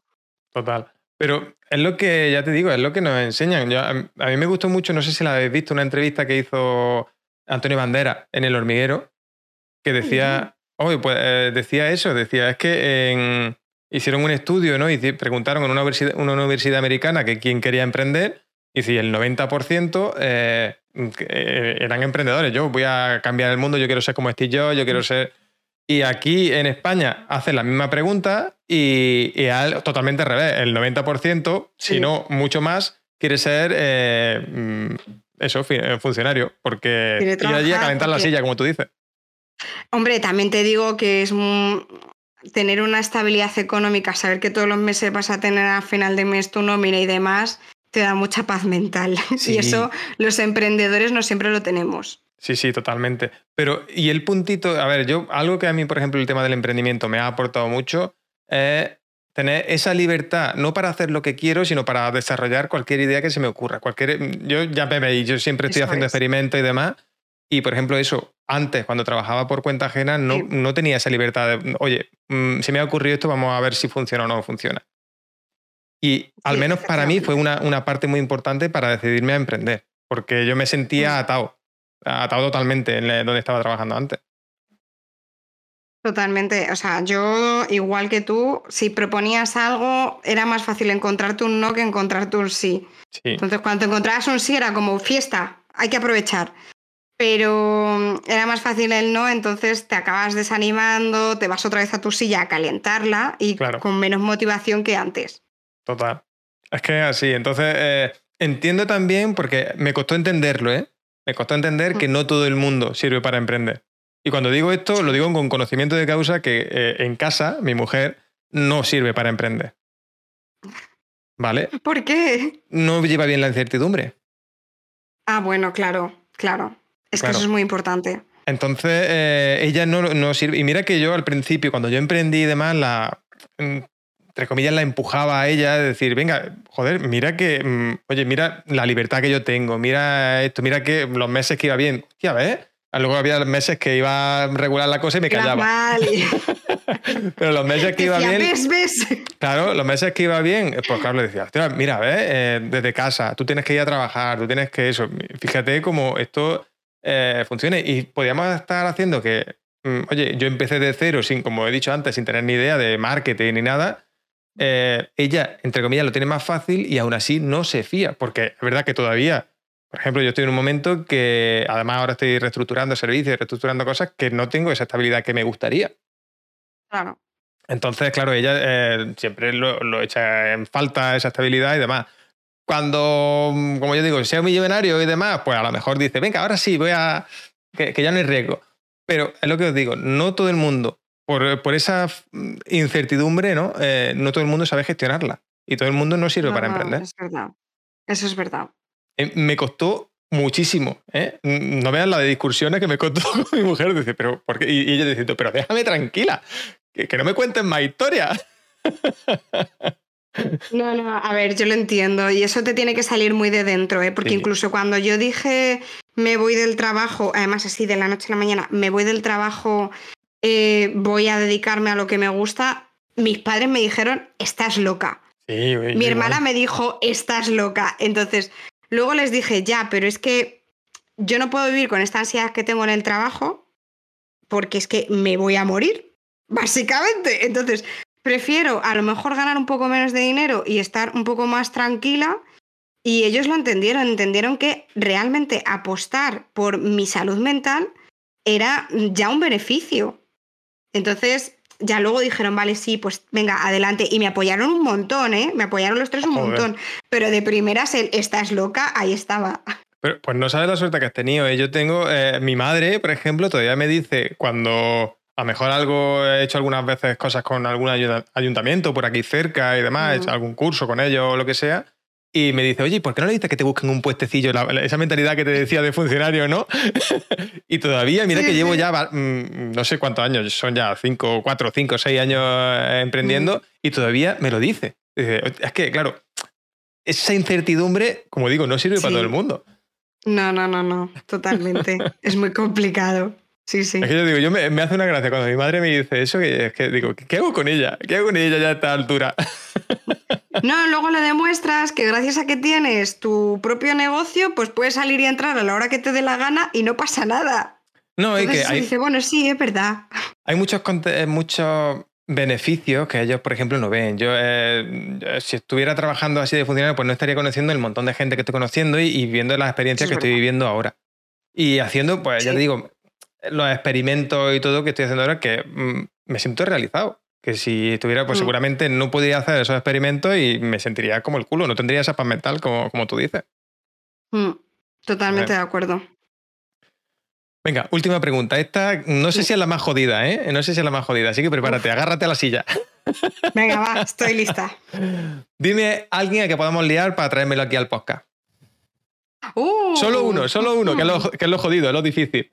Total. Pero es lo que, ya te digo, es lo que nos enseñan. a, mí me gustó mucho, no sé si la habéis visto, una entrevista que hizo Antonio Bandera en El Hormiguero, que decía, oh, pues, eh, decía eso, decía, es que hicieron un estudio, ¿no? Y preguntaron en una universidad, una universidad americana que quién quería emprender, y si el 90% eh, eh, eran emprendedores. Yo voy a cambiar el mundo, yo quiero ser como Steve yo, yo quiero ser... Y aquí en España hacen la misma pregunta y, totalmente al revés. El 90%, si no mucho más, quiere ser eh, mm, eso, eh, funcionario, porque ir allí a calentar la silla, como tú dices. Hombre, también te digo que es tener una estabilidad económica, saber que todos los meses vas a tener al final de mes tu nómina y demás, te da mucha paz mental. Y eso los emprendedores no siempre lo tenemos. Sí, sí, totalmente. Pero, y el puntito, a ver, yo, algo que a mí, por ejemplo, el tema del emprendimiento me ha aportado mucho es tener esa libertad, no para hacer lo que quiero, sino para desarrollar cualquier idea que se me ocurra. Cualquier, yo ya me veis, yo siempre estoy haciendo experimentos y demás. Y, por ejemplo, eso, antes, cuando trabajaba por cuenta ajena, no, no tenía esa libertad de, oye, mm, se me ha ocurrido esto, vamos a ver si funciona o no funciona. Y al menos para mí fue una, una, parte muy importante para decidirme a emprender, porque yo me sentía atado, atado totalmente en donde estaba trabajando antes. Totalmente, o sea, yo igual que tú, si proponías algo, era más fácil encontrarte un no que encontrarte un sí. sí. Entonces, cuando te encontrabas un sí era como fiesta, hay que aprovechar. Pero era más fácil el no, entonces te acabas desanimando, te vas otra vez a tu silla a calentarla y con menos motivación que antes. Total. Es que así. Entonces, eh, entiendo también, porque me costó entenderlo, ¿eh? Me costó entender que no todo el mundo sirve para emprender. Y cuando digo esto, lo digo con conocimiento de causa que eh, en casa, mi mujer no sirve para emprender. ¿Vale? ¿Por qué? No lleva bien la incertidumbre. Ah, bueno, claro, claro. Es que eso es muy importante. Entonces, eh, ella no, no, sirve. Y mira que yo al principio, cuando yo emprendí y demás, la, mm, entre comillas, la empujaba a ella a decir, venga, joder, mira que, mm, oye, mira la libertad que yo tengo, mira esto, mira que los meses que iba bien. Ya ves, luego había meses que iba a regular la cosa y me callaba. Pero los meses que iba bien. ¿Ves, ves? Claro, los meses que iba bien, pues claro, le decía, mira, ves, eh, desde casa, tú tienes que ir a trabajar, tú tienes que eso. Fíjate cómo esto eh, funciona. Y podíamos estar haciendo que, mm, oye, yo empecé de cero, sin, como he dicho antes, sin tener ni idea de marketing ni nada eh, ella, entre comillas, lo tiene más fácil y aún así no se fía, porque es verdad que todavía, por ejemplo, yo estoy en un momento que además ahora estoy reestructurando servicios, reestructurando cosas que no tengo esa estabilidad que me gustaría. Claro. Entonces, claro, ella eh, siempre lo, echa en falta esa estabilidad y demás. Cuando, mm, como yo digo, sea millonario y demás, pues a lo mejor dice, venga, ahora sí, voy a... que, ya no hay riesgo. Pero es lo que os digo, no todo el mundo, por, esa mm, incertidumbre, ¿no? Eh, no todo el mundo sabe gestionarla. Y todo el mundo no sirve para emprender. Es verdad. Eso es verdad. Eh, me costó muchísimo. ¿eh? No vean la de discusiones que me contó con mi mujer. Dice, pero ¿por qué? Y ella diciendo, pero déjame tranquila, que, no me cuenten más historias. No, no, a ver, yo lo entiendo. Y eso te tiene que salir muy de dentro, ¿eh? porque incluso cuando yo dije me voy del trabajo, además así de la noche a la mañana, me voy del trabajo, eh, voy a dedicarme a lo que me gusta, mis padres me dijeron, estás loca. Mi hermana me dijo, estás loca. Entonces, luego les dije, ya, pero es que yo no puedo vivir con esta ansiedad que tengo en el trabajo porque es que me voy a morir, básicamente. Entonces, prefiero a lo mejor ganar un poco menos de dinero y estar un poco más tranquila. Y ellos lo entendieron, entendieron que realmente apostar por mi salud mental era ya un beneficio. Entonces, ya luego dijeron, vale, sí, pues venga, adelante. Y me apoyaron un montón, ¿eh? Me apoyaron los tres un montón. Pero de primeras, el estás loca, ahí estaba. Pero, pues no sabes la suerte que has tenido. ¿eh? Yo tengo, eh, mi madre, por ejemplo, todavía me dice cuando a lo mejor algo he hecho algunas veces cosas con algún ayuntamiento por aquí cerca y demás, he hecho algún curso con ellos o lo que sea, y me dice, oye, ¿por qué no le dices que te busquen un puestecillo? esa mentalidad que te decía de funcionario, ¿no? y todavía, mira que llevo ya, mm, no sé cuántos años, son ya cinco, cuatro, cinco, seis años eh, emprendiendo, mm. y todavía me lo dice. Es que, claro, esa incertidumbre, como digo, no sirve para todo el mundo. No, no, no, no, totalmente. es muy complicado. Sí, sí. Es que yo digo, yo me, hace una gracia cuando mi madre me dice eso, que es que digo, ¿qué hago con ella? ¿Qué hago con ella ya a esta altura? No, luego le demuestras que gracias a que tienes tu propio negocio, pues puedes salir y entrar a la hora que te dé la gana y no pasa nada. No, y que dice, bueno, sí, es verdad. Hay muchos, eh, muchos beneficios que ellos, por ejemplo, no ven. Yo, eh, si estuviera trabajando así de funcionario, pues no estaría conociendo el montón de gente que estoy conociendo y, viendo las experiencias que estoy viviendo ahora. Y haciendo, pues ya te digo, los experimentos y todo que estoy haciendo ahora, que mm, me siento realizado que si estuviera, pues mm. seguramente no podría hacer esos experimentos y me sentiría como el culo, no tendría esa paz mental como, como tú dices. Mm, totalmente de acuerdo. Venga, última pregunta. Esta no sé si es la más jodida, ¿eh? No sé si es la más jodida, así que prepárate, agárrate a la silla. Venga, va, estoy lista. Dime alguien a que podamos liar para traérmelo aquí al podcast. Uh. solo uno, solo uno, que es, lo, que es lo jodido, es lo difícil.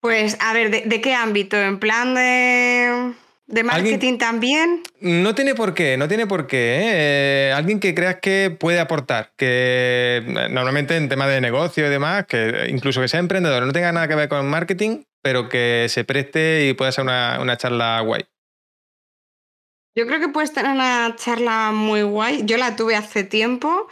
Pues, a ver, ¿de, qué ámbito? ¿En plan de, de marketing también? No tiene por qué, no tiene por qué. ¿eh? ¿eh? alguien que creas que puede aportar, que eh, normalmente en tema de negocio y demás, que incluso que sea emprendedor, no tenga nada que ver con marketing, pero que se preste y pueda ser una, una charla guay. Yo creo que puedes tener una charla muy guay. Yo la tuve hace tiempo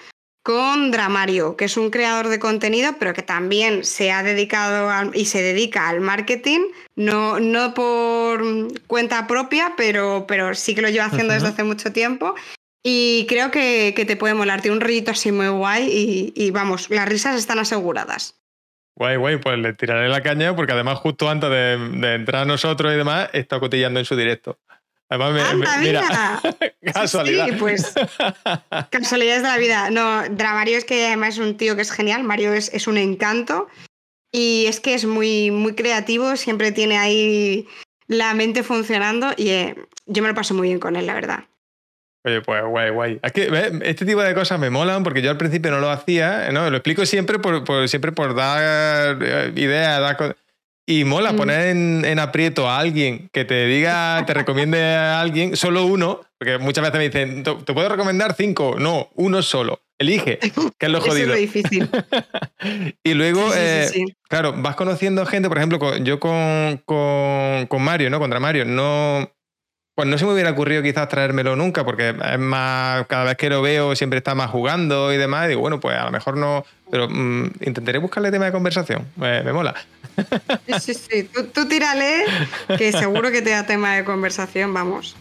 con Dramario, que es un creador de contenido, pero que también se ha dedicado y se dedica al marketing, no, no por cuenta propia, pero, pero sí que lo lleva haciendo desde hace mucho tiempo. Y creo que, te puede molar, tiene un rollito así muy guay y, vamos, las risas están aseguradas. Guay, guay, pues le tiraré la caña porque además justo antes de, de entrar a nosotros y demás, está cotillando en su directo. Además, mira, casualidad. Sí, pues casualidades de la vida. No, Dramario es que además es un tío que es genial. Mario es, es, un encanto y es que es muy, muy creativo. Siempre tiene ahí la mente funcionando y eh, yo me lo paso muy bien con él, la verdad. Oye, pues guay, guay. Es que este tipo de cosas me molan porque yo al principio no lo hacía, ¿no? Lo explico siempre por, por siempre por dar eh, ideas, dar y mola mm. poner en, aprieto a alguien que te diga, te recomiende a alguien, solo uno, porque muchas veces me dicen, ¿te puedo recomendar cinco? No, uno solo. Elige, que es lo jodido. es difícil. y luego, eh, claro, vas conociendo gente, por ejemplo, yo con, con, con Mario, ¿no? Contra Mario, no, pues no se me hubiera ocurrido quizás traérmelo nunca, porque es más, cada vez que lo veo siempre está más jugando y demás. Y digo, bueno, pues a lo mejor no, pero mm, intentaré buscarle tema de conversación. Me, mola. Sí, sí, sí. Tú, tú tírale, que seguro que te da tema de conversación, vamos.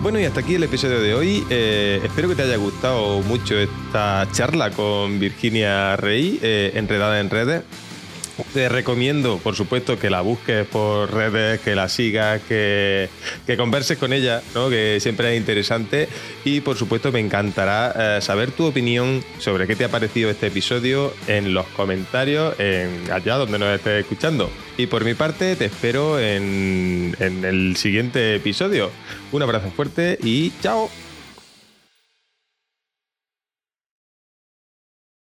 Bueno, y hasta aquí el episodio de hoy. Eh, espero que te haya gustado mucho esta charla con Virginia Rey, eh, enredada en redes. Te recomiendo, por supuesto, que la busques por redes, que la sigas, que, converses con ella, ¿no? que siempre es interesante. Y por supuesto, me encantará eh, saber tu opinión sobre qué te ha parecido este episodio en los comentarios, en allá donde nos estés escuchando. Y por mi parte, te espero en, en el siguiente episodio. Un abrazo fuerte y chao.